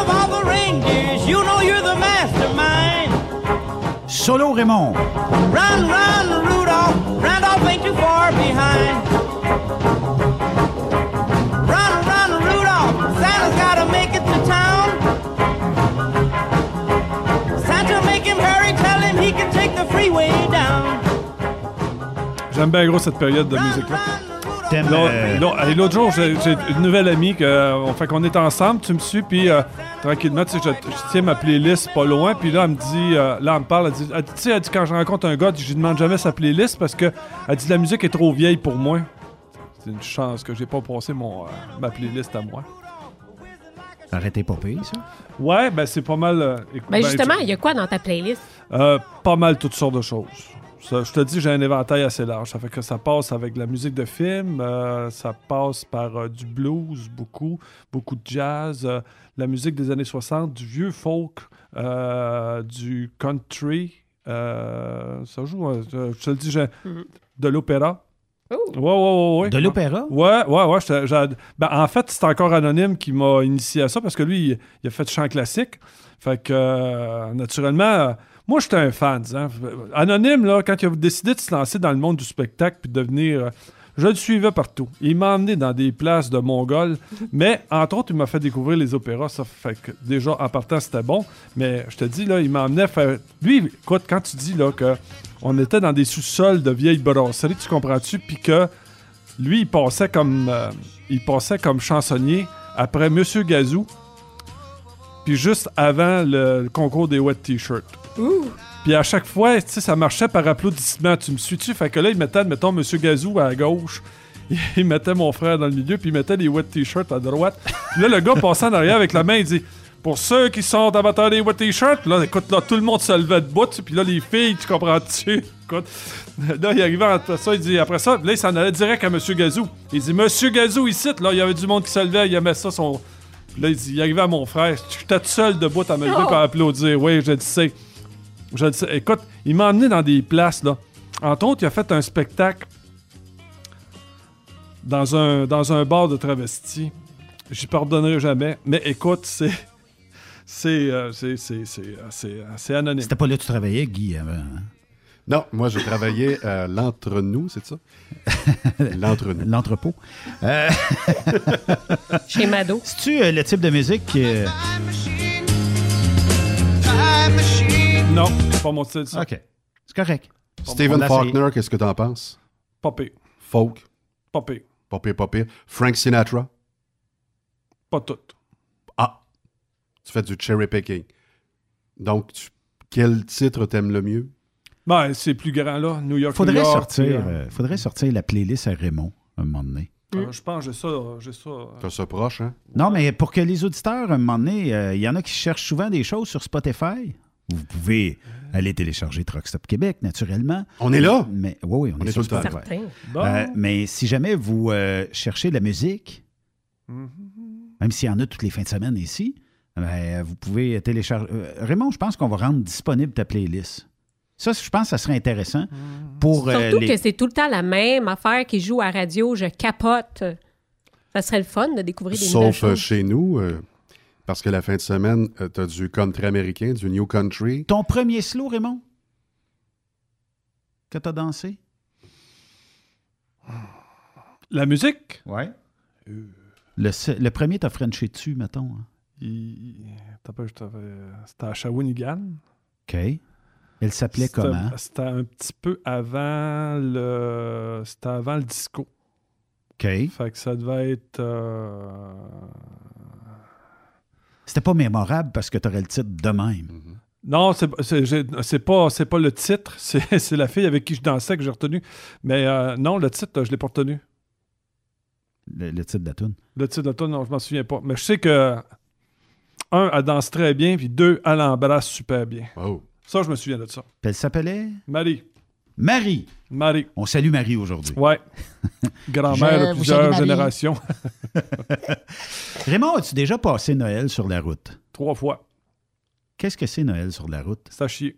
of all the reindeers, you know you're the mastermind. Solo Raymond. Run, run, Rudolph. Randolph ain't too far behind. Run, run, Rudolph. Santa's gotta make it to town. Santa, make him hurry. Tell him he can take the freeway down. J'aime bien gros cette période de musique-là. T'aimes, L'autre euh, l'autre- jour, j'ai une nouvelle amie que, euh, on fait qu'on est ensemble, tu me suis, puis euh, tranquillement, tu sais, je, je tiens ma playlist pas loin, puis là, elle me dit, euh, là, elle me parle, elle dit, elle dit, tu sais, elle dit, quand je rencontre un gars, je lui demande jamais sa playlist parce que, elle dit, la musique est trop vieille pour moi. C'est une chance que j'ai pas passé mon, euh, ma playlist à moi. Arrêtez pas pire, ça. Ouais, ben c'est pas mal. euh, écoute, Ben ben, justement, je- il y a quoi dans ta playlist? Euh, pas mal toutes sortes de choses. Ça, je te dis, j'ai un éventail assez large. Ça fait que ça passe avec de la musique de film, euh, ça passe par euh, du blues, beaucoup, beaucoup de jazz, euh, la musique des années 60, du vieux folk, euh, du country. euh, ça joue, euh, je te le dis, j'ai de l'opéra. Ouais, ouais, ouais, ouais. De l'opéra? Ouais, ouais, ouais. ben, en fait, c'est encore Anonyme qui m'a initié à ça parce que lui, il, il a fait chant classique. Fait que, euh, naturellement, euh, moi, j'étais un fan. hein. Anonyme, là, quand il a décidé de se lancer dans le monde du spectacle puis de devenir. euh, je le suivais partout. Il m'a emmené dans des places de Mongol, mais entre autres, il m'a fait découvrir les opéras. Ça fait que déjà, en partant, c'était bon. Mais je te dis, là, il m'emmenait faire. Lui, écoute, quand tu dis là, que on était dans des sous-sols de vieilles brasseries, tu comprends-tu? Puis que lui, il passait comme, euh, il passait comme chansonnier après Monsieur Gazou, puis juste avant le concours des wet t-shirts. Puis à chaque fois, tu sais, ça marchait par applaudissement. Tu me suis-tu? Fait que là, il mettait, mettons, Monsieur Gazou à gauche. Il mettait mon frère dans le milieu, puis il mettait les wet t-shirts à droite. Puis là, le gars passait en arrière avec la main, il dit Pour ceux qui sont amateurs des wet t-shirts, là, écoute, là, tout le monde se levait debout, tu sais, puis là, les filles, tu comprends-tu? Écoute, là, il arrivait après ça, il dit Après ça, là, il s'en allait direct à Monsieur Gazou. Il dit Monsieur Gazou, ici, là, il y avait du monde qui se levait, il aimait ça, son. Là, il dit Il arrivait à mon frère, j'étais tout seul debout à me lever Oh. pour applaudir. Oui, je le sais. Je le sais. Écoute, il m'a emmené dans des places, là. Entre autres, il a fait un spectacle dans un, dans un bar de travestis. J'y pardonnerai jamais. Mais écoute, c'est. C'est. euh, c'est. C'est. C'est. euh, euh, anonyme. C'était pas là que tu travaillais, Guy, avant. hein? Non, moi, j'ai travaillé à l'entre-nous, c'est ça? L'entre-nous. L'entrepôt. Euh, Chez Mado. C'est-tu euh, le type de musique euh, Non, c'est pas mon style, ça. OK. C'est correct. Stephen essayé. Faulkner, qu'est-ce que t'en penses? Pas pire. Folk? Pas pire. Pas pire, pas pire. Frank Sinatra? Pas tout. Ah! Tu fais du cherry picking. Donc, tu- quel titre t'aimes le mieux? Ben, c'est plus grand, là. New York. Faudrait New York, sortir, puis, euh, euh, faudrait sortir la playlist à Raymond à un moment donné. euh, Je pense que j'ai ça. J'ai ça. euh, T'as ça proche, hein? Non, mais pour que les auditeurs, à un moment donné, euh, il y en a qui cherchent souvent des choses sur Spotify. Vous pouvez aller télécharger Truck Stop Québec, naturellement. On est là? Mais, oui, oui, on, On est, est sur le temps. Bon. Euh, mais si jamais vous euh, cherchez de la musique, Mhm. même s'il y en a toutes les fins de semaine ici, ben, vous pouvez télécharger. euh, Raymond, je pense qu'on va rendre disponible ta playlist. Ça, je pense que ça serait intéressant pour euh, Surtout les- que c'est tout le temps la même affaire qui joue à radio, je capote. Ça serait le fun de découvrir des nouvelles Sauf euh, choses. chez nous, euh, parce que la fin de semaine, euh, t'as du country américain, du new country. Ton premier slow, Raymond? Que t'as dansé? La musique? Ouais. Le, se- le premier, t'as Frenché dessus, mettons. hein? Il- T'as pas, je t'avais- C'était à Shawinigan. OK. Elle s'appelait comment? C'était un petit peu avant le. C'était avant le disco. OK. Fait que ça devait être. euh, C'était pas mémorable parce que t'aurais le titre de même. Non, c'est pas, pas le titre. C'est la fille avec qui je dansais que j'ai retenu. Mais euh, non, le titre, je l'ai pas retenu. Le, le titre de la tune. Le titre de la tune, non, je m'en souviens pas. Mais je sais que. Un, elle danse très bien, puis deux, elle embrasse super bien. Oh. Ça, je me souviens de ça. Elle s'appelait? Marie. Marie. Marie. On salue Marie aujourd'hui. Ouais. Grand-mère de plusieurs générations. Raymond, as-tu déjà passé Noël sur la route? Trois fois. Qu'est-ce que c'est Noël sur la route? C'est à chier.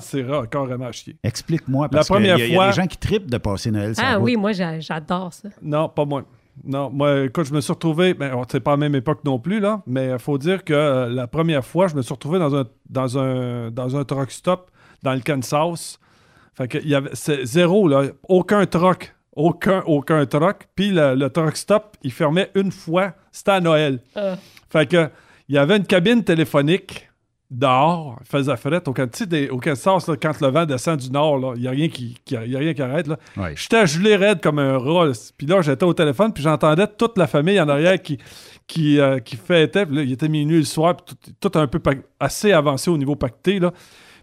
c'est rare, carrément à chier. Explique-moi, La parce première qu'il y, a- y a fois- des gens qui tripent de passer Noël sur la Ah route. oui, moi, j'a- j'adore ça. Non, pas moi. Non, moi, écoute, je me suis retrouvé, ben, on- c'est pas à la même époque non plus, là, mais il faut dire que euh, la première fois, je me suis retrouvé dans un, dans un, dans un truck stop dans le Kansas. Fait que il y avait c'est zéro, là, aucun truck, aucun, aucun truck. Puis le, le truck stop, il fermait une fois, c'était à Noël. Ah. Fait que il y avait une cabine téléphonique dehors, il faisait frette. Au, Kan- tu sais, des- au Kansas, là, quand le vent descend du nord, là, il n'y a, rien qui, y a rien qui arrête. Là. J'étais gelé raide comme un rat. là. Puis là, j'étais au téléphone, puis j'entendais toute la famille en arrière qui, qui, euh, qui fêtait. Puis là, il était minuit le soir, puis tout, tout un peu assez avancé au niveau pacté. Là.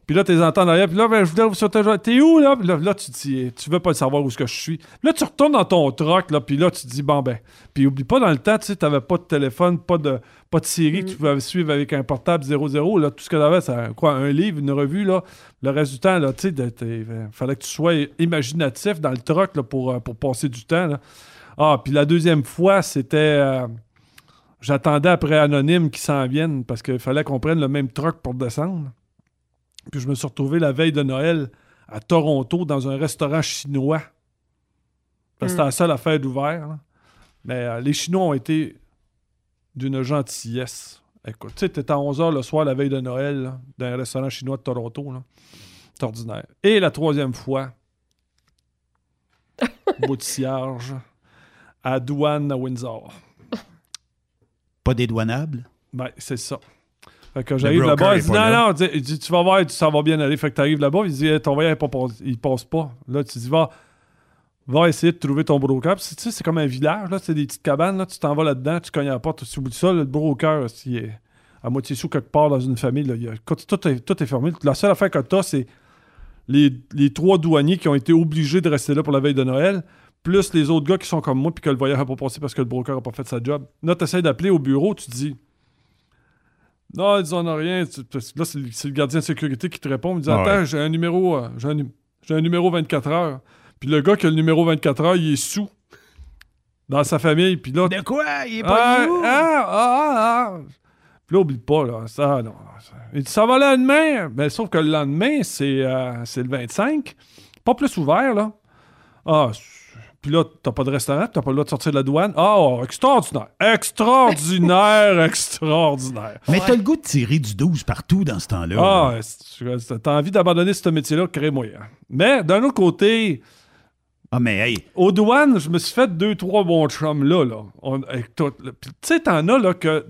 Puis là, tu les entends en arrière. Puis là, ben, je voulais vous sauter. T'es où, là? Puis là, là, tu te dis, tu veux pas savoir où est-ce que je suis. Là, tu retournes dans ton truck, là. Puis là, tu te dis, bon, ben. Puis oublie pas, dans le temps, tu sais, t'avais pas de téléphone, pas de, pas de série que tu pouvais suivre avec un portable 00. Là, tout ce que t'avais, c'est quoi, un livre, une revue, là. Le reste du temps, là, tu sais, t'es- euh, fallait que tu sois imaginatif dans le truck, là, pour, euh, pour passer du temps, là. Ah, puis la deuxième fois, c'était. euh, J'attendais après Anonyme qui s'en vienne parce qu'il fallait qu'on prenne le même truck pour descendre. Puis je me suis retrouvé la veille de Noël à Toronto dans un restaurant chinois. Parce que c'était Mm. la seule affaire d'ouvert. là. Mais euh, les Chinois ont été d'une gentillesse. Écoute, tu sais, à 11h le soir la veille de Noël là, dans un restaurant chinois de Toronto. là. C'est ordinaire. Et la troisième fois, bout de cierge, à douane à Windsor. Pas dédouanable? Ben, c'est ça. Fait que j'arrive là-bas, il dit non, non, il dit, tu vas voir, ça va bien aller. Fait que t'arrives là-bas, il dit eh, ton voyage, il passe, pas. Là, tu dis va, va essayer de trouver ton broker. Puis, tu sais, c'est comme un village, là, c'est des petites cabanes, là, tu t'en vas là-dedans, tu cognes à la porte, tu oublies ça, le broker, il est à moitié sous quelque part dans une famille. Là, il a- tout, est, tout est fermé. La seule affaire que t'as, c'est les, les trois douaniers qui ont été obligés de rester là pour la veille de Noël, plus les autres gars qui sont comme moi, puis que le voyage n'a pas passé parce que le broker n'a pas fait sa job. Là, tu essaies d'appeler au bureau, tu te dis Non, ils en ont rien. Tu- parce que Là, c'est le, gardien de sécurité qui te répond. Il dit Ah Attends, ouais. j'ai un numéro. euh, j'ai un, nu- j'ai un numéro 24 heures. Puis le gars qui a le numéro 24 heures, il est sous. Dans sa famille. Puis là. De quoi? Il est ah, pas où? ah, ah, ah. Puis là, oublie pas, là. Ça, non. ça- Il dit Ça va le lendemain. Ben, sauf que le lendemain, c'est euh, c'est le 25. Pas plus ouvert, là. Ah, c'est- puis là, t'as pas de restaurant, t'as pas le droit de sortir de la douane. Ah, extraordinaire. Extraordinaire, extraordinaire. Mais t'as le goût de tirer du 12 partout dans ce temps-là. Ah, c'est- t'as envie d'abandonner ce métier-là, crée-moi. hein. Mais d'un autre côté. Ah, mais hey. Aux douanes, je me suis fait deux, trois bons chums là. là. Tu sais, t'en as là que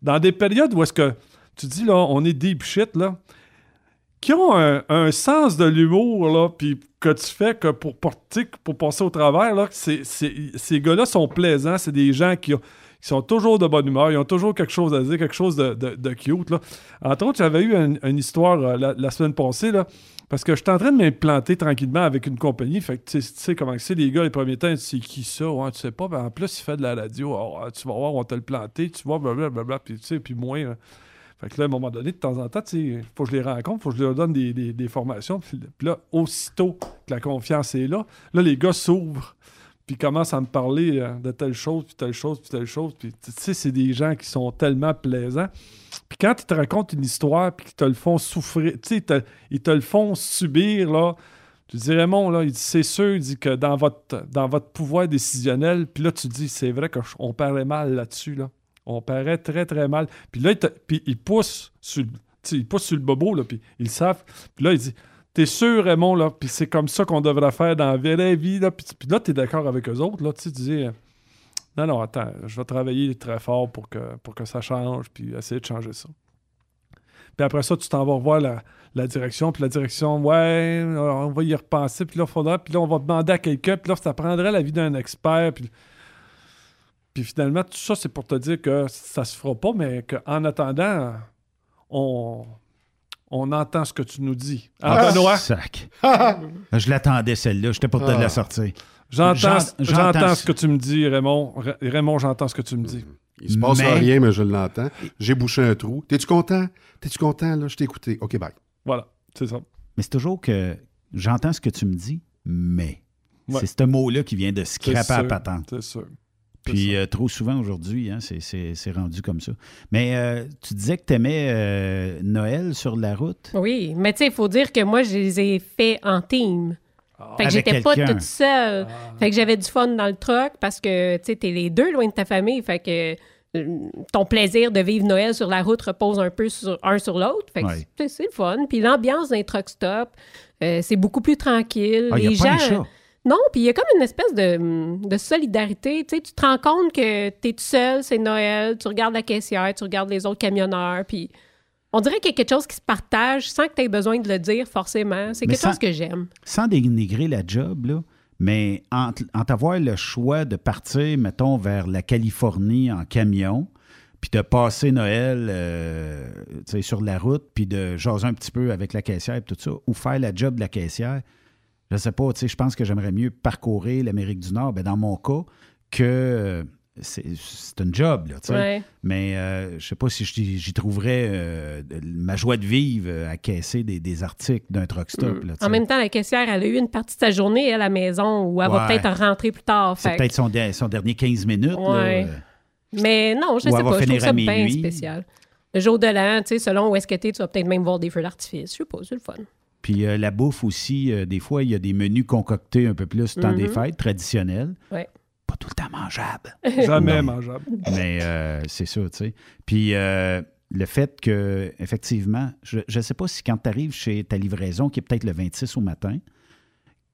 dans des périodes où est-ce que tu dis là, on est deep shit là, qui ont un, sens de l'humour là, puis que tu fais que pour, pour passer au travers, là, c'est- ces gars-là sont plaisants, c'est des gens qui, ont- qui sont toujours de bonne humeur, ils ont toujours quelque chose à dire, quelque chose de, de- cute. Là. Entre autres, j'avais eu une, histoire euh, la, semaine passée, là, parce que j'étais en train de m'implanter tranquillement avec une compagnie. Fait que tu sais- comment c'est, les gars, les premiers temps, c'est qui ça? Ouais, tu sais pas. Ben, en plus, il fait de la radio. Ah, tu vas voir, on t'a le planté, tu vois, blablabla. Puis, tu sais, puis moins. là. Fait que là, à un moment donné, de temps en temps, sais, faut que je les rencontre, faut que je leur donne des, des- formations. Puis, là, aussitôt que la confiance est là, là, les gars s'ouvrent, puis commencent à me parler euh, de telle chose, puis telle chose, puis telle chose. Puis, tu sais, c'est des gens qui sont tellement plaisants. Puis quand ils te racontent une histoire, puis qu'ils te le font souffrir, tu sais, ils te, le font subir, là. Tu dis, Raymond, là, il dit, c'est sûr, il dit que dans votre, dans votre pouvoir décisionnel, puis là, tu dis, c'est vrai qu'on paraît mal là-dessus, là. On paraît très, très mal. Puis là, il, il pousse sur, il pousse sur le bobo, là, puis ils savent. Puis là, il dit, t'es sûr, Raymond, là, puis c'est comme ça qu'on devrait faire dans la vraie vie, là. Puis, puis là, t'es d'accord avec eux autres, là, tu dis, euh, non, non, attends, je vais travailler très fort pour que, pour que ça change, puis essayer de changer ça. Puis après ça, tu t'en vas revoir la, la direction, puis la direction, ouais, on va y repenser, puis là, faudra, puis là, on va demander à quelqu'un, puis là, ça prendrait l'avis d'un expert, puis... Puis finalement, tout ça, c'est pour te dire que ça se fera pas, mais qu'en attendant, on, on entend ce que tu nous dis. Hein, Ah, Benoît? sac. Je l'attendais, celle-là. J'étais pour te Ah. la sortir. J'entends, J'en- j'entends ce que tu me dis, Raymond. Ra- Raymond, j'entends ce que tu me dis. Il se passe Mais- rien, mais je l'entends. J'ai bouché un trou. T'es-tu content? T'es-tu content, là? Je t'ai écouté. OK, bye. Voilà, c'est ça. Mais c'est toujours que j'entends ce que tu me dis, mais. Ouais. C'est ce mot-là qui vient de scraper à patente. C'est sûr. Puis euh, trop souvent aujourd'hui, hein, c'est- rendu comme ça. Mais euh, tu disais que tu aimais Noël sur la route. Oui, mais tu sais, il faut dire que moi, je les ai faits en team. Fait que j'étais pas toute seule. Fait que j'avais du fun dans le truck parce que, tu sais, t'es les deux loin de ta famille. Fait que euh, ton plaisir de vivre Noël sur la route repose un peu sur un sur l'autre. Fait que Ouais. c'est- le fun. Puis l'ambiance d'un truck stop, euh, c'est beaucoup plus tranquille. Ah, y a les pas gens... Non, puis il y a comme une espèce de, de solidarité. Tu sais, tu te rends compte que t'es tout seul, c'est Noël, tu regardes la caissière, tu regardes les autres camionneurs, puis on dirait qu'il y a quelque chose qui se partage sans que tu aies besoin de le dire forcément. C'est quelque sans- chose que j'aime. Sans dénigrer la job, là, mais entre, entre avoir le choix de partir, mettons, vers la Californie en camion, puis de passer Noël euh, tu sais, sur la route, puis de jaser un petit peu avec la caissière et tout ça, ou faire la job de la caissière, je sais pas, tu sais, je pense que j'aimerais mieux parcourir l'Amérique du Nord, ben, dans mon cas, que euh, c'est un job, là, tu. Ouais. Mais euh, je sais pas si j'y trouverais euh, ma joie de vivre euh, à caisser des, des articles d'un truck stop, là, tu sais. En même temps, la caissière, elle a eu une partie de sa journée à la maison où elle va peut-être rentrer plus tard. C'est peut-être son, der- son dernier 15 minutes. Ouais. Mais non, je Ou sais pas. Je trouve ça bien spécial. Le jour de l'an, tu sais, selon où est-ce que t'es, tu vas peut-être même voir des feux d'artifice. Je sais pas, c'est le fun. Puis euh, la bouffe aussi, euh, des fois, il y a des menus concoctés un peu plus dans des Mhm. fêtes traditionnelles. Ouais. Pas tout le temps mangeable. Jamais Non. mangeable. Mais euh, c'est ça, tu sais. Puis euh, le fait que, effectivement, je ne sais pas si quand tu arrives chez ta livraison, qui est peut-être le 26 au matin,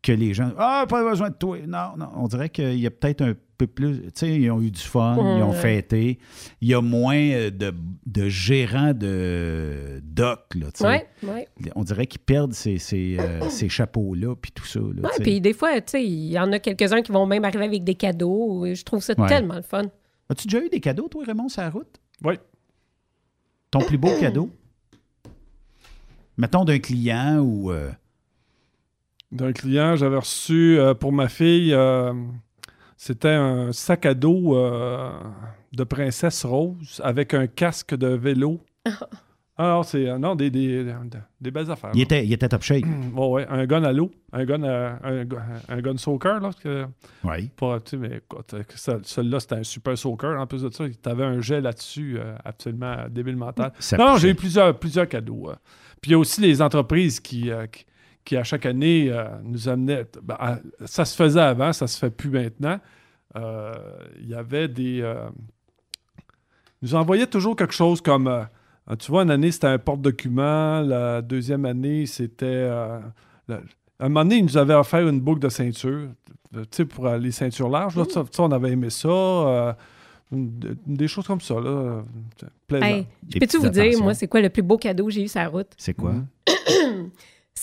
que les gens Ah, pas besoin de toi. Non, non. On dirait qu'il y a peut-être un peu plus. Tu sais, ils ont eu du fun, ils ont fêté. Il y a moins euh, de, de gérants de doc, là, tu sais. Ouais, ouais. On dirait qu'ils perdent ces, ces, euh, ces chapeaux-là, puis tout ça. sais. puis des fois, tu sais, il y en a quelques-uns qui vont même arriver avec des cadeaux. Je trouve ça Ouais. tellement le fun. As-tu déjà eu des cadeaux, toi, Raymond, sur la route? Oui. Ton plus beau cadeau? Mettons d'un client ou. euh, D'un client, j'avais reçu euh, pour ma fille, euh, c'était un sac à dos euh, de princesse rose avec un casque de vélo. Alors, c'est euh, non, des, des, des belles affaires. il, était, il était top shape. Ouais, ouais, un gun à l'eau, un gun, à- un, gu- un gun soaker, là. que- Oui. Pour, tu sais, mais euh, celui-là, c'était un super soaker. En plus de ça, tu avais un jet là-dessus, euh, absolument débile mental. Ça non, j'ai eu plusieurs, plusieurs cadeaux. euh. Puis il y a aussi les entreprises qui, euh, qui, qui, à chaque année, euh, nous amenaient. ben, à- ça se faisait avant, ça se fait plus maintenant. Euh, Il y avait des. euh, ils nous envoyaient toujours quelque chose comme. euh, tu vois, une année, c'était un porte-document. La deuxième année, c'était. euh, à un moment donné, ils nous avaient offert une boucle de ceinture, tu sais, pour euh, les ceintures larges. Là, ça, ça, on avait aimé ça. euh, de- des choses comme ça, là. plaisant. Hey, je peux-tu vous dire, moi, c'est quoi le plus beau cadeau que j'ai eu sur la route? C'est quoi?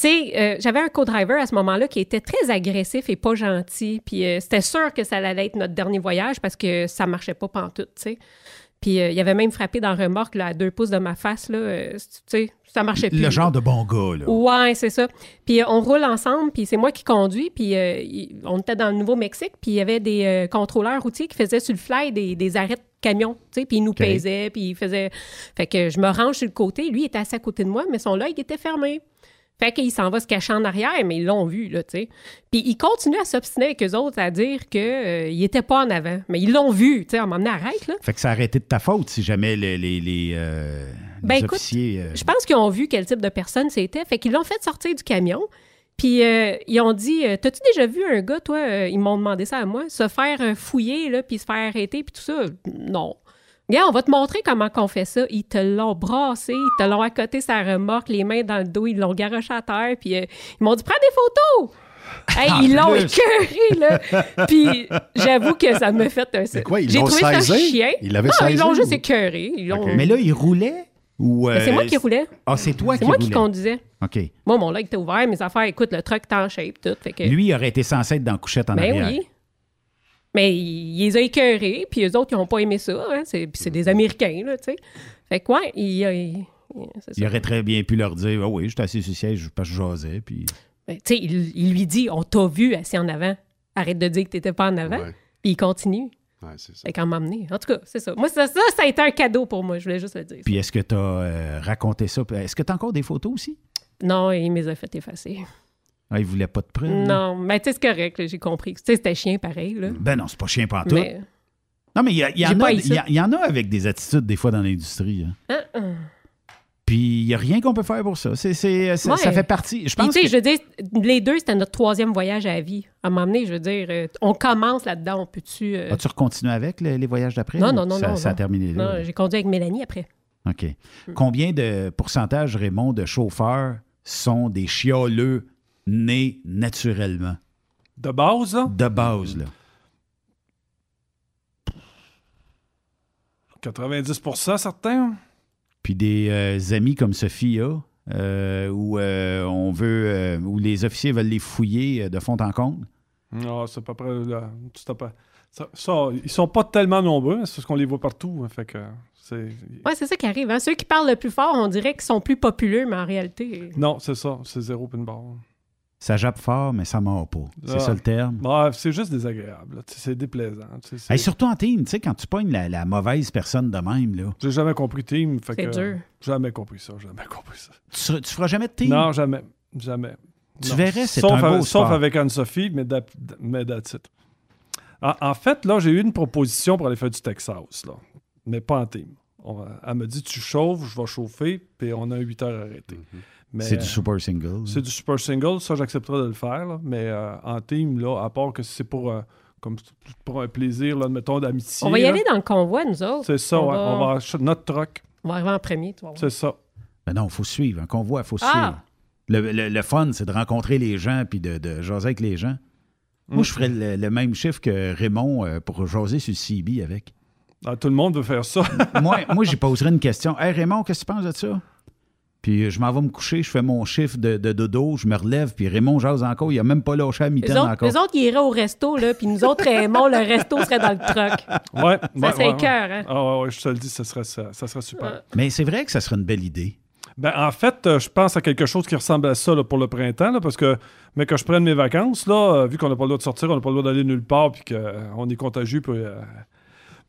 C'est, euh, j'avais un co-driver à ce moment-là qui était très agressif et pas gentil. Puis euh, c'était sûr que ça allait être notre dernier voyage parce que ça marchait pas pantoute, tu sais. Puis euh, il avait même frappé dans le remorque là, à deux pouces de ma face, là. euh, tu sais, ça marchait plus. Le genre de bon gars, là. Ouais, c'est ça. Puis euh, on roule ensemble, puis c'est moi qui conduis, puis il- on était dans le Nouveau-Mexique, puis il y avait des contrôleurs routiers qui faisaient sur le fly des, des arrêts de camions, tu sais, puis ils nous pesaient, puis ils faisaient... Fait que je me range sur le côté, lui il était assis à côté de moi, mais son œil était fermé. Fait qu'il s'en va se cacher en arrière, mais ils l'ont vu, là, tu sais. Puis ils continuent à s'obstiner avec eux autres, à dire qu'ils n'étaient pas en avant. Mais ils l'ont vu, tu sais, m'a emmené arrête, là. Fait que ça a arrêté de ta faute si jamais les, les, les, euh, Ben, les écoute, officiers. euh, Je pense qu'ils ont vu quel type de personne c'était. Fait qu'ils l'ont fait sortir du camion. Puis euh, ils ont dit euh, T'as-tu déjà vu un gars, toi euh, Ils m'ont demandé ça à moi, se faire euh, fouiller, là, puis se faire arrêter, puis tout ça? Non. On va te montrer comment qu'on fait ça. Ils te l'ont brassé, ils te l'ont accoté sa remorque, les mains dans le dos, ils l'ont garoché à terre, puis euh, ils m'ont dit Prends des photos Hey, En ils l'ont écœuré, là. Puis j'avoue que ça me fait un. quoi, ils J'ai l'ont trouvé ça saisi? chien. Ils l'avaient non, ils l'ont juste ou- écœuré. Ils Mais là, il roulait ou. Mais c'est euh, moi qui roulais. Ah, c'est toi C'est qui moi roulais. qui conduisais. OK. Moi, mon leg était ouvert, mes affaires, écoute, le truck est en shape, tout. Fait que... Lui, il aurait été censé être dans la couchette en ben arrière. oui. Mais il, il les a écœurés, puis eux autres, ils n'ont pas aimé ça. Hein? C'est, puis c'est des Américains, là, tu sais. Fait que, ouais, il, il- il- c'est Il ça. aurait très bien pu leur dire Ah oui, j'étais assis sur le siège parce que je jasais. Puis... Ben, tu sais, il, il lui dit On t'a vu assis en avant. Arrête de dire que t'étais pas en avant. Puis il continue. Ouais, c'est ça. Fait qu'en m'emmener. En tout cas, c'est ça. Moi, ça, ça, ça a été un cadeau pour moi. Je voulais juste le dire. Puis est-ce que tu as raconté ça? Est-ce que tu as encore des photos aussi? Non, il me les a fait effacer. Ah, Il voulait pas de là? Non, mais tu sais, c'est correct, j'ai compris. Tu sais, c'était chien pareil, là. Ben non, c'est pas chien pantoute. Mais- Non, mais il y, a- en a- haï il y, a- ça. il y en a avec des attitudes des fois dans l'industrie. hein. Hein, hein. Puis il n'y a rien qu'on peut faire pour ça. C'est, ça, Ouais. ça fait partie. Je pense tu sais, que je veux dire, les deux, c'était notre troisième voyage à la vie. À un moment donné, je veux dire, euh, on commence là-dedans, on peut-tu... euh, As-tu continué avec le- les voyages d'après? Non, non, non, ça, non. Ça a non. terminé là? Non, j'ai conduit avec Mélanie après. OK. Combien de pourcentage, Raymond, de chauffeurs sont des chialeux nés naturellement? De base, là? De base, là. 90 certains. Puis des euh, amis comme Sophie euh, où euh, on veut, euh, où les officiers veulent les fouiller euh, de fond en comble. Non, c'est à peu près. là, tout à peu- Ça, ça, ils sont pas tellement nombreux, hein, c'est parce qu'on les voit partout. hein, fait que c'est. Ouais, c'est ça qui arrive. hein. Ceux qui parlent le plus fort, on dirait qu'ils sont plus populaires, mais en réalité... Non, c'est ça, c'est zéro pin. Ça jappe fort, mais ça mord pas. C'est Ah. ça le terme. Ouais, c'est juste désagréable. C'est déplaisant. Hey, surtout en team, tu sais, quand tu pognes la, la mauvaise personne de même, là. J'ai jamais compris team. C'est que- dur. Jamais compris ça, jamais compris ça. Tu, feras jamais de team? Non, jamais. Jamais. Tu Non. verrais, c'est un beau avec- Sauf avec Anne-Sophie, mais, that- mais that's it. En, en fait, là, j'ai eu une proposition pour aller faire du Texas, là. Mais pas en team. On- elle me dit, tu chauffes, je vais chauffer, puis on a 8 heures arrêtées. Mais, C'est du super single. C'est du super single, ça, j'accepterais de le faire, là. Mais euh, en team, là, à part que c'est pour, euh, comme pour un plaisir, là, mettons, d'amitié. On va y là. aller dans le convoi, nous autres. C'est ça, On ouais. va- On va acheter notre truck. On va arriver en premier, voir. C'est ça. Ben non, il faut suivre. Un convoi, il faut Ah! suivre. Le, le- le fun, c'est de rencontrer les gens puis de, de jaser avec les gens. Moi, je ferais le, le même chiffre que Raymond euh, pour jaser sur le CB avec. Ah, tout le monde veut faire ça. moi, moi j'y poserais une question. Hey Raymond, qu'est-ce que tu penses de ça? Puis euh, je m'en vais me coucher, je fais mon chiffre de, de dodo, je me relève, puis Raymond jase encore. Il a même pas lâché à mi-temps encore. les autres, ils iraient au resto, là, puis nous autres, Raymond, le resto serait dans le truck. Ouais, Ça ouais, serait ouais, cœur, hein? Ah ouais, ouais, je te le dis, ça serait, ça, ça serait super. Mais c'est vrai que ça serait une belle idée. Ben, en fait, euh, je pense à quelque chose qui ressemble à ça là, pour le printemps, là, parce que, mais que je prenne mes vacances, là, euh, vu qu'on n'a pas le droit de sortir, on n'a pas le droit d'aller nulle part, puis qu'on est contagieux, puis.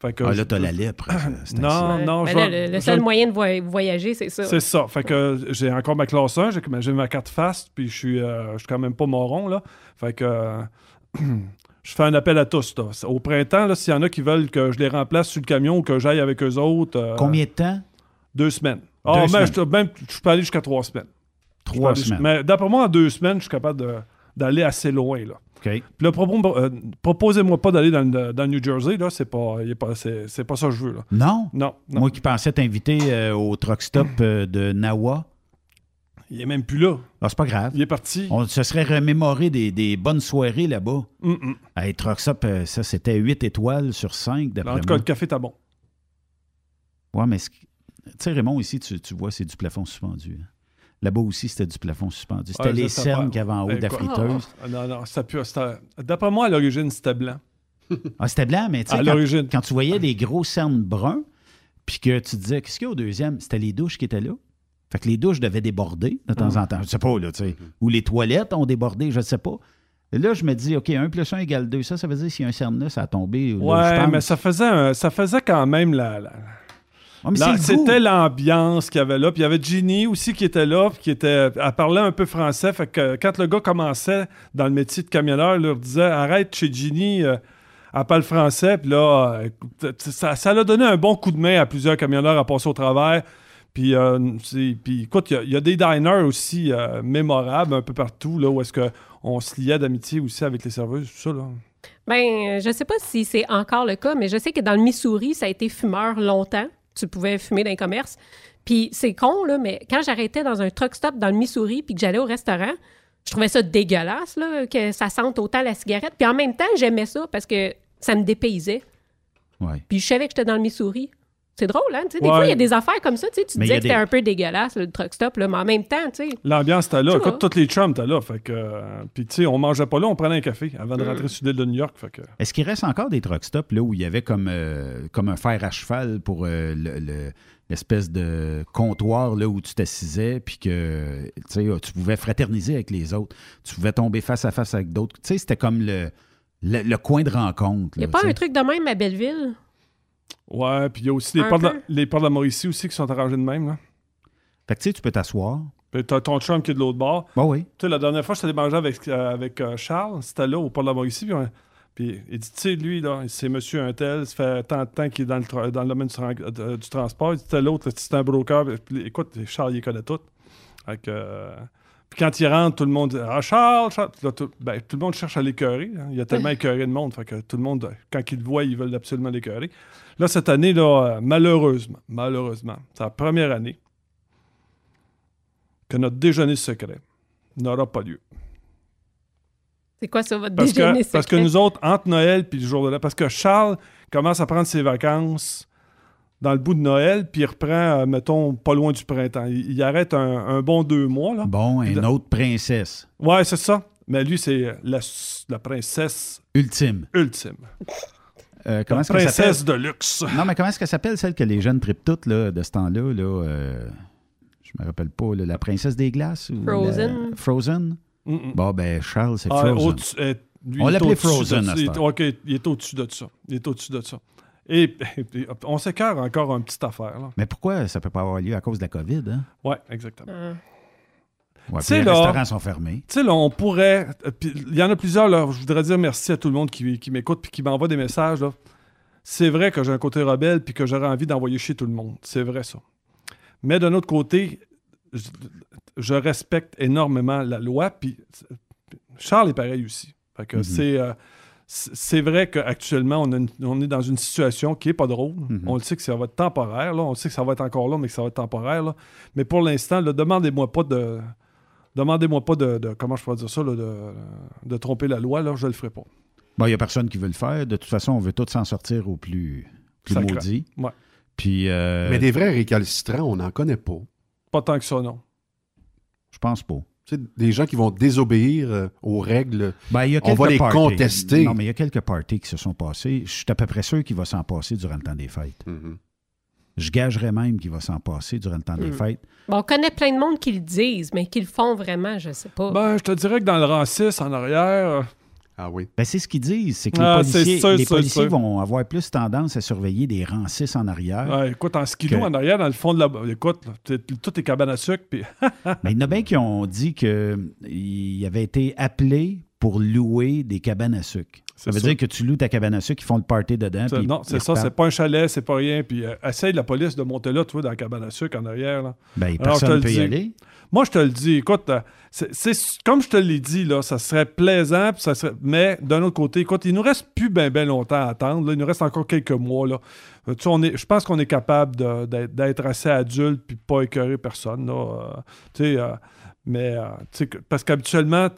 Fait que Ah, je- là, t'as la lèpre. Non, non, Ben je là, vais- le, le seul moyen de voy- voyager, c'est ça. C'est ça. Fait que j'ai encore ma classe 1, j'ai ma carte fast, puis je suis, euh, je suis quand même pas moron, là. Fait que euh, je fais un appel à tous, là. Au printemps, là, s'il y en a qui veulent que je les remplace sur le camion ou que j'aille avec eux autres. euh, Combien de temps? Deux semaines. Deux Ah, mais je, même, je peux aller jusqu'à trois semaines. Trois aller- semaines. Mais d'après moi, en deux semaines, je suis capable d'aller assez loin, là. Puis là, propos- euh, proposez-moi pas d'aller dans, le- dans le New Jersey, là. C'est pas, pas, c'est, pas ça que je veux, là. Non? Non, non. Moi qui pensais t'inviter euh, au truck stop euh, de Nawa. Il est même plus là. Ah, c'est pas grave. Il est parti. On se serait remémoré des, des bonnes soirées là-bas. Mm-mm. Hey, truck stop, ça, c'était 8 étoiles sur 5, d'après En tout cas, le café est bon. Ouais, mais tu sais, Raymond, ici, tu, tu vois, c'est du plafond suspendu. hein. Là-bas aussi, c'était du plafond suspendu. C'était les cernes qu'il y avait en haut de la friteuse. Ah, non, non, ça pue. D'après moi, à l'origine, c'était blanc. Ah, c'était blanc, mais tu sais, À quand, l'origine. quand tu voyais des gros cernes bruns, puis que tu disais, qu'est-ce qu'il y a au deuxième? C'était les douches qui étaient là. Fait que les douches devaient déborder de temps en temps. Je sais pas, là, tu sais. Ou les toilettes ont débordé, je ne sais pas. Et là, je me dis, OK, 1 plus 1 égale 2. Ça, ça veut dire s'il y a un cerne là, ça a tombé. là Ouais, mais ça faisait, un- ça faisait quand même la. la- Goût. C'était l'ambiance qu'il y avait là. Puis il y avait Ginny aussi qui était là, puis qui était, elle parlait un peu français. Fait que quand le gars commençait dans le métier de camionneur, il leur disait Arrête chez Ginny, euh, elle parle français. Puis là, euh, écoute, ça, ça l'a donné un bon coup de main à plusieurs camionneurs à passer au travers. Puis, euh, puis écoute, il y a- y, a des diners aussi euh, mémorables un peu partout, là, où est-ce qu'on se liait d'amitié aussi avec les serveuses, tout ça, là. Ben, euh, je sais pas si c'est encore le cas, mais je sais que dans le Missouri, ça a été fumeur longtemps. Tu pouvais fumer dans les commerces. Puis c'est con, là, mais quand j'arrêtais dans un truck stop dans le Missouri puis que j'allais au restaurant, je trouvais ça dégueulasse, là, que ça sente autant la cigarette. Puis en même temps, j'aimais ça parce que ça me dépaysait. Ouais. Puis je savais que j'étais dans le Missouri. C'est drôle, hein? Tu sais, des Ouais. fois, il y a des affaires comme ça. Tu y disais que c'était des- un peu dégueulasse, le truck stop, là, mais en même temps, tu sais. L'ambiance était là. Écoute, tous les chums étaient là. Fait que, euh, puis, tu sais, on mangeait pas là, on prenait un café avant de Mm. rentrer sur l'île de New York. Fait que, Est-ce qu'il reste encore des truck stops là, où il y avait comme, euh, comme un fer à cheval pour euh, le- le- l'espèce de comptoir là, où tu t'assisais puis que tu sais, tu pouvais fraterniser avec les autres. Tu pouvais tomber face à face avec d'autres. Tu sais, c'était comme le, le, le coin de rencontre. Il n'y a pas un truc de même à Belleville? Ouais, puis il y a aussi les portes, de, les portes de la Mauricie aussi qui sont arrangées de même. Là. Fait que tu sais, tu peux t'asseoir. Puis t'as ton chum qui est de l'autre bord. Bah oui. Tu sais, la dernière fois, je suis allé manger avec, euh, avec euh, Charles. C'était là, au port de la Mauricie. Puis, on- Puis il dit, tu sais, lui, là, c'est monsieur un tel, ça fait tant de temps qu'il est dans le, tra- dans le domaine du, euh, du transport. Il dit, tel autre, c'est un broker. Puis, écoute, Charles, il connaît tout. Fait que, euh, puis quand il rentre, tout le monde dit, ah, Charles, Charles. Puis là, tout, ben, tout le monde cherche à l'écœurer. hein. Il y a tellement écœuré de monde. Fait que tout le monde, quand ils le voient, ils veulent absolument l'écœurer. Là, cette année, là, euh, malheureusement, malheureusement, c'est la première année que notre déjeuner secret n'aura pas lieu. C'est quoi ça, votre Parce déjeuner que, secret? parce que nous autres, entre Noël puis le jour de là, parce que Charles commence à prendre ses vacances dans le bout de Noël, puis il reprend, euh, mettons, pas loin du printemps. Il, il arrête un, un bon deux mois. Là. Bon, une de- autre princesse. Ouais, c'est ça. Mais lui, c'est la, la princesse Ultime. ultime. Euh, comment La princesse de luxe. Non, mais comment est-ce qu'elle s'appelle, celle que les jeunes tripent toutes là, de ce temps-là? Là, euh, je me rappelle pas. là, la princesse des glaces? Ou Frozen. la- Frozen? Bon, ben, Charles, c'est Ah, Frozen. euh, lui, On l'appelait de Frozen à Il. OK, il est au-dessus de ça. Il est au-dessus de ça. Et, on s'écarte encore une petite affaire. Là. Mais pourquoi ça peut pas avoir lieu à cause de la COVID? Hein? Ouais, exactement. Ouais, Tu sais, puis les là- restaurants sont fermés. Tu sais, là, on pourrait. euh, Il y en a plusieurs, là. Je voudrais dire merci à tout le monde qui, qui m'écoute puis qui m'envoie des messages, là. C'est vrai que j'ai un côté rebelle puis que j'aurais envie d'envoyer chez tout le monde. C'est vrai, ça. Mais d'un autre côté, je, je respecte énormément la loi. Puis Charles est pareil aussi. Fait que Mhm. c'est. euh, c'est vrai qu'actuellement, on, a une- on est dans une situation qui n'est pas drôle. On le sait que ça va être temporaire. Là. On le sait que ça va être encore là, mais que ça va être temporaire. là. Mais pour l'instant, demandez-moi pas de. Demandez-moi pas de, de- Comment je pourrais dire ça, là, de, de tromper la loi, là, je le ferai pas. Bon, il n'y a personne qui veut le faire. De toute façon, on veut tous s'en sortir au plus, plus Sacré. maudit. Ouais. Puis. euh, Mais des vrais récalcitrants, on n'en connaît pas. Pas tant que ça, non. Je pense pas. Tu sais, des gens qui vont désobéir euh, aux règles, Ben, il y a on va les parties. contester. Non, mais il y a quelques parties qui se sont passées. Je suis à peu près sûr qu'il va s'en passer durant le temps des fêtes. Mhm. Je gagerais même qu'il va s'en passer durant le temps des Mm. fêtes. Bon, on connaît plein de monde qui le disent, mais qui le font vraiment, je sais pas. Ben, je te dirais que dans le rang 6, en arrière. Euh, Ah oui. Ben, c'est ce qu'ils disent. C'est que Ah, les c'est policiers, sûr, les policiers sûr. vont avoir plus tendance à surveiller des rangs 6 en arrière. écoute, en skidoo, Que- en arrière, dans le fond de la. Écoute, là, t'es- tout est cabane à sucre, puis. Mais il y en a bien qui ont dit qu'il avait été appelé pour louer des cabanes à sucre. Ça veut ça. dire que tu loues ta cabane à sucre, ils font le party dedans. Puis non, c'est ça, c'est pas un chalet, c'est pas rien. Puis euh, essaye la police de monter là, tu vois, dans la cabane à sucre en arrière. Là. Ben, Alors, personne le peut y aller. Moi, je te le dis, écoute, euh, c'est, comme je te l'ai dit, là, ça serait plaisant, puis ça serait, mais d'un autre côté, écoute, il nous reste plus bien ben longtemps à attendre. là. il nous reste encore quelques mois. Là. Euh, tu sais, on est, je pense qu'on est capable d'être, assez adulte puis pas écœurer personne. Là, euh, tu sais, euh, mais, tu sais, parce qu'habituellement,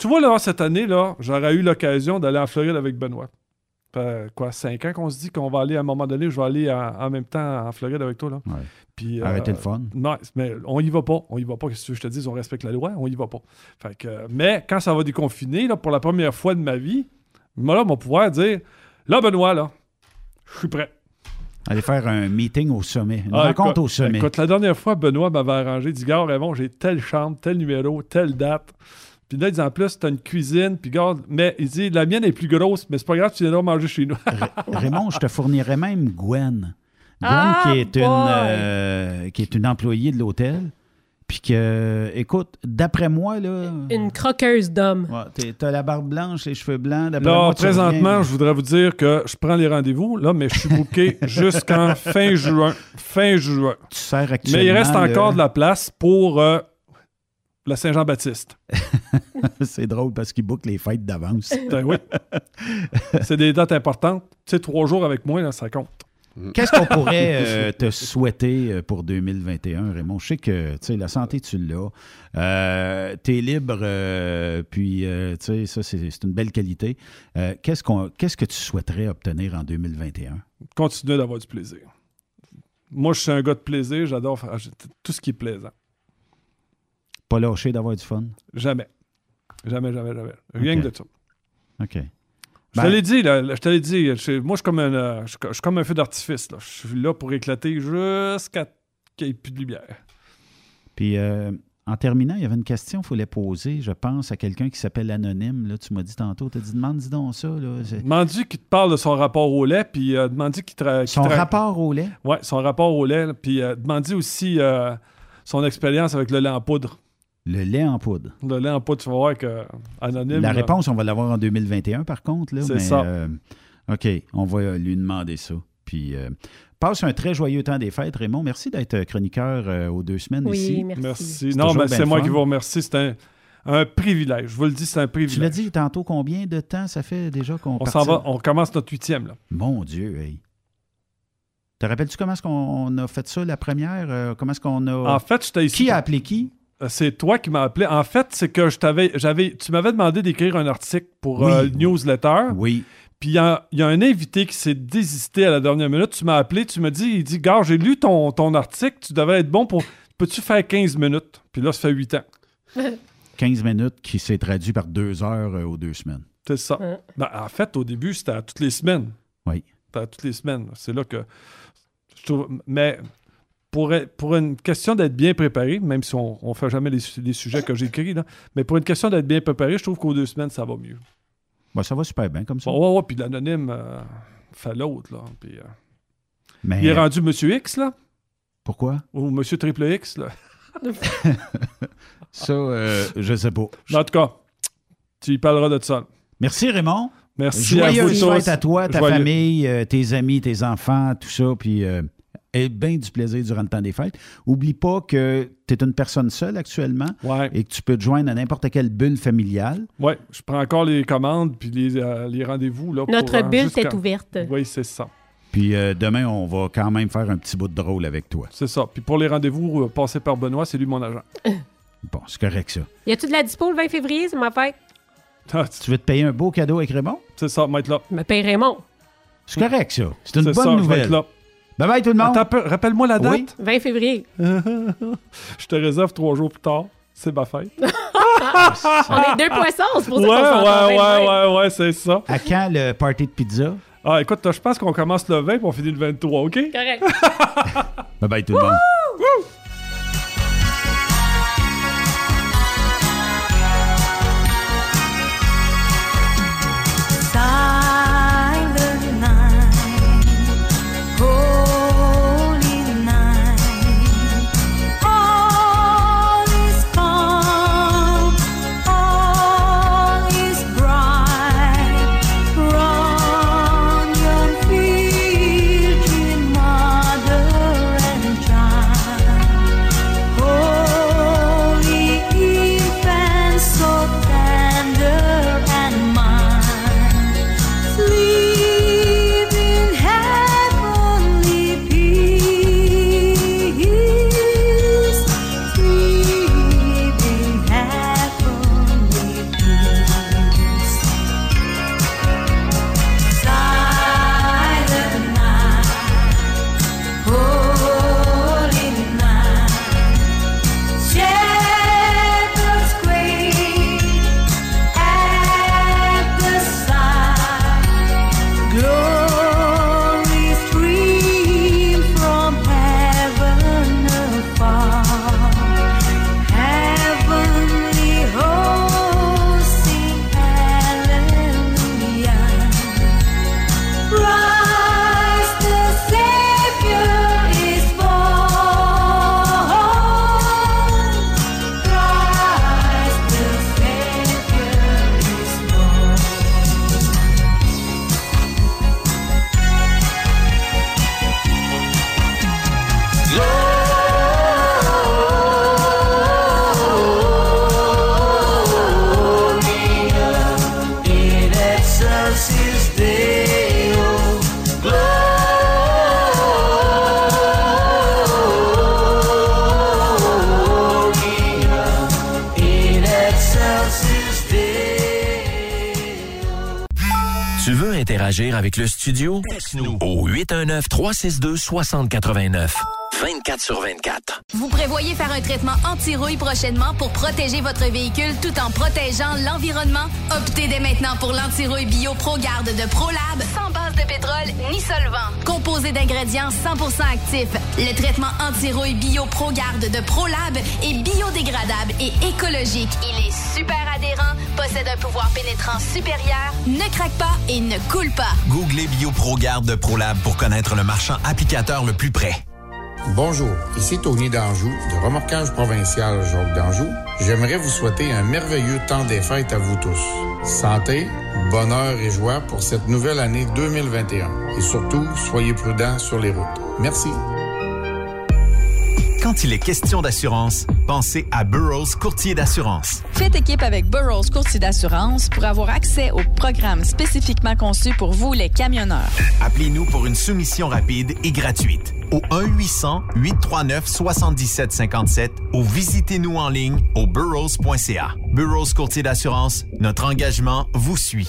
tu vois, là, cette année, là, j'aurais eu l'occasion d'aller en Floride avec Benoît. Ça fait, quoi, cinq ans qu'on se dit qu'on va aller à un moment donné, je vais aller en, en même temps en Floride avec toi. Là. Ouais. Puis, Arrêtez le fun. Non, mais on y va pas. On y va pas. Qu'est-ce que je te dis? On respecte la loi. On y va pas. Fait que, euh, mais quand ça va déconfiner, là, pour la première fois de ma vie, moi, là, on va pouvoir dire Là, Benoît, là, je suis prêt. Aller faire un meeting au sommet. Une Ah, rencontre écoute, au sommet. Écoute, la dernière fois, Benoît m'avait arrangé. Il dit Gars, Raymond, j'ai telle chambre, tel numéro, telle date. Puis là, il dit en plus, t'as une cuisine. Puis, garde, mais il dit La mienne est plus grosse, mais c'est pas grave, tu viendras manger chez nous. Raymond, je te fournirais même Gwen. Gwen, Ah, qui, est une, euh, qui est une employée de l'hôtel. Puis que, écoute, d'après moi, là. Une croqueuse d'hommes. Ouais, T'as la barbe blanche, les cheveux blancs. D'après Là, moi, présentement, je voudrais vous dire que je prends les rendez-vous, là, mais je suis booké jusqu'en fin juin. Fin juin. Tu sers actuellement. Mais il reste encore de la place pour euh, la Saint-Jean-Baptiste. C'est drôle parce qu'ils bouclent les fêtes d'avance. Ben oui. C'est des dates importantes. Tu sais, trois jours avec moi, là, ça compte. Qu'est-ce qu'on pourrait euh, te souhaiter euh, pour 2021, Raymond? Je sais que tu sais, la santé, tu l'as. Euh, tu es libre, euh, puis euh, tu sais, ça, c'est une belle qualité. Euh, Qu'est-ce qu'on- qu'est-ce que tu souhaiterais obtenir en 2021? Continuer d'avoir du plaisir. Moi, je suis un gars de plaisir. J'adore faire tout ce qui est plaisant. Pas lâcher d'avoir du fun? Jamais. Jamais, jamais, jamais. Rien que de ça. OK. Je Ben- te l'ai dit, là, je te l'ai dit. je- moi, je suis comme un, euh, je, je suis comme un feu d'artifice. Je suis là pour éclater jusqu'à qu'il n'y ait plus de lumière. Puis, euh, en terminant, il y avait une question qu'il fallait poser, je pense, à quelqu'un qui s'appelle Anonyme. Là, tu m'as dit tantôt, tu as dit, demande, dis donc ça. Demande-lui qu'il te parle de son rapport au lait, puis euh, demande-lui qu'il tra- Son tra- rapport au lait? Oui, son rapport au lait. Puis euh, demande-lui aussi euh, son expérience avec le lait en poudre. Le lait en poudre. Le lait en poudre, tu vas voir que anonyme. La réponse, on va l'avoir en 2021, par contre. là, C'est mais, ça. euh, OK, on va lui demander ça. Puis, euh, passe un très joyeux temps des fêtes, Raymond. Merci d'être chroniqueur euh, aux deux semaines Oui, ici. merci. Merci. C'est Non, mais c'est moi qui vous remercie. C'est un, un privilège. Je vous le dis, c'est un privilège. Tu l'as dit tantôt, combien de temps ça fait déjà qu'on On s'en va, on commence notre huitième. Là. Mon Dieu, hey. Te rappelles-tu comment est-ce qu'on a fait ça la première? Euh, comment est-ce qu'on a... En fait, j'étais ici. Qui a appelé qui? Euh, C'est toi qui m'as appelé. En fait, c'est que je t'avais, j'avais, tu m'avais demandé d'écrire un article pour Oui. euh, le newsletter. Oui. Puis il y, a il y a un invité qui s'est désisté à la dernière minute. Tu m'as appelé, tu m'as dit, il dit, gars, j'ai lu ton, ton article, tu devrais être bon pour. Peux-tu faire 15 minutes? Puis là, ça fait 8 ans. 15 minutes qui s'est traduit par deux heures euh, aux deux semaines. C'est ça. Ben, en fait, au début, c'était à toutes les semaines. Oui. C'était à toutes les semaines. C'est là que. Je trouve, mais pour, pour une question d'être bien préparé, même si on ne fait jamais les, su- les sujets que j'écris, mais pour une question d'être bien préparé, je trouve qu'aux deux semaines, ça va mieux. Bon, ça va super bien comme ça. Bon, ouais, ouais, puis l'anonyme euh, fait l'autre, là. Puis, euh, Mais Il est rendu Monsieur X, là. pourquoi? Ou Monsieur Triple X, là. Ça, euh, je sais pas. En tout cas, tu y parleras de ça. Merci Raymond. Merci à vous tous. à toi, ta Joyeux- famille, euh, tes amis, tes enfants, tout ça. Puis aie bien du plaisir durant le temps des fêtes. Oublie pas que tu es une personne seule actuellement et que tu peux te joindre à n'importe quelle bulle familiale. Oui, je prends encore les commandes puis les, euh, les rendez-vous. Là, Notre pour, bulle est ouverte. Oui, c'est ça. Puis euh, demain, on va quand même faire un petit bout de drôle avec toi. C'est ça. Puis pour les rendez-vous, euh, passez par Benoît, c'est lui mon agent. Bon, c'est correct ça. Y a-tu de la dispo le 20 février, c'est ma fête? Tu veux te payer un beau cadeau avec Raymond? C'est ça, mettre là. Me paye Raymond. C'est correct ça. C'est une bonne ça, je vais nouvelle. être là. Bye bye tout le monde. Rappelle-moi la date. Oui. 20 février. je te réserve trois jours plus tard. C'est ma fête. On est deux poissons, c'est pour ça ouais, qu'on ouais, ouais, ouais, ouais, c'est ça. À quand le party de pizza? Ah, écoute, je pense qu'on commence le 20 et on finit le 23, OK? Correct. Bye bye tout le monde. 819-362-6089. 24 sur 24. Vous prévoyez faire un traitement anti-rouille prochainement pour protéger votre véhicule tout en protégeant l'environnement? Optez dès maintenant pour l'anti-rouille bio ProGarde de ProLab sans base de pétrole ni solvant. Composé d'ingrédients 100% actifs, le traitement anti-rouille bio ProGarde de ProLab est biodégradable et écologique. Il est super possède un pouvoir pénétrant supérieur, ne craque pas et ne coule pas. Googlez BioProGarde de ProLab pour connaître le marchand applicateur le plus près. Bonjour, ici Tony d'Anjou, de Remorquage Provincial Jacques d'Anjou. J'aimerais vous souhaiter un merveilleux temps des fêtes à vous tous. Santé, bonheur et joie pour cette nouvelle année 2021. Et surtout, soyez prudents sur les routes. Merci. Quand il est question d'assurance, pensez à Burroughs Courtier d'assurance. Faites équipe avec Burroughs Courtier d'assurance pour avoir accès aux programmes spécifiquement conçus pour vous, les camionneurs. Appelez-nous pour une soumission rapide et gratuite au 1-800-839-7757 ou visitez-nous en ligne au burrows.ca. Burrows Courtier d'assurance, notre engagement vous suit.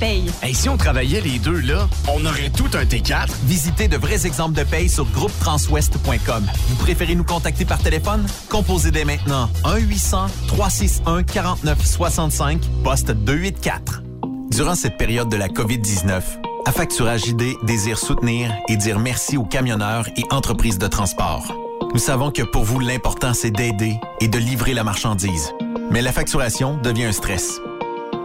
paye. Et si on travaillait les deux, là, on aurait tout un T4. Visitez de vrais exemples de paye sur groupetranswest.com. Vous préférez nous contacter par téléphone? Composez dès maintenant 1-800-361-4965, poste 284. Durant cette période de la COVID-19, Affacturage ID désire soutenir et dire merci aux camionneurs et entreprises de transport. Nous savons que pour vous, l'important, c'est d'aider et de livrer la marchandise. Mais la facturation devient un stress.